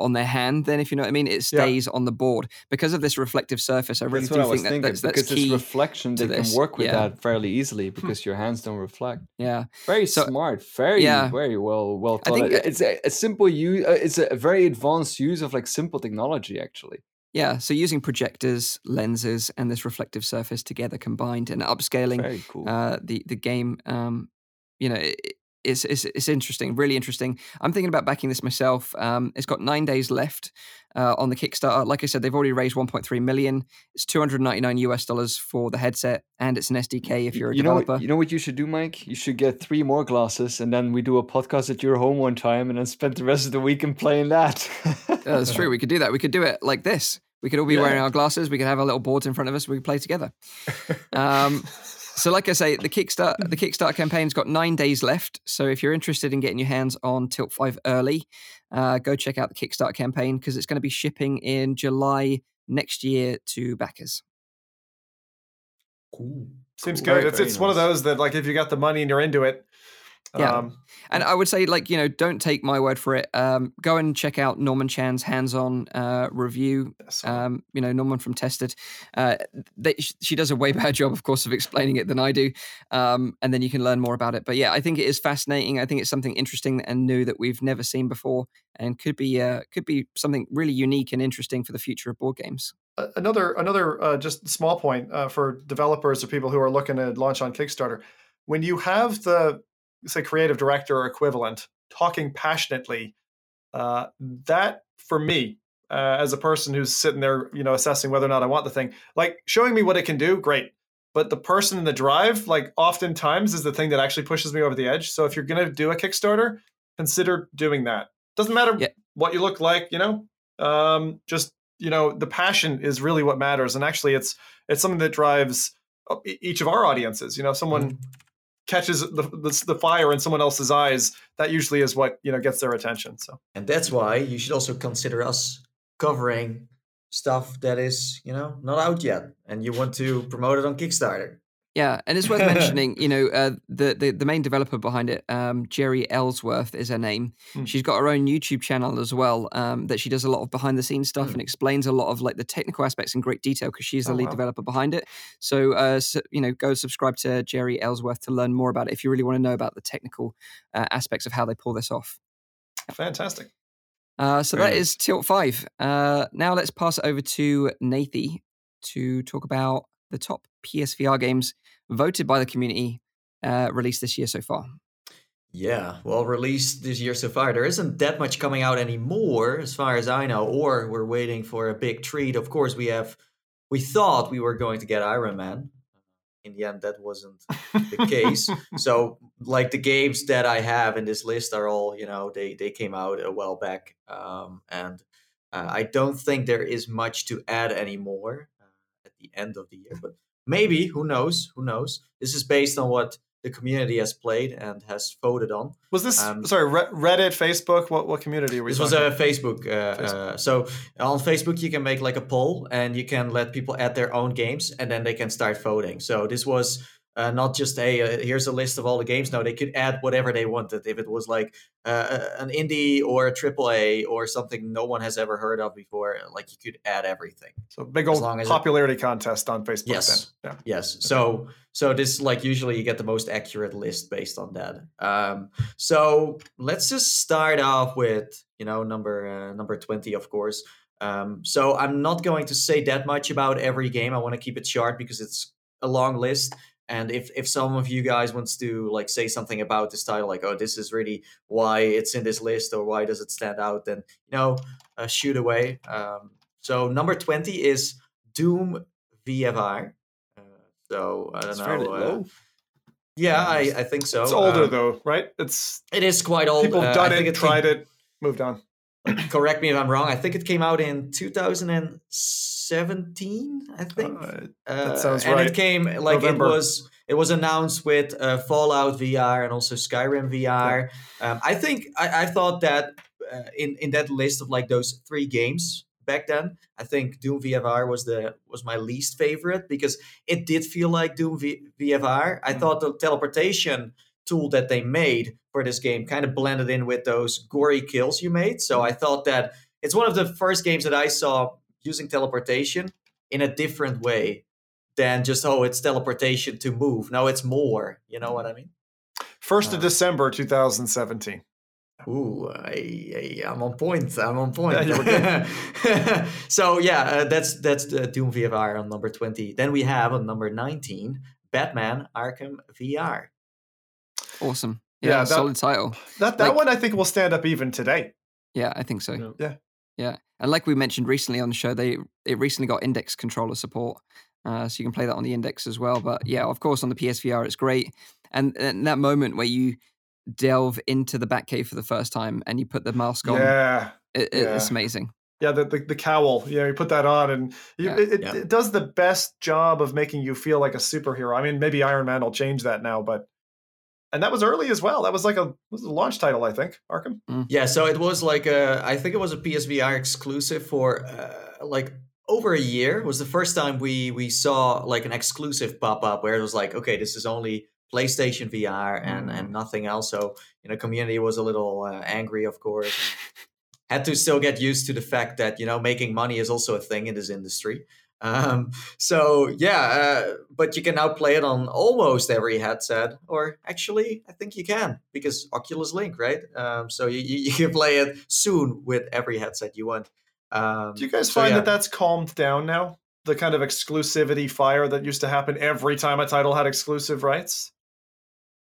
on their hand. Then, if you know what I mean, it Yeah. stays on the board because of this reflective surface. I really That's do what I was think that thinking that's, that's because reflection to they this, can work with yeah. that fairly easily because your hands don't reflect. yeah, Very So- smart, very yeah. very well well I think it- it's a, a simple use. Uh, it's a very advanced use of like simple technology actually. yeah. So using projectors, lenses, and this reflective surface together combined and upscaling cool. uh, the the game. Um, you know, it, it's, it's it's interesting, really interesting. I'm thinking about backing this myself. Um, it's got nine days left uh, on the Kickstarter. Like I said, they've already raised 1.3 million. It's 299 US dollars for the headset, and it's an SDK if you're a you know, developer. what, you know what you should do, Mike? You should get three more glasses, and then we do a podcast at your home one time, and then spend the rest of the weekend playing that. Uh, that's true. We could do that. We could do it like this. We could all be Yeah. wearing our glasses. We could have our little boards in front of us. We could play together. Um, so, like I say, the Kickstart the Kickstarter campaign's got nine days left. So, if you're interested in getting your hands on Tilt Five early, uh, go check out the Kickstarter campaign because it's going to be shipping in July next year to backers. Cool. Seems Cool. good. Very, it's very it's one of those that like if you got the money and you're into it. Yeah. Um, And I would say, like, you know, don't take my word for it. Um, go and check out Norman Chan's hands-on uh, review um, you know, Norman from Tested. Uh, they, she does a way better job, of course, of explaining it than I do. Um, and then you can learn more about it. But yeah, I think it is fascinating. I think it's something interesting and new that we've never seen before, and could be uh, could be something really unique and interesting for the future of board games. Another another uh, just small point uh, for developers or people who are looking to launch on Kickstarter. When you have the say creative director or equivalent talking passionately, uh, that for me uh, as a person who's sitting there, you know, assessing whether or not I want the thing, like showing me what it can do, great. But the person in the drive, like oftentimes, is the thing that actually pushes me over the edge. So if you're going to do a Kickstarter, consider doing that. Doesn't matter Yeah. what you look like, you know. Um, just you know, the passion is really what matters, and actually, it's it's something that drives uh, each of our audiences. You know, someone catches the, the the fire in someone else's eyes. That usually is what you know gets their attention. So And that's why you should also consider us covering stuff that is, you know, not out yet, and you want to promote it on Kickstarter. Yeah, and it's worth mentioning, you know, uh, the, the the main developer behind it, um, Jeri Ellsworth is her name. Hmm. She's got her own YouTube channel as well um, that she does a lot of behind the scenes stuff Hmm. and explains a lot of like the technical aspects in great detail because she's the Oh, lead wow. developer behind it. So, uh, so, you know, go subscribe to Jeri Ellsworth to learn more about it if you really want to know about the technical uh, aspects of how they pull this off. fantastic. Uh, so that is Tilt 5. Uh, now let's pass it over to Nathie to talk about the top PSVR games voted by the community uh, released this year so far. Yeah, well, released this year so far. There isn't that much coming out anymore, as far as I know, or we're waiting for a big treat. Of course, we have. We thought we were going to get Iron Man. In the end, that wasn't the case. so, like the games that I have in this list are all, you know, they they came out a while back, um, and uh, I don't think there is much to add anymore the end of the year. But maybe, who knows? Who knows? This is based on what the community has played and has voted on. Was this Um, sorry Re- Reddit, Facebook? What what community are we? This was a Facebook. Uh, Facebook. Uh, so on Facebook, you can make like a poll, and you can let people add their own games, and then they can start voting. So this was uh, not just a uh, here's a list of all the games. No, they could add whatever they wanted. If it was like uh, an indie or a triple A or something no one has ever heard of before, like you could add everything. So big old as it- popularity contest on Facebook. Yes. Then. Yes. So so this like usually you get the most accurate list based on that. Um, so let's just start off with you know number uh, number twenty, of course. Um, so I'm not going to say that much about every game. I want to keep it short because it's a long list. And if if some of you guys wants to like say something about this title, like oh this is really why it's in this list or why does it stand out, then you know uh, shoot away. Um, so number twenty is Doom VFR. Uh, so I don't It's know. uh, yeah, I, I think so. It's older Um, though, right? It's It is quite old. people uh, I done think it, tried it, moved on. correct me if I'm wrong. I think it came out in 2017. I think. Uh, Uh, sounds and right. it came like November. it was it was announced with uh, Fallout VR and also Skyrim VR. Um, I think I, I thought that uh, in in that list of like those three games back then, I think Doom VR was the was my least favorite because it did feel like Doom v- VFR. I Mm. thought the teleportation tool that they made for this game kind of blended in with those gory kills you made. So I thought that it's one of the first games that I saw using teleportation in a different way than just oh it's teleportation to move. No, it's more. You know what I mean? First of Uh, December 2017. Ooh, I, I, I'm on point. I'm on point. Yeah, you were good. so yeah, uh, that's that's the Doom VFR on number twenty. Then we have on number nineteen, Batman Arkham VR. Awesome. Yeah, Yeah, that- solid title. That that Like- one I think will stand up even today. Yeah, I think so. Yeah. Yeah. Yeah. And like we mentioned recently on the show, they it recently got index controller support. Uh, so you can play that on the index as well. But yeah, of course, on the PSVR, it's great. And, and that moment where you delve into the Batcave for the first time and you put the mask on, Yeah. it, it- it's amazing. Yeah, the, the the cowl. Yeah, you put that on, and you, Yeah. it, it, Yeah. it does the best job of making you feel like a superhero. I mean, maybe Iron Man will change that now, but and that was early as well. That was like a was a launch title, I think. Arkham. Yeah, so it was like a, I think it was a PSVR exclusive for uh, like over a year. It was the first time we we saw like an exclusive pop up where it was like, okay, this is only PlayStation VR and and nothing else. So you know, community was a little uh, angry, of course. had to still get used to the fact that you know making money is also a thing in this industry. Um, so yeah, uh, but you can now play it on almost every headset, or actually, I think you can because Oculus Link, right? Um, so you, you can play it soon with every headset you want. Um, Do you guys so find yeah. that that's calmed down now? The kind of exclusivity fire that used to happen every time a title had exclusive rights?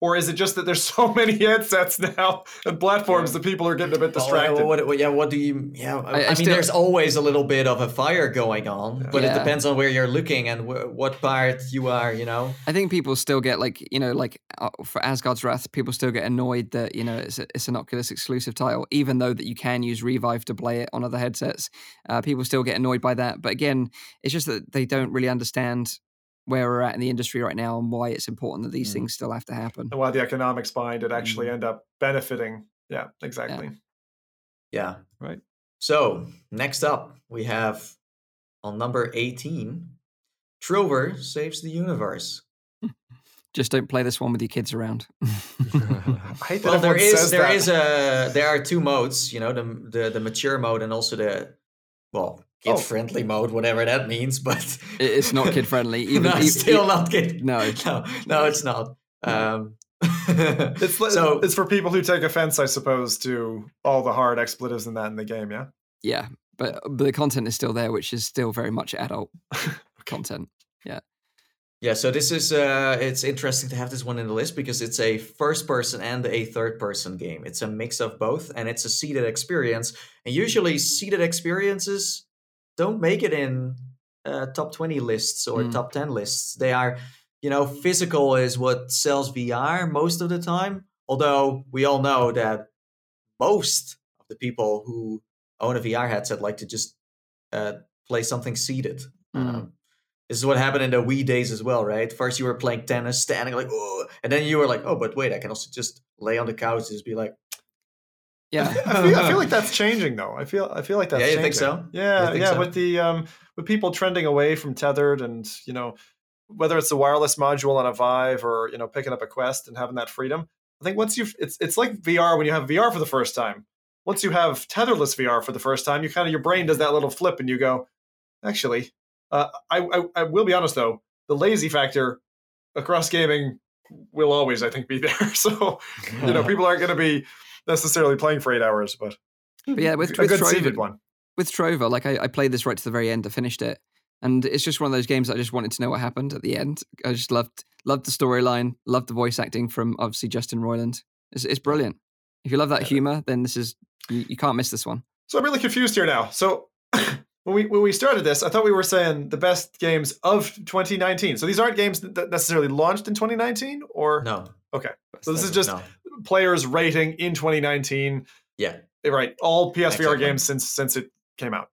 Or is it just that there's so many headsets now and platforms that people are getting a bit distracted? yeah, what, what- yeah, what do you? Yeah, I, I I mean, still- there's always a little bit of a fire going on, but it depends on where you're looking and wh- what part you are. You know, I think people still get like you know like uh, for Asgard's Wrath, people still get annoyed that you know it's a, it's an Oculus exclusive title, even though that you can use Revive to play it on other headsets. Uh, people still get annoyed by that, but again, it's just that they don't really understand where we're at in the industry right now and why it's important that these Mm. things still have to happen. and why the economics behind it actually Mm. end up benefiting. Yeah, exactly. yeah, Right. So next up, we have on number eighteen, Trover saves the universe. Just don't play this one with your kids around. I hate Well, there everyone is says there that. is a there are two modes. You know, the the the mature mode and also the well. Kid friendly mode, whatever that means. But it's not kid friendly. Even no, still e- not kid. no. no, no, it's not. Um, It's li- so it's for people who take offense, I suppose, to all the hard expletives in that in the game. Yeah. Yeah, but but the content is still there, which is still very much adult content. Yeah. Yeah, so this is uh, it's interesting to have this one in the list because it's a first person and a third person game. It's a mix of both, and it's a seated experience. And usually, seated experiences don't make it in uh, top twenty lists or Mm. top ten lists. They are, you know, physical is what sells VR most of the time. Although we all know that most of the people who own a VR headset like to just uh, play something seated. Mm. Um, this is what happened in the Wii days as well, right? First you were playing tennis, standing like, oh, and then you were like, oh, but wait, I can also just lay on the couch, and just be like, Yeah, I feel, I feel like that's changing though. I feel I feel like that's Yeah, you changing. think so? Yeah, You think yeah. so? With the um with people trending away from tethered and you know whether it's the wireless module on a Vive or you know picking up a Quest and having that freedom. I think once you it's it's like VR when you have VR for the first time. Once you have tetherless VR for the first time, you kind of your brain does that little flip and you go, actually, uh, I, I I will be honest though, the lazy factor across gaming will always I think be there. So you know people aren't going to be necessarily playing for eight hours, but but yeah, with, a with good Trover, seated one. with Trover, like I, I played this right to the very end. I finished it, and it's just one of those games that I just wanted to know what happened at the end. I just loved loved the storyline, loved the voice acting from obviously Justin Roiland. It's, it's brilliant. If you love that Yeah. humor, then this is you, you can't miss this one. So I'm really confused here now. So when we when we started this, I thought we were saying the best games of 2019. So these aren't games that necessarily launched in 2019, or no. Okay. So this is just no. players rating in 2019. Yeah. right. All PSVR Exactly. games since since it came out.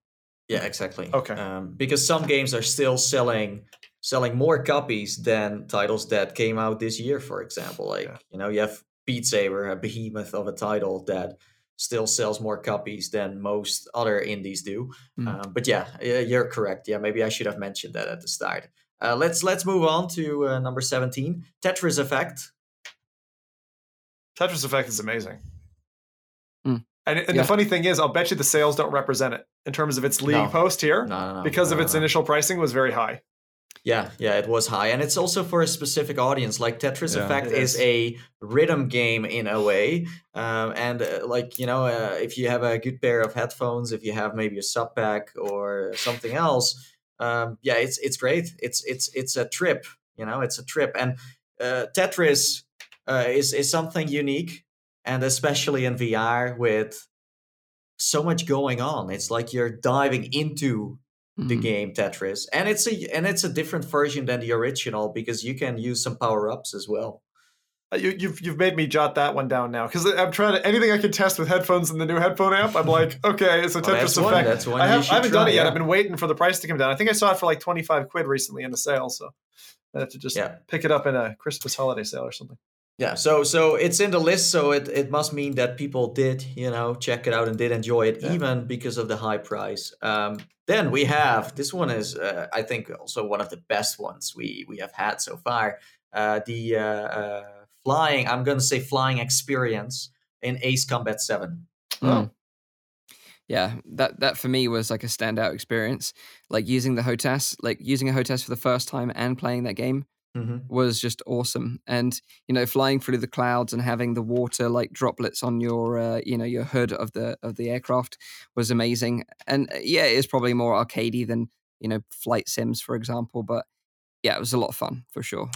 Yeah, exactly. Okay. Um, because some games are still selling selling more copies than titles that came out this year, for example. Like Yeah. you know, you have Beat Saber, a behemoth of a title that still sells more copies than most other indies do. Mm. Um, but yeah, you're correct. Yeah, maybe I should have mentioned that at the start. Uh, let's let's move on to uh, number seventeen, Tetris Effect. Tetris Effect is amazing. Mm. And, and Yeah. the funny thing is, I'll bet you the sales don't represent it in terms of its league No. post here No, no, no, because no, of no, its no. initial pricing was very high. Yeah, yeah, it was high, and it's also for a specific audience. Like Tetris Yeah. Effect It is is. a rhythm game in a way, um, and uh, like you know, uh, if you have a good pair of headphones, if you have maybe a SubPack or something else, um, yeah, it's it's great. It's it's it's a trip, you know, it's a trip, and uh, Tetris uh, is is something unique, and especially in VR with so much going on. It's like you're diving into the Mhm. game Tetris, and it's a and it's a different version than the original because you can use some power ups as well. Uh, You, you've you've made me jot that one down now because I'm trying to anything I can test with headphones in the new headphone app. I'm like, okay, it's a Well, Tetris that's one- effect. that's one I, have, I haven't done it yet. yeah. I've been waiting for the price to come down. I think I saw it for like 25 quid recently in a sale, so I have to just Yeah. pick it up in a Christmas holiday sale or something. Yeah, so so it's in the list, so it, it must mean that people did you know check it out and did enjoy it, Yeah. even because of the high price. Um, then we have this one is uh, I think also one of the best ones we we have had so far. Uh, the uh, uh, flying I'm gonna say flying experience in Ace Combat Seven. Mm. Yeah, that that for me was like a standout experience. Like using the HOTAS, like using a HOTAS for the first time and playing that game Mm-hmm. was just awesome. And you know, flying through the clouds and having the water like droplets on your uh, you know your hood of the of the aircraft was amazing. And uh, yeah, it's probably more arcadey than you know flight sims, for example. But yeah, it was a lot of fun for sure.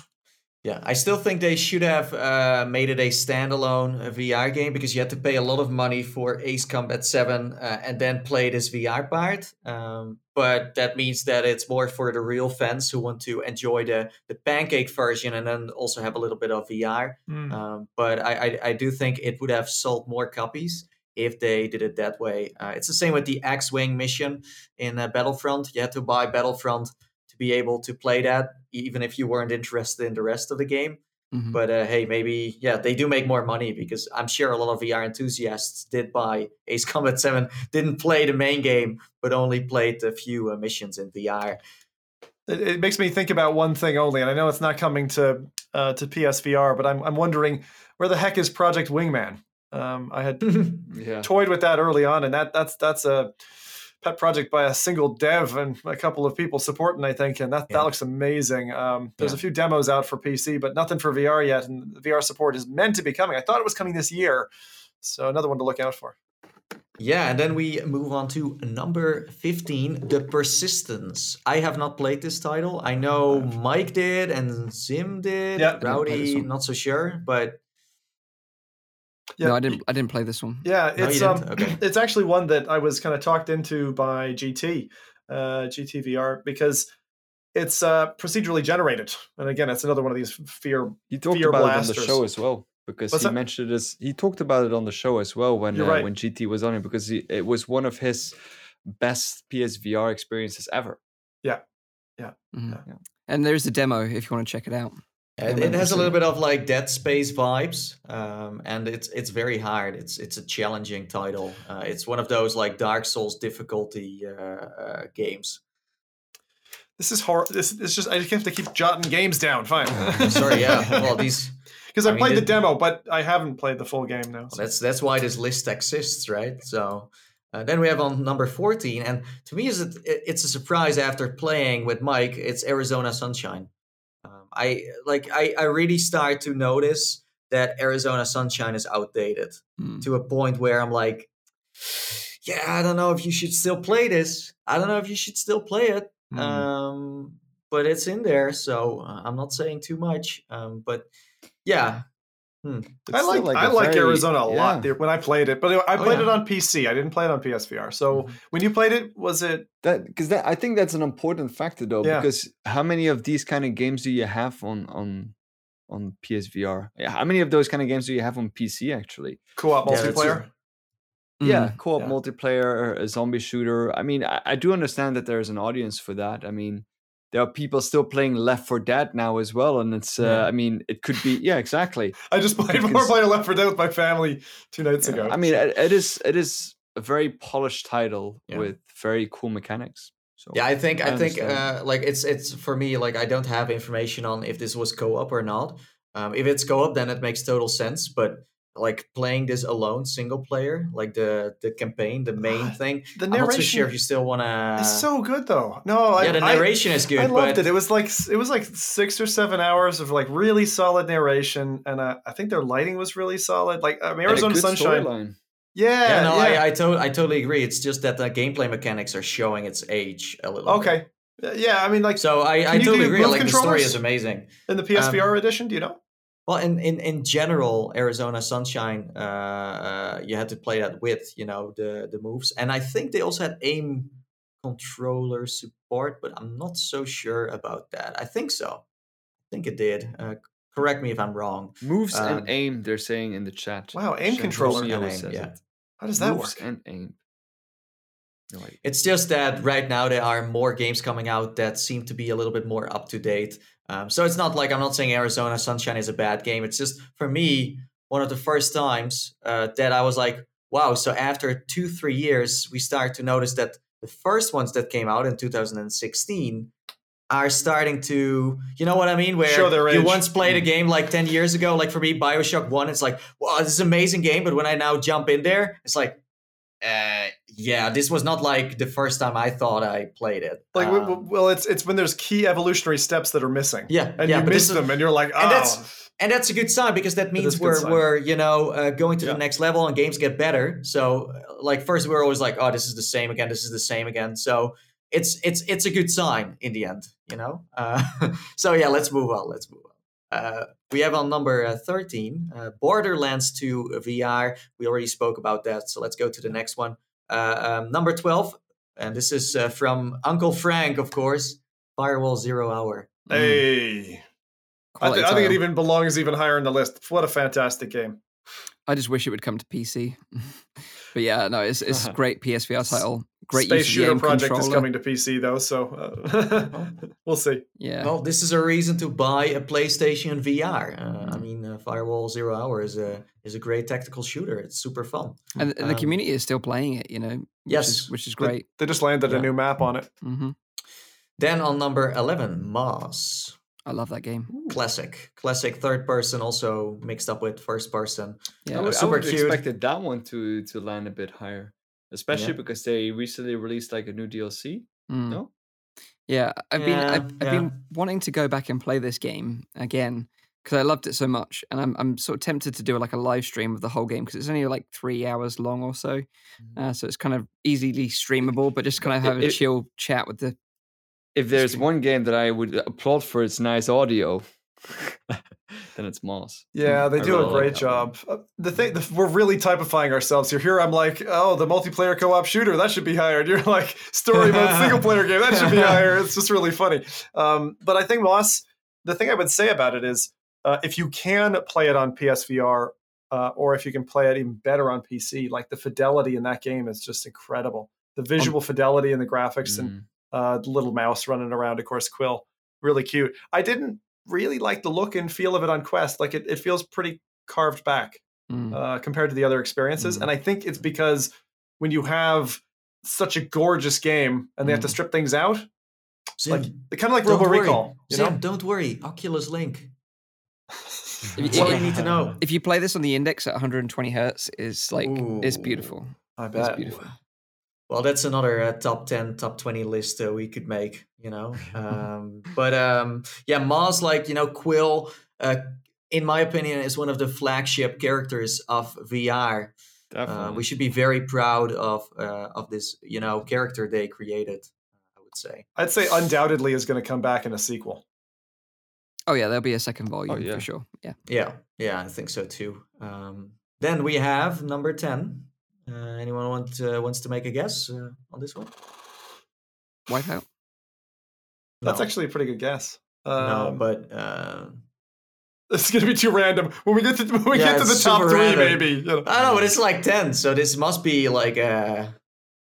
Yeah, I still think they should have uh, made it a standalone uh, VR game because you had to pay a lot of money for Ace Combat 7 uh, and then play this VR part. Um, but that means that it's more for the real fans who want to enjoy the, the pancake version and then also have a little bit of VR. Mm. Um, but I, I, I do think it would have sold more copies if they did it that way. Uh, it's the same with the X Wing mission in uh, Battlefront. You had to buy Battlefront to be able to play that, even if you weren't interested in the rest of the game. Mhm. But uh, hey, maybe yeah, they do make more money because I'm sure a lot of VR enthusiasts did buy Ace Combat Seven, didn't play the main game, but only played a few uh, missions in VR. It, it makes me think about one thing only, and I know it's not coming to uh, to PSVR, but I'm I'm wondering where the heck is Project Wingman? Um, I had Yeah. toyed with that early on, and that that's that's a pet project by a single dev and a couple of people supporting, I think, and that Yeah. that looks amazing. Um, there's Yeah. a few demos out for PC, but nothing for VR yet, and VR support is meant to be coming. I thought it was coming this year, so another one to look out for. Yeah, and then we move on to number 15, The Persistence. I have not played this title. I know Mike did and Zim did. Yeah, I didn't play this Rowdy, not so sure, but Yeah, no, I didn't. I didn't play this one. Yeah, it's you um. Okay. it's actually one that I was kind of talked into by GT, uh, GTVR because it's uh, procedurally generated, and again, it's another one of these fear. You talked Fear about it on the show as well because What's he that? mentioned this. He talked about it on the show as well when uh, right. when GT was on it because he, it was one of his best PSVR experiences ever. Mhm. Yeah. And there's a demo if you want to check it out. It, it has a little bit of like Dead Space vibes, um, and it's it's very hard. It's it's a challenging title. Uh, it's one of those like Dark Souls difficulty uh, uh, games. This is hard. This it's just I just have to keep jotting games down. Fine. Sorry, yeah. Well, these because I, I mean, played the this- demo, but I haven't played the full game now. So- that's that's why this list exists, right? So uh, then we have on number fourteen, and to me, is it it's a surprise after playing with Mike. It's Arizona Sunshine. I like I I really start to notice that Arizona Sunshine is outdated Mm. to a point where I'm like, yeah, I don't know if you should still play this. I don't know if you should still play it. Hmm. Um, but it's in there, so uh, I'm not saying too much. Um, but yeah, I It's like, still I a like very- Arizona a lot yeah. there when I played it, but I Oh, played it on PC. I didn't play it on PSVR. So when you played it, was it? That because that I think that's an important factor though Yeah. because how many of these kind of games do you have on on on PSVR? Yeah, how many of those kind of games do you have on PC actually? Co-op Yeah, that's multiplayer. true. yeah, Mm, co-op yeah. multiplayer, a zombie shooter. I mean, I, I do understand that there's an audience for that. I mean, there are people still playing Left 4 Dead now as well, and it's. Uh, Yeah. I mean, it could be. Yeah, exactly. I just played Because- more playing Left 4 Dead with my family two nights Yeah, ago. I mean, it, it is. It is a very polished title Yeah. with very cool mechanics. So Yeah, I think I, I think uh, like it's it's for me like I don't have information on if this was co-op or not. Um, if it's co-op, then it makes total sense. But like playing this alone, single player, like the the campaign, the main thing, the narration I'm not so narration sure if you still want to. it's so good though. No, yeah, I, the I- narration is good. I loved but it. It was like it was like six or seven hours of like really solid narration, and uh, I think their lighting was really solid. Like um, And a Arizona good Sunshine, storyline. yeah, yeah, no, yeah. I I, to- I totally agree. It's just that the gameplay mechanics are showing its age a little. bit. okay, yeah. I mean, like So I, I Can you totally do agree. Like the story is amazing. in the PSVR edition, do you know? Well, in, in, in general, Arizona Sunshine, uh, uh, you had to play that with, you know, the, the moves. And I think they also had aim controller support, but I'm not so sure about that. I think so. I think it did. Uh, correct me if I'm wrong. Moves Um, and aim. They're saying in the chat. Wow, aim Shen controller. And aim, yeah. it. How does that Moves work? and aim. No idea. It's just that right now there are more games coming out that seem to be a little bit more up to date. Um, so it's not like I'm not saying Arizona Sunshine is a bad game. It's just for me one of the first times uh, that I was like, wow. So after two three years, we start to notice that the first ones that came out in 2016 are starting to, you know what I mean? Where you once played a game like 10 years ago, like for me, Bioshock 1, it's like, wow, this is an amazing game. But when I now jump in there, it's like, uh, yeah, this was not like the first time I thought I played it. Like, Um, well, it's it's when there's key evolutionary steps that are missing, yeah, and yeah, you miss is- them, and you're like, oh, and that's- and that's a good sign because that means we're we're you know uh, going to Yeah. the next level and games get better. So uh, like first we are always like, oh, this is the same again, this is the same again. So it's it's it's a good sign in the end, you know. Uh, so yeah, let's move on. Let's move on. Uh, we have on number uh, 13 uh, Borderlands 2 VR. We already spoke about that, so let's go to the next one. Uh, um, number 12, and this is uh, from Uncle Frank, of course. Firewall Zero Hour. hey. I, Quality thi- I think it even belongs even higher in the list. What a fantastic game! I just wish it would come to PC. but yeah, no, it's it's a great PSVR title. Great Space use of Shooter aim Project is coming to PC though, so uh, we'll see. Yeah. Well, this is a reason to buy a PlayStation VR. Uh, I mean, uh, Firewall Zero Hour is a is a great tactical shooter. It's super fun. and the- the um, community is still playing it, you know. Which Yes. is, which is great. They just landed Yeah. a new map on it. Mm-hmm. Then on number eleven, Moss. I love that game. Classic, classic third person, also mixed up with first person. Yeah, I would, I super would have cute. expected that one to to land a bit higher, especially Yeah. because they recently released like a new DLC. Mm. No, Yeah, I've been I've, I've yeah. been wanting to go back and play this game again because I loved it so much, and I'm I'm sort of tempted to do like a live stream of the whole game because it's only like three hours long or so, uh, so it's kind of easily streamable, but just kind of It- have a it- chill chat with the. if there's Stream. one game that I would applaud for its nice audio, then it's Moss. Yeah, they I do really a great one. job. Uh, The thing, the, we're really typifying ourselves here. Here, I'm like, oh, the multiplayer co-op shooter that should be higher. And you're like, story mode single player game that should be higher. It's just really funny. Um, but I think Moss, the thing I would say about it is, uh, if you can play it on PSVR, uh, or if you can play it even better on PC, like the fidelity in that game is just incredible. The visual fidelity and the graphics and Mm. uh, the little mouse running around, of course, Quill, really cute. I didn't really like the look and feel of it on Quest. Like it, it feels pretty carved back Mm. uh, compared to the other experiences. Mhm. And I think it's because when you have such a gorgeous game and they have to Mm. strip things out, Zim, like kind of like Robo worry. Recall, you Zim, know? don't worry. Oculus Link. If That's all you need to know. If you play this on the index at 120 hertz, is like it's beautiful. I bet. It's beautiful. Well, that's another uh, top 10, top 20 list uh, we could make, you know. Um, but um, yeah, Moss, like, you know, Quill, uh, in my opinion, is one of the flagship characters of VR. Uh, Definitely. we should be very proud of uh, of this, you know, character they created, I would say. I'd say undoubtedly is going to come back in a sequel. Oh yeah, there'll be a second volume yeah. for sure. Yeah. Yeah, yeah, I think so too. Um, then we have number 10. Uh, anyone want uh, wants to make a guess uh, on this one? Wipeout. That's actually a pretty good guess. no, Um, but uh, It's gonna be too random. When we get to when we Yeah, get to the top three, random. maybe. You know. I don't know, but it's like ten, so this must be like a.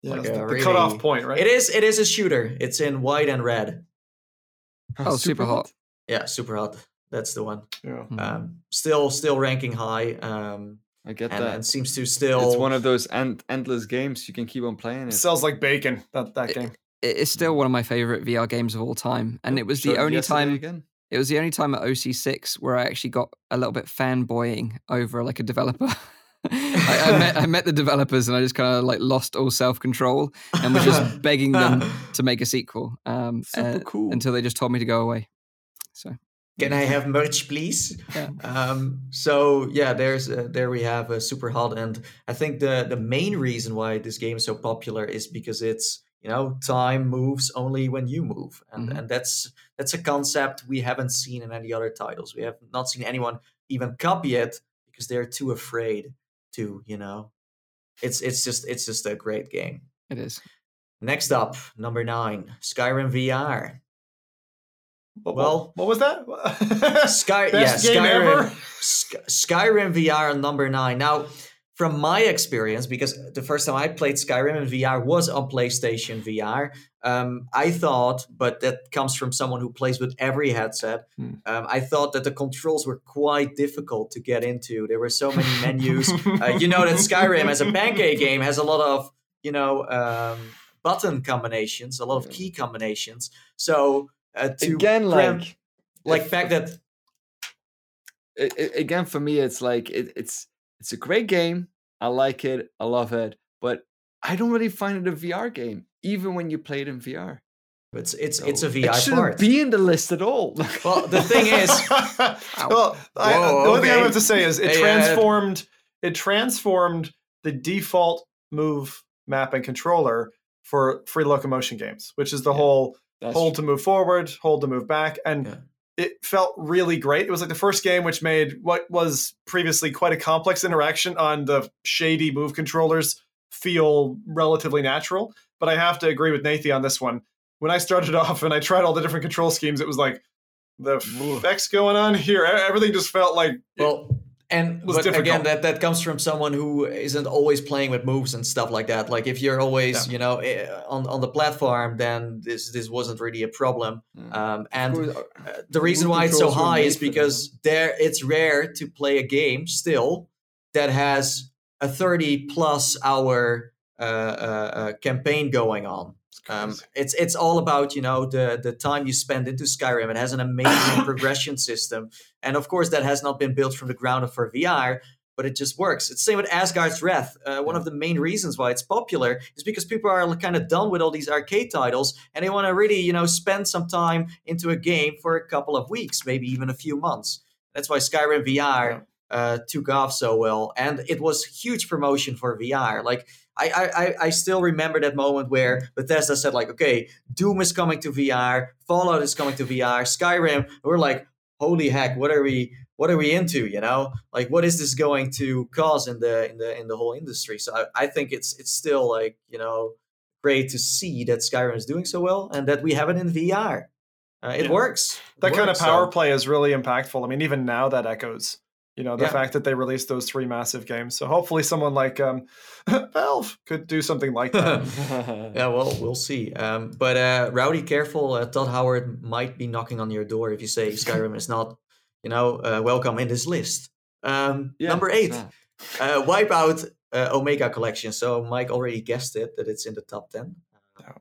Yeah, like a the, the really- cutoff point, right? It is. It is a shooter. It's in white and red. Oh, Superhot. Yeah, Superhot. That's the one. Yeah. Mhm. Um, still, still ranking high. Um, I get and, that. and seems to still. It's one of those end- endless games you can keep on playing. It sells like bacon. That that It- game. It's still one of my favorite VR games of all time, and it was Showed the only time. Again. It was the only time at OC6 where I actually got a little bit fanboying over like a developer. I, I met I met the developers and I just kind of like lost all self control and was just begging them to make a sequel um, Super uh, cool. until they just told me to go away. So Can I have merch, please? Yeah. Um, so yeah, there's uh, there we have uh, Superhot, and I think the the main reason why this game is so popular is because it's you know time moves only when you move, and Mhm. and that's that's a concept we haven't seen in any other titles. We have not seen anyone even copy it because they're too afraid to you know. It's it's just it's just a great game. it is. Next up, number nine, Skyrim VR. What, Well- what, was that? Sky, yeah, Skyrim? Sky- Skyrim VR number nine. Now, from my experience, because the first time I played Skyrim in VR was on PlayStation VR, um, I thought, but that comes from someone who plays with every headset. Hmm. Um, I thought that the controls were quite difficult to get into. There were so many menus. Uh, you know that Skyrim, as a pancake game, has a lot of you know um, button combinations, a lot of key combinations. So uh, to Again, cram- like like if- fact that a- a- again for me it's like it, it's it's a great game. I like it. I love it. But i don't really find it a vr game even when you play it in vr it's it's So it's a it VR shouldn't part. be in the list at all. Well, the thing is, well, I, Whoa, the only thing I have to say is it Hey, uh, transformed. It transformed the default move map and controller for free locomotion games, which is the Yeah, whole That's hold to move forward, hold to move back, and Yeah. it felt really great. It was like the first game which made what was previously quite a complex interaction on the shady move controllers feel relatively natural. But I have to agree with Nathan on this one. When I started off and I tried all the different control schemes, it was like the Ugh. effects going on here. Everything just felt like well, and was but again, that that comes from someone who isn't always playing with moves and stuff like that. Like if you're always, you know, eh, on on the platform, then this this wasn't really a problem. Yeah. Um, and course, Uh, uh, the reason why it's so high is because there it's rare to play a game still that has a 30 plus hour uh, uh, uh, campaign going on. Um, it's it's all about you know the the time you spend into Skyrim. It has an amazing progression system, and of course that has not been built from the ground up for VR, but it just works. It's the same with Asgard's Wrath. Uh, one of the main reasons why it's popular is because people are kind of done with all these arcade titles, and they want to really you know spend some time into a game for a couple of weeks, maybe even a few months. That's why Skyrim VR uh, took off so well, and it was huge promotion for VR. Like I, I, I- still remember that moment where Bethesda said like, okay, Doom is coming to VR, Fallout is coming to VR, Skyrim. We're like, holy heck, what are we, what are we into? You know, like what is this going to cause in the in the in the whole industry? So I, I think it's it's still like you know great to see that Skyrim is doing so well and that we have it in VR. Uh, it Yeah. works. It that kind of works, so- power play is really impactful. I mean, even now that echoes, you know, the Yeah. fact that they released those three massive games. So hopefully, someone like um, Valve could do something like that. yeah, well, we'll see. Um, but uh, Rowdy, careful. Uh, Todd Howard might be knocking on your door if you say Skyrim is not, you know, uh, welcome in this list. Um, Yeah, number eight, not. uh, Wipeout uh, Omega Collection. So Mike already guessed it that it's in the top ten. Yeah.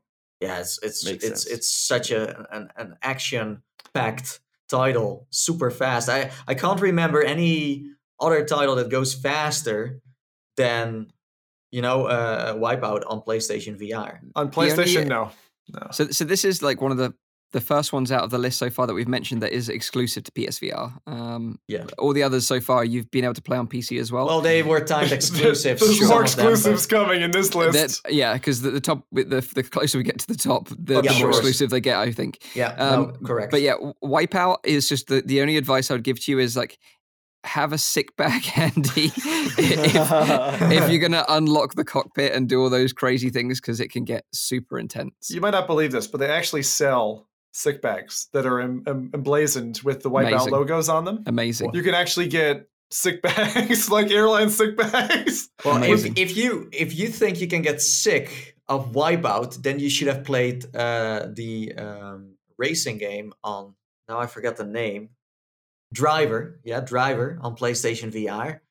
Yeah, it's it's Makes it's sense. it's such a an, an action packed title, super fast. I I can't remember any other title that goes faster than you know uh, Wipeout on PlayStation VR. On only- PlayStation, no, no. So, so this is like one of the the first ones out of the list so far that we've mentioned that is exclusive to PSVR. Um, Yeah. all the others so far you've been able to play on PC as well. Well, they were timed exclusives. There's some more of them, exclusives coming in this list. That- yeah, because the, the top, the the closer we get to the top, the, Of the more course. exclusive they get. I think. Yeah, Um, no, correct. But yeah, Wipeout is just the, the only advice I would give to you is like have a sick bag handy if, if you're gonna unlock the cockpit and do all those crazy things because it can get super intense. You might not believe this, but they actually sell sick bags that are em- em- emblazoned with the Wipeout Amazing. logos on them. Amazing. You can actually get sick bags, like airline sick bags. Well, if, if you if you think you can get sick of Wipeout, then you should have played uh, the um, racing game on. Now I forgot the name. Driver, yeah, Driver on PlayStation VR.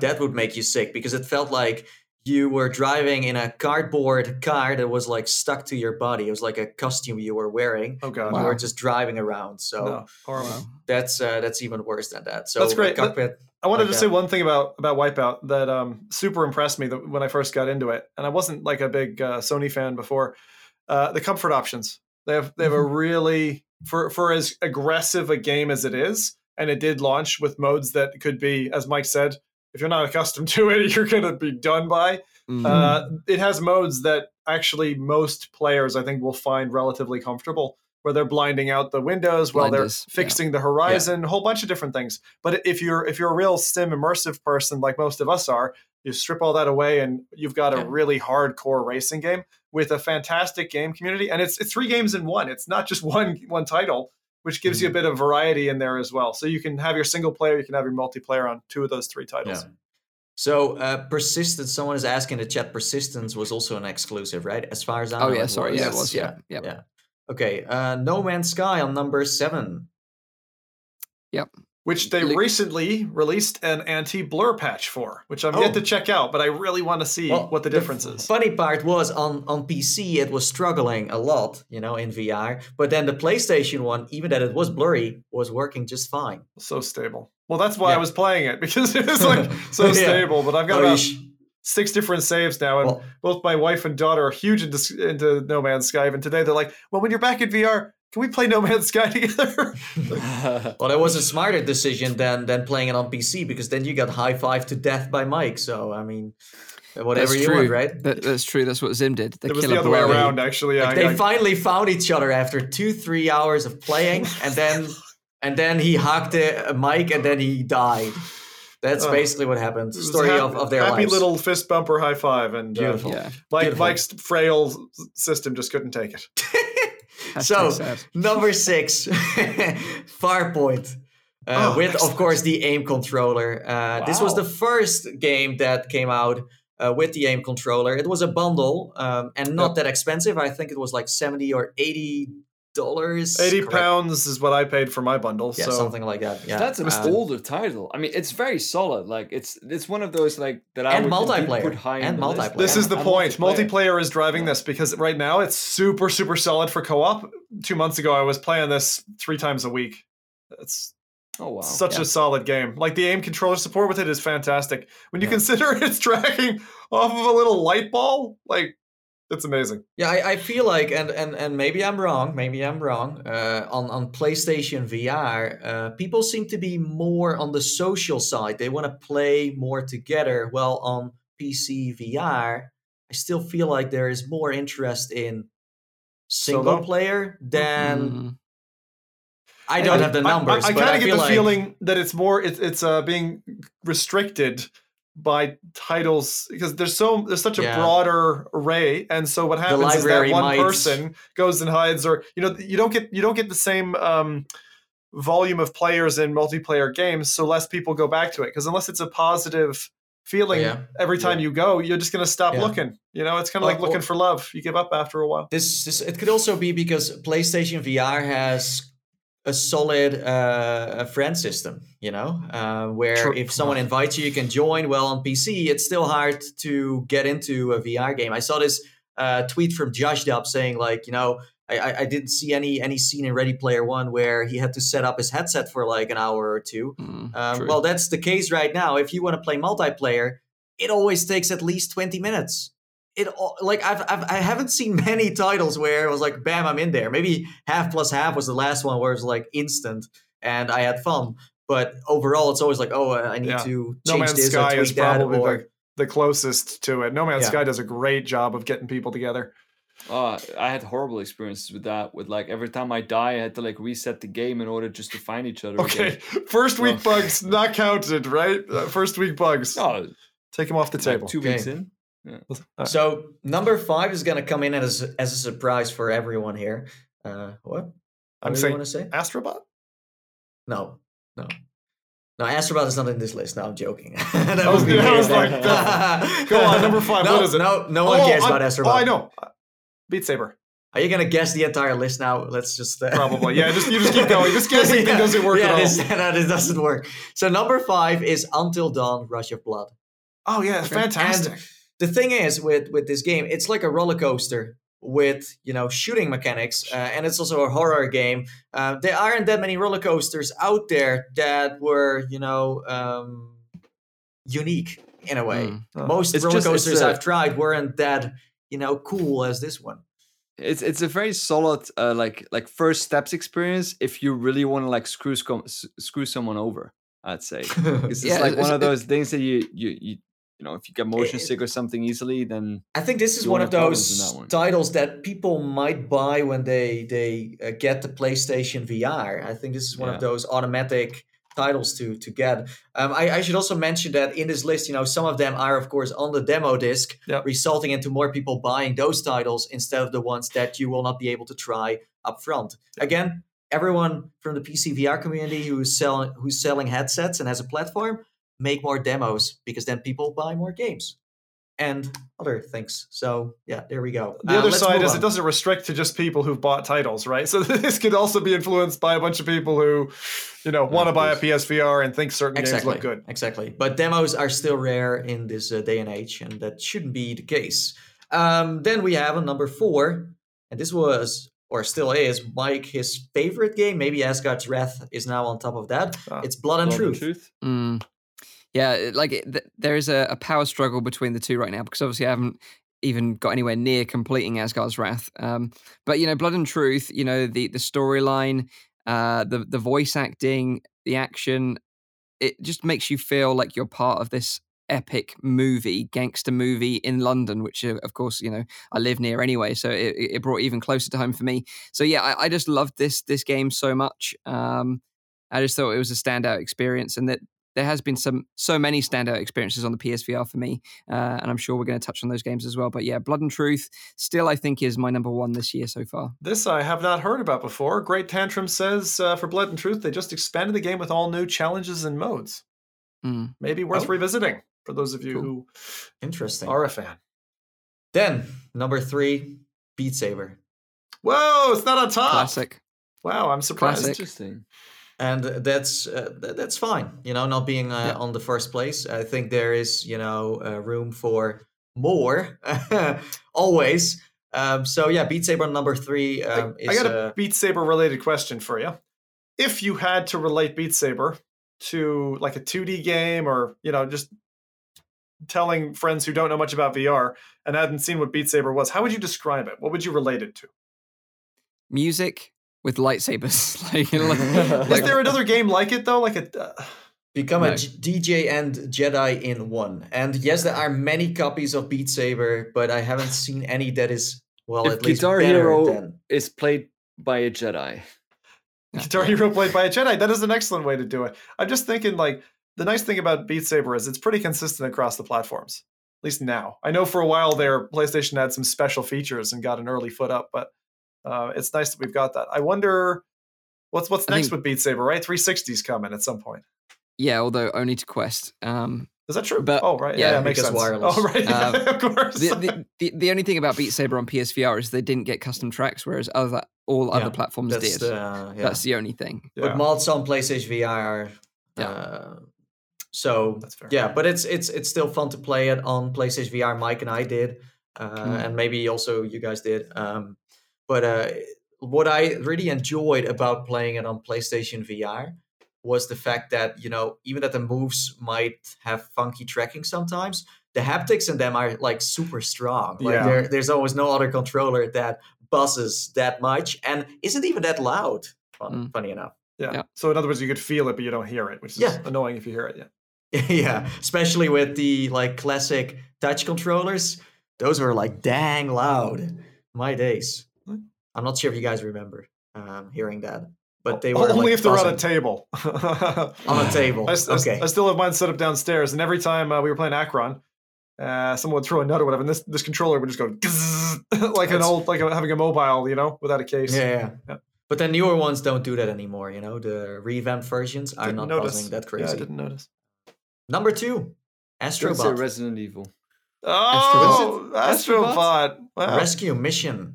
That would make you sick because it felt like you were driving in a cardboard car that was like stuck to your body. It was like a costume you were wearing. Oh god, Wow. You were just driving around. So no, horrible. That's uh, that's even worse than that. So That's great, Cockpit, I wanted like to say one thing about about Wipeout that um, super impressed me that when I first got into it, and I wasn't like a big uh, Sony fan before. Uh, the comfort options they have they have a really for for as aggressive a game as it is, and it did launch with modes that could be, as Mike said, if you're not accustomed to it, you're gonna be done by. Mm. Uh, it has modes that actually most players I think will find relatively comfortable, where they're blinding out the windows while Blinders, they're yeah. fixing the horizon, a whole bunch of different things. But if you're if you're a real sim immersive person like most of us are, you strip all that away and you've got a Yeah. really hardcore racing game with a fantastic game community. And it's it's three games in one. It's not just one one title, which gives you Mm-hmm. a bit of variety in there as well. So you can have your single player, you can have your multiplayer on two of those three titles. Yeah. So uh, persistence. Someone is asking in the chat. Persistence was also an exclusive, right? As far as I know. oh yeah, it sorry. was. Yeah, it was. Yeah, yeah. Yeah. Okay. Uh, no Man's Sky on number seven. Which they recently released an anti-blur patch for, which I'm Oh. yet to check out, but I really want to see Well, what the difference f- is. Funny part was on on PC it was struggling a lot, you know, in VR. But then the PlayStation one, even that it was blurry, was working just fine. So stable. Well, that's why I was playing it because it was like so Yeah. stable. But I've got Oh, about sh- six different saves now, and well, both my wife and daughter are huge into, into No Man's Sky. And today they're like, "Well, when you're back in VR, can we play No Man's Sky together?" well, that was a smarter decision than than playing it on PC because then you got high five to death by Mike. So I mean, whatever That's you true. want, right? That, that's true. That's what Zim did. The it was the other way around, actually. Like I, they I- finally found each other after two, three hours of playing, and then and then he hugged a Mike, and then he died. That's Oh. basically what happened. Story hap- of, of their happy lives. little fist bumper high five, and uh, Yeah. Mike, Beautiful. Mike's frail system just couldn't take it. So. Number six, Farpoint. Uh, Oh, with, of course, the aim controller. Uh, This was the first game that came out uh, with the aim controller. It was a bundle um, and not Yep. that expensive. I think it was like 70 or 80 dollars. 80 Correct. pounds is what I paid for my bundle. Yeah, so something like that. Yeah. That's an Um, older title. I mean, it's very solid. Like it's it's one of those like that I And would multiplayer. put high And in list. multiplayer. this is the point. Multiplayer. is driving this because right now it's super, super solid for co-op. Two months ago, I was playing this three times a week. It's Oh wow. such Yeah. a solid game. Like the aim controller support with it is fantastic. When you Yeah. consider it's tracking off of a little light ball, like it's amazing. Yeah, I, I feel like, and, and and maybe I'm wrong. Maybe I'm wrong. Uh, on on PlayStation VR, uh, people seem to be more on the social side. They want to play more together. Well, on PC VR, I still feel like there is more interest in single Solo? player than Mm. I don't I- have the numbers. I, I, but kind of get feel the like, feeling that it's more it's it's uh, being restricted by titles because there's so there's such a Yeah. broader array. And so what happens is that one might- person goes and hides or you know you don't get you don't get the same um volume of players in multiplayer games so less people go back to it. Because unless it's a positive feeling Yeah. every time you go you're just going to stop Yeah. looking you know? It's kind of Well, like looking well- for love. You give up after a while. This, this it could also be because PlayStation VR has a solid uh, a friend system, you know, uh, where True. if someone invites you, you can join. Well, on PC, it's still hard to get into a VR game. I saw this uh, tweet from Josh Dub saying like, you know, I, I, I didn't see any any scene in Ready Player One where he had to set up his headset for like an hour or two. Mm, Um, well, that's the case right now. If you want to play multiplayer, it always takes at least twenty minutes. It al- like I've, I've I haven't seen many titles where it was like, bam, I'm in there. Maybe half plus half was the last one where it was like instant and I had fun. But overall, it's always like, oh, I need Yeah. to no change man's this or sky tweak is that. probably Or the, the closest to it no man's Yeah. sky does a great job of getting people together Uh, I had horrible experiences with that. With like every time I die, I had to like reset the game in order just to find each other. Okay, Again. first week Well- bugs not counted, right? Uh, first week bugs. Oh, Take them off the like table. two Okay. weeks in. So number five is gonna come in as as a surprise for everyone here. Uh, what? I'm What you saying want to say? Astrobot. No, no. No, Astrobot is not in this list. No, I'm joking. that I was- be I was like, go on, number five, No, what is it? No, no one Oh, cares I'm- about Astrobot. Oh, I know. Beat Saber. Are you gonna guess the entire list now? Let's just uh, Probably. Yeah, just you just keep going. This guessing thing doesn't work yeah, at all. No, this doesn't work. So number five is Until Dawn: Rush of Blood. Oh yeah, fantastic. The thing is with with this game, it's like a roller coaster with you know shooting mechanics, uh, and it's also a horror game. Uh, there aren't that many roller coasters out there that were you know um, unique in a way. Mm. Oh. Most It's roller just- it's coasters a- I've tried weren't that you know cool as this one. It's it's a very solid uh, like like first steps experience if you really want to like screw scum- screw someone over. I'd say it's Yeah, just like it's- one of it- those things that you you you you know if you get motion It- sick or something easily, then I think this is one of have problems in those that one. titles that people might buy when they they uh, get the PlayStation VR. I think this is one of those automatic titles to to get. Um, I, I should also mention that in this list, you know, some of them are of course on the demo disc, Yep. resulting into more people buying those titles instead of the ones that you will not be able to try up front. Again, everyone from the PC VR community who's selling who's selling headsets and has a platform, make more demos because then people buy more games and other things. So yeah, there we go. The Uh, other side is on. it doesn't restrict to just people who've bought titles, right? So this could also be influenced by a bunch of people who, you know, want to buy a. PSVR and think certain exactly games look good. Exactly, but demos are still rare in this uh, day and age, and that shouldn't be the case. Um, then we have a number four, and this was or still is Mike his favorite game. Maybe Asgard's Wrath is now on top of that. Ah, it's Blood and Blood and Truth. Mm. Yeah, like th- there is a, a power struggle between the two right now because obviously I haven't even got anywhere near completing Asgard's Wrath. Um, but you know, Blood and Truth, you know, the the storyline, uh, the the voice acting, the action, it just makes you feel like you're part of this epic movie, gangster movie in London, which uh, of course you know I live near anyway, so it, it brought even closer to home for me. So yeah, I, I just loved this this game so much. Um, I just thought it was a standout experience, and that there has been some so many standout experiences on the PSVR for me, uh, and I'm sure we're going to touch on those games as well. But yeah, Blood and Truth still I think is my number one this year so far. This I have not heard about before. Great Tantrum says uh, for Blood and Truth, they just expanded the game with all new challenges and modes. Mm. Maybe worth Oh. revisiting for those of you Cool. who Interesting. are a fan. Then number three, Beat Saber. Whoa, it's not on top. Classic. Wow, I'm surprised. Classic. interesting. And that's uh, that's fine you know not being uh, Yeah. on the first place i think there is you know uh, room for more always um, so yeah beat saber number three um, I is got a uh, Beat Saber related question for you. If you had to relate Beat Saber to like a 2D game or, you know, just telling friends who don't know much about VR and hadn't seen what Beat Saber was, how would you describe it? What would you relate it to? Music with lightsabers. like, Is there another game like it though? Like a uh, become No. a G- dj and jedi in one and yes there are many copies of beat saber but i haven't seen any that is well if at least Guitar better Hero than is played by a Jedi, Guitar Hero played by a Jedi. That is an excellent way to do it. I'm just thinking like the nice thing about Beat Saber is it's pretty consistent across the platforms. At least now. I know for a while there PlayStation had some special features and got an early foot up, but uh, it's nice that we've got that. I wonder what's what's I next think- with Beat Saber, right? 360's coming at some point. yeah, although only to Quest. Um, Is that true? But- oh, right. yeah, Yeah, that makes because sense. wireless. Oh, right. Um, of course. the, the, the, the only thing about Beat Saber on PSVR is they didn't get custom tracks, whereas other all Yeah, other platforms that's did. the, yeah. That's the only thing. yeah, but mods on PlayStation VR. Yeah. Uh, so that's fair. yeah, but it's it's it's still fun to play it on PlayStation VR. Mike and I did, uh, Mm. and maybe also you guys did. Um, but uh, what I really enjoyed about playing it on PlayStation VR was the fact that you know even that the moves might have funky tracking sometimes. The haptics in them are like super strong. Like Yeah. there, there's almost no other controller that buzzes that much and isn't even that loud. Fun, Mm. Funny enough. yeah. yeah. So in other words, you could feel it, but you don't hear it, which is Yeah. annoying if you hear it. Yeah. yeah, especially with the like classic touch controllers. Those were like dang loud. My days. I'm not sure if you guys remember um, hearing that, but they were only like, if they're on a table. on a table. I, s- I s- okay. I still have mine set up downstairs, and every time uh, we were playing Acron, uh, someone would throw a nut or whatever, and this this controller would just go like an old like having a mobile, you know, without a case. yeah, yeah. Yeah. But the newer ones don't do that anymore. You know, the revamped versions are Didn't not notice. buzzing that crazy. Yeah, crazy. I didn't notice. Number two, Don't Astrobot Resident Evil. Oh, Astrobot? Astrobot. Wow. Rescue Mission.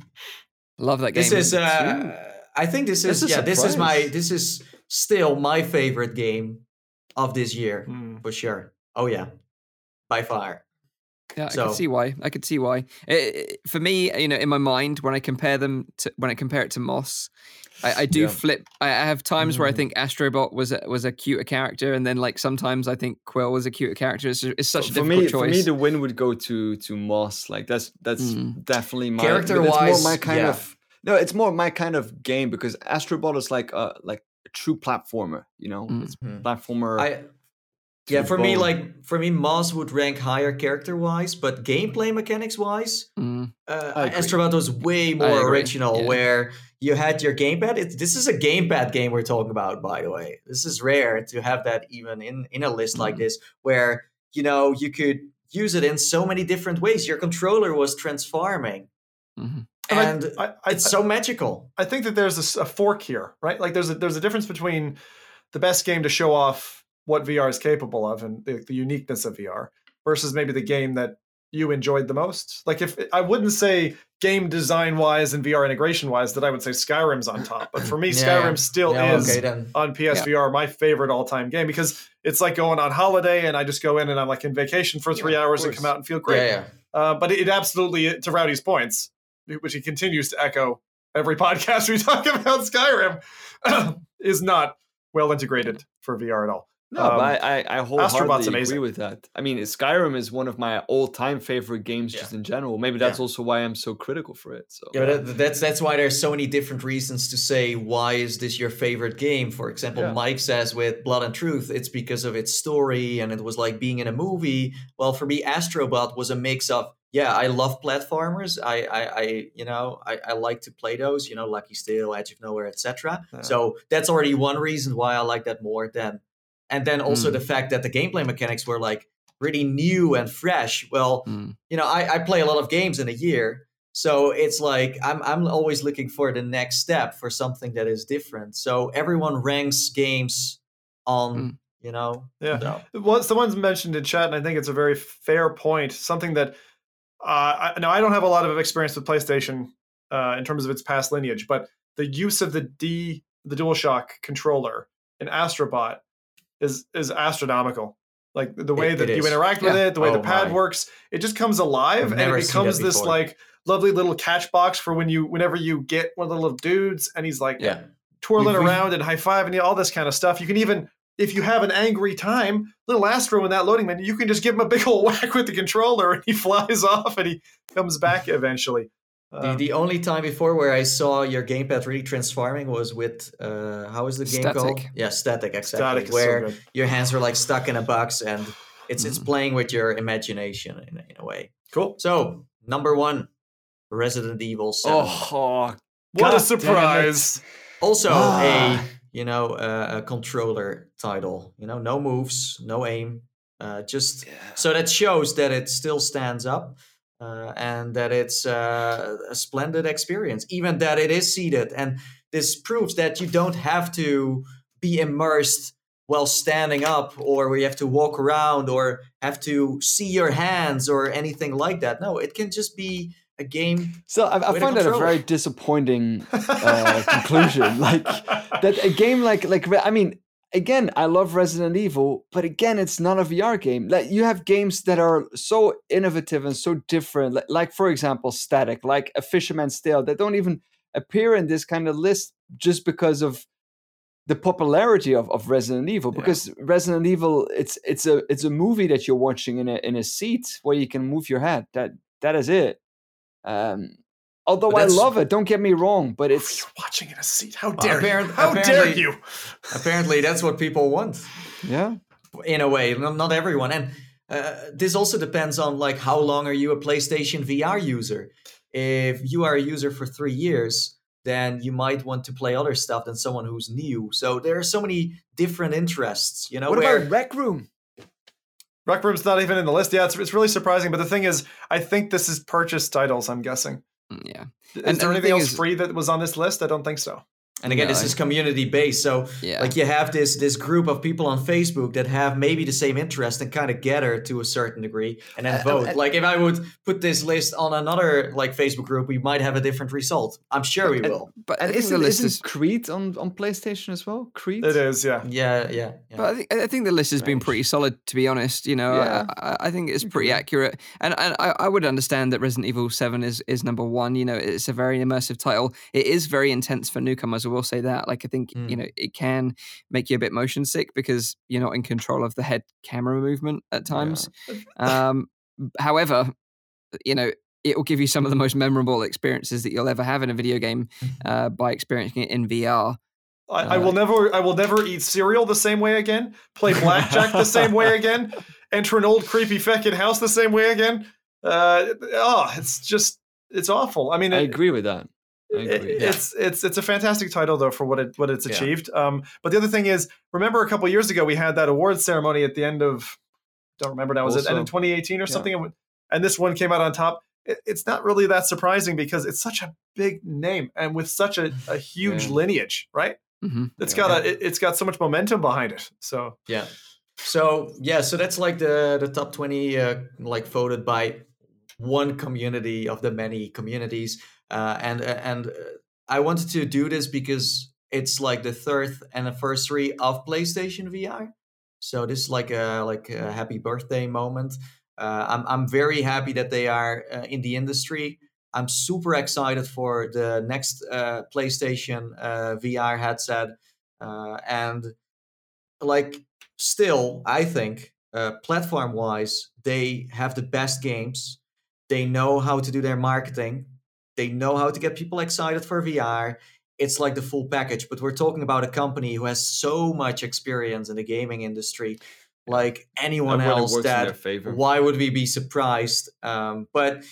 Love that game. This is, uh, I think this is, That's a yeah, this is my, this is still my favorite game of this year Hmm. for sure. Oh yeah, by far. Yeah, I So- could see why. I can see why. I- I- for me, you know, in my mind, when I compare them to when I compare it to Moss, I, I do Yeah. flip. I, I have times where I Mm. think Astrobot was a, was a cuter character, and then like sometimes I think Quill was a cuter character. It's, it's such a for difficult me, choice. for me, the win would go to to Moss. Like that's that's Mm. definitely my but it's Character-wise, more my kind yeah. of no, it's more my kind of game because Astrobot is like a like a true platformer. You know, Mm. it's Mhm. platformer. I, yeah, the for me, like for me, Moss would rank higher character wise, but gameplay mechanics wise, Mm, uh, Astrobot was way more original. yeah. Where you had your gamepad. It's, this is a gamepad game we're talking about, by the way. This is rare to have that even in in a list like Mhm. this, where you know you could use it in so many different ways. Your controller was transforming, mhm. And and I, I, it's so magical. I think that there's a fork here, right? Like there's a there's a difference between the best game to show off what VR is capable of and the, the uniqueness of VR versus maybe the game that you enjoyed the most. Like if I wouldn't say game design wise and VR integration wise that I would say Skyrim's on top, but for me Yeah, Skyrim still Yeah, is okay on PSVR my favorite all time game because it's like going on holiday and I just go in and I'm like in vacation for three Yeah, hours and come out and feel great. Yeah, yeah. Uh, but it absolutely, to Rowdy's points, which he continues to echo every podcast we talk about Skyrim, is not well integrated for VR at all. No, um, but I, I, I Astrobot's wholeheartedly amazing. agree with that. I mean, Skyrim is one of my all-time favorite games, just in general. Maybe that's also why I'm so critical for it. So Yeah, that, that's that's why there's so many different reasons to say why is this your favorite game. For example, Yeah. Mike says with Blood and Truth, it's because of its story and it was like being in a movie. Well, for me, Astrobot was a mix of yeah, I love platformers. I I, I you know I, I like to play those. You know, Lucky's Tale, Edge of Nowhere, etc. Yeah. So that's already one reason why I like that more than, and then also Mm. the fact that the gameplay mechanics were like really new and fresh. Well, Mm. you know, I, I play a lot of games in a year. So it's like I'm I'm always looking for the next step for something that is different. So everyone ranks games on, Mm. you know, Yeah. so- Well, someone's mentioned in chat, and I think it's a very fair point. Something that uh, I, now I don't have a lot of experience with PlayStation uh, in terms of its past lineage, but the use of the D, the DualShock controller in Astrobot is is astronomical. Like the way It- that it you is. interact with it, the way the Oh pad my. works, it just comes alive I've and it becomes this like lovely little catch box for when you whenever you get one of the little dudes and he's like yeah. twirling we've- around and high five and all this kind of stuff. You can even, if you have an angry time, little Astro in that loading menu, you can just give him a big old whack with the controller and he flies off and he comes back eventually. The, Uh, the only time before where I saw your gamepad really transforming was with uh how is the game called? Yeah, Statik exactly. Statik is so where your hands were like stuck in a box and it's it's Mhm. playing with your imagination in, a- in a way. Cool. So number one, Resident Evil 7. oh, What God a surprise. Also Ah. a you know uh, a controller title. You know, no moves, no aim, uh, just so that shows that it still stands up uh, and that it's uh, a splendid experience, even that it is seated. And this proves that you don't have to be immersed while standing up, or where you have to walk around, or have to see your hands, or anything like that. No, it can just be a game. So I, I find that a very disappointing uh, conclusion. Like that a game like like I mean, again, I love Resident Evil, but again, it's not a VR game. Like you have games that are so innovative and so different. Like, like for example, Statik, like A Fisherman's Tale, that don't even appear in this kind of list just because of the popularity of, of Resident Evil. Yeah. Because Resident Evil, it's it's a it's a movie that you're watching in a in a seat where you can move your head. That that is it. Um, although I love it, don't get me wrong, but It's it's watching in a seat. How dare apparent- you? How dare apparently- you? Apparently, that's what people want. yeah. in a way not, not everyone and uh, this also depends on like how long are you a playstation vr user if you are a user for three years then you might want to play other stuff than someone who's new so there are so many different interests you know What where about Rec Room? Rec Room's not even in the list. Yeah, it's, it's really surprising. But the thing is, I think this is purchased titles, I'm guessing. Mm, Yeah. Is And- there and anything thing else is- free that was on this list? I don't think so. And again, this No. is community based, so Yeah. like you have this this group of people on Facebook that have maybe the same interest and kind of gather to a certain degree and then Uh, vote. uh, like if I would put this list on another like Facebook group, we might have a different result. I'm sure we and- will. but I And isn't, list isn't is. Creed on, on PlayStation as well? Creed? It is, yeah. Yeah, yeah, yeah. But I think, I think the list has been pretty solid, to be honest. You know, I- Yeah. I, I think it's pretty accurate, and, and I, I would understand that Resident Evil Seven is is number one. You know, it's a very immersive title. It is very intense for newcomers. Will say that. Like, I think Mm. you know it can make you a bit motion sick because you're not in control of the head camera movement at times. Um, however, you know. It will give you some of the most memorable experiences that you'll ever have in a video game uh, by experiencing it in VR. I, I will never I will never eat cereal the same way again, play blackjack the same way again, enter an old creepy feckin' house the same way again. Uh, oh, it's just it's awful. I mean, I it- agree with that. I it- agree. it's it's it's a fantastic title though for what it what it's Yeah. achieved. Um, but the other thing is, remember a couple years ago we had that awards ceremony at the end of don't remember now was it end in Also- 2018 or yeah. something, and, this one came out on top. It, it's not really that surprising because it's such a big name and with such a, a huge Yeah. lineage, right? hmm It's got a it, it's got so much momentum behind it. So Yeah. So yeah, so that's like the the top twenty, uh, like voted by one community of the many communities, uh, and uh, and uh, I wanted to do this because it's like the third anniversary of PlayStation VR. So this is like a like a happy birthday moment. Uh, I'm I'm very happy that they are uh, in the industry. I'm super excited for the next uh, PlayStation uh, VR headset, and like still, I think platform wise, they have the best games. They know how to do their marketing. They know how to get people excited for VR. It's like the full package. But we're talking about a company who has so much experience in the gaming industry, like anyone That really else. works in their That why would we be surprised? Um, but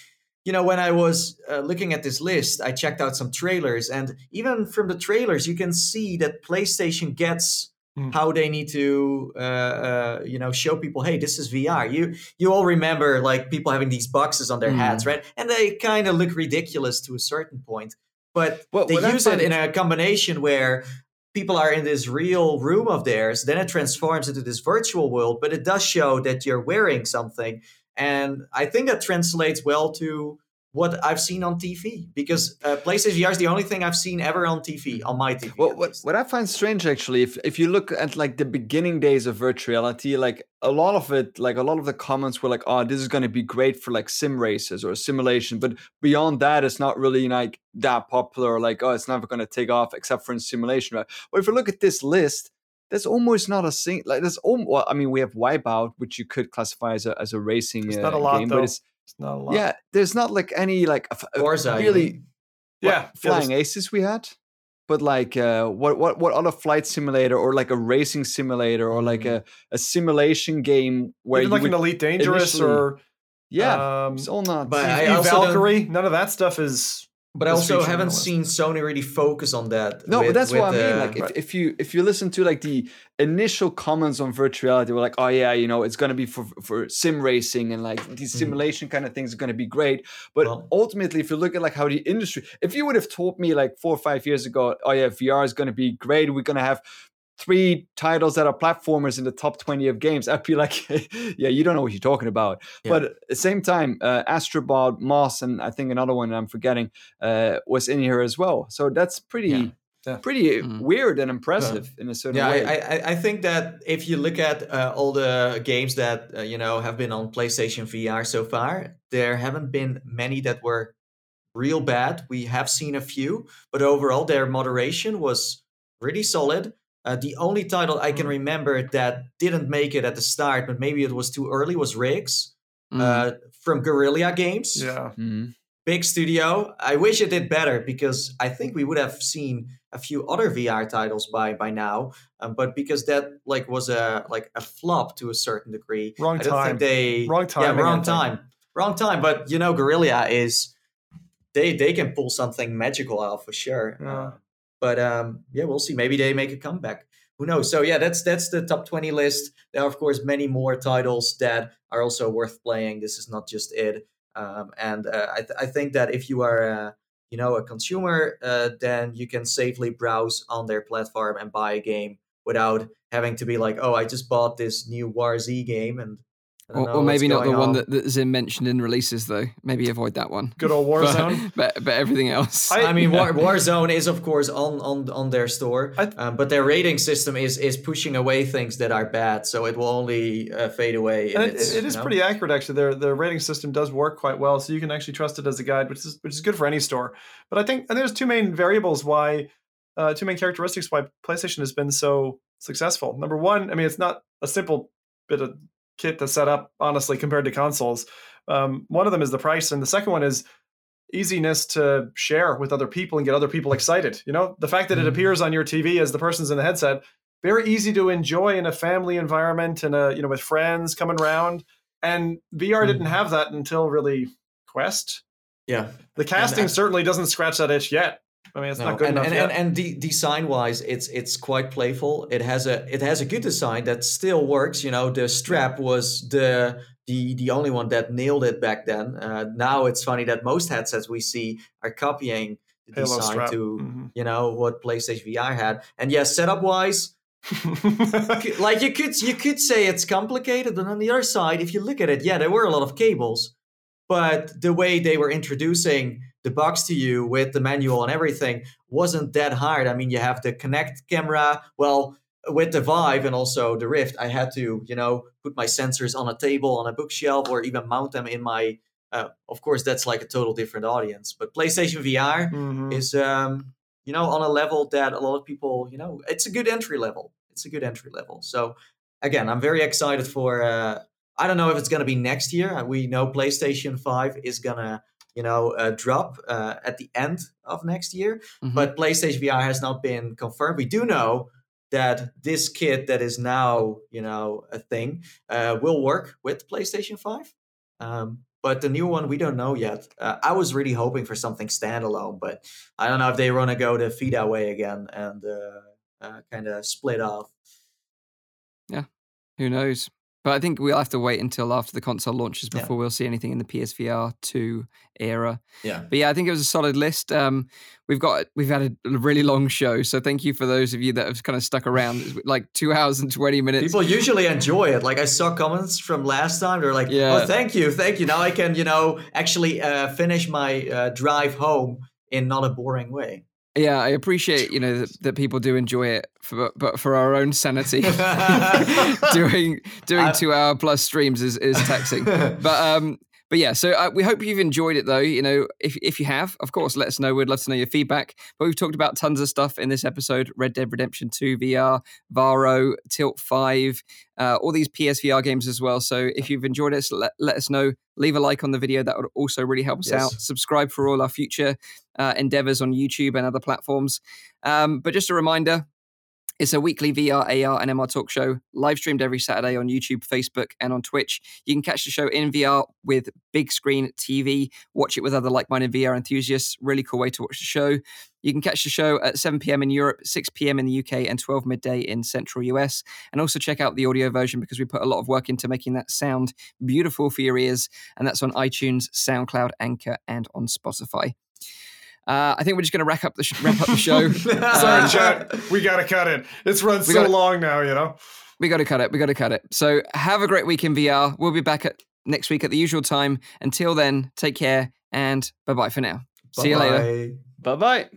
you know, when I was uh, looking at this list, I checked out some trailers, and even from the trailers, you can see that PlayStation gets Mm. how they need to, uh, uh, you know, show people, hey, this is VR. You you all remember like people having these boxes on their Mm. heads, right? And they kind of look ridiculous to a certain point, but What- they I use it in a combination where people are in this real room of theirs then it transforms into this virtual world but it does show that you're wearing something and i think that translates well to what i've seen on tv because uh, playstation vr is the only thing i've seen ever on tv on my tv Well, what, what I find strange actually, if if you look at like the beginning days of virtual reality, like a lot of it, like a lot of the comments were like, "Oh, this is going to be great for like sim races or simulation," but beyond that, it's not really like that popular. Like, oh, it's never going to take off except for in simulation, right? Well, if you look at this list, there's almost not a single like there's almost. Well, I mean, we have Wipeout, which you could classify as a as a racing It's uh, not a lot, game, though. but it's it's not a lot. yeah, there's not like any like a f- a Forza, really mean? yeah. what, yeah, flying there's- aces we had but like uh what what what other flight simulator or like a racing simulator or like a, a simulation game where even you like an Elite Dangerous or yeah um, it's all not But Eve- I also Valkyrie. None of that stuff is. But i also haven't seen sony really focus on that no with- but that's what i mean uh, like if, right. if you if you listen to like the initial comments on virtuality we're like oh yeah you know it's going to be for for sim racing and like these Mhm. simulation kind of things are going to be great but Well- ultimately if you look at like how the industry if you would have told me like four or five years ago oh yeah vr is going to be great we're going to have three titles that are platformers in the top 20 of games i'd be like yeah you don't know what you're talking about Yeah. but at the same time uh, astrobot moss and i think another one i'm forgetting uh, was in here as well so that's pretty Yeah. Yeah. pretty Mm. weird and impressive in a certain yeah, way I, I, I think that if you look at uh, all the games that uh, you know have been on PlayStation VR so far, there haven't been many that were real bad. We have seen a few, but overall their moderation was pretty solid. Uh, the only title I can Mm. remember that didn't make it at the start, but maybe it was too early, was RIGS Mm. uh, from Guerrilla Games Yeah. Mhm. big studio. I wish it did better because I think we would have seen a few other VR titles by by now. Um, but because that like was a like a flop to a certain degree, Wrong I don't time. think they Wrong Yeah, wrong think. time, wrong time. But you know, Guerrilla is they they can pull something magical out for sure. Yeah. Uh, but um, yeah, we'll see. Maybe they make a comeback. Who knows? So yeah, that's that's the top twenty list. There are of course many more titles that are also worth playing. This is not just it. Um, and uh, I, th- I think that if you are uh, you know a consumer, uh, then you can safely browse on their platform and buy a game without having to be like, oh, I just bought this new War Z game and Or, or maybe not the going one that, that Zim mentioned in releases, though. Maybe avoid that one. Good old Warzone. But, but, but everything else. I- I mean, War, Warzone is of course on on on their store, I- um, but their rating system is is pushing away things that are bad, so it will only uh, fade away. And if it, it's, you know? pretty accurate, actually. Their the rating system does work quite well, so you can actually trust it as a guide, which is which is good for any store. But I think and there's two main variables why, uh, two main characteristics why PlayStation has been so successful. Number one, I mean, it's not a simple bit of kit to set up, honestly, compared to consoles. Um, one of them is the price, and the second one is easiness to share with other people and get other people excited. You know, the fact that it Mhm. appears on your TV as the person's in the headset, very easy to enjoy in a family environment and a you know with friends coming around. And VR didn't have that until really Quest. Yeah, The casting certainly doesn't scratch that itch yet. I mean, it's No, not good and, enough and, yet. and, and de- design wise, it's it's quite playful. It has a it has a good design that still works. You know, the strap was the the the only one that nailed it back then. Uh, now it's funny that most headsets we see are copying the Halo design strap. to Mhm. you know what PlayStation VR had. And yes, setup wise, like you could you could say it's complicated, but on the other side, if you look at it, yeah, there were a lot of cables, but the way they were introducing the box to you with the manual and everything wasn't that hard. I mean, you have the Connect camera. Well, with the Vive and also the Rift, I had to you know put my sensors on a table, on a bookshelf, or even mount them in my. Uh, of course, that's like a total different audience. But PlayStation VR Mhm. is um you know on a level that a lot of people you know it's a good entry level it's a good entry level so again i'm very excited for uh i don't know if it's going to be next year we know playstation 5 is going to you know uh, drop uh, at the end of next year. Mhm. but playstation vr has not been confirmed. We do know that this kit that is now you know a thing uh, will work with playstation 5 um, but the new one we don't know yet. Uh, i was really hoping for something standalone but i don't know if they want to go the Vita way again and uh, uh, kind of split off. Yeah, Who knows? But I think we'll have to wait until after the console launches Yeah. before we'll see anything in the PSVR 2 era. yeah But yeah, I think it was a solid list. Um, we've got we've had a really long show, so thank you for those of you that have kind of stuck around. Like two hours and twenty minutes. people usually enjoy it like i saw comments from last time they're like Yeah. oh thank you thank you now i can you know actually uh, finish my uh, drive home in not a boring way yeah, I appreciate you know that, that people do enjoy it, for, but for our own sanity, doing doing two hour plus streams is is taxing. but um but yeah so uh, we hope you've enjoyed it though you know if, if you have of course let us know. We'd love to know your feedback. But we've talked about tons of stuff in this episode red dead redemption 2 vr Varjo tilt 5 uh, all these psvr games as well. So if you've enjoyed us let, let us know. Leave a like on the video that would also really help us Yes. out subscribe for all our future uh, endeavors on youtube and other platforms. Um, but just a reminder it's a weekly VR, AR, and MR talk show, live streamed every Saturday on YouTube, Facebook, and on Twitch. You can catch the show in VR with Bigscreen TV, watch it with other like minded VR enthusiasts. Really cool way to watch the show. You can catch the show at 7 p.m. in Europe, 6 p.m. in the UK, and 12 midday in central US. And also check out the audio version because we put a lot of work into making that sound beautiful for your ears. And that's on iTunes, SoundCloud, Anchor, and on Spotify. Uh, I think we're just going to wrap up the sh- wrap up the show. Sorry, chat. We gotta cut it. It's run so gotta- long now, you know. We got to cut it. We got to cut it. So have a great week in VR. We'll be back at next week at the usual time. Until then, take care and bye bye for now. See you later. Bye bye.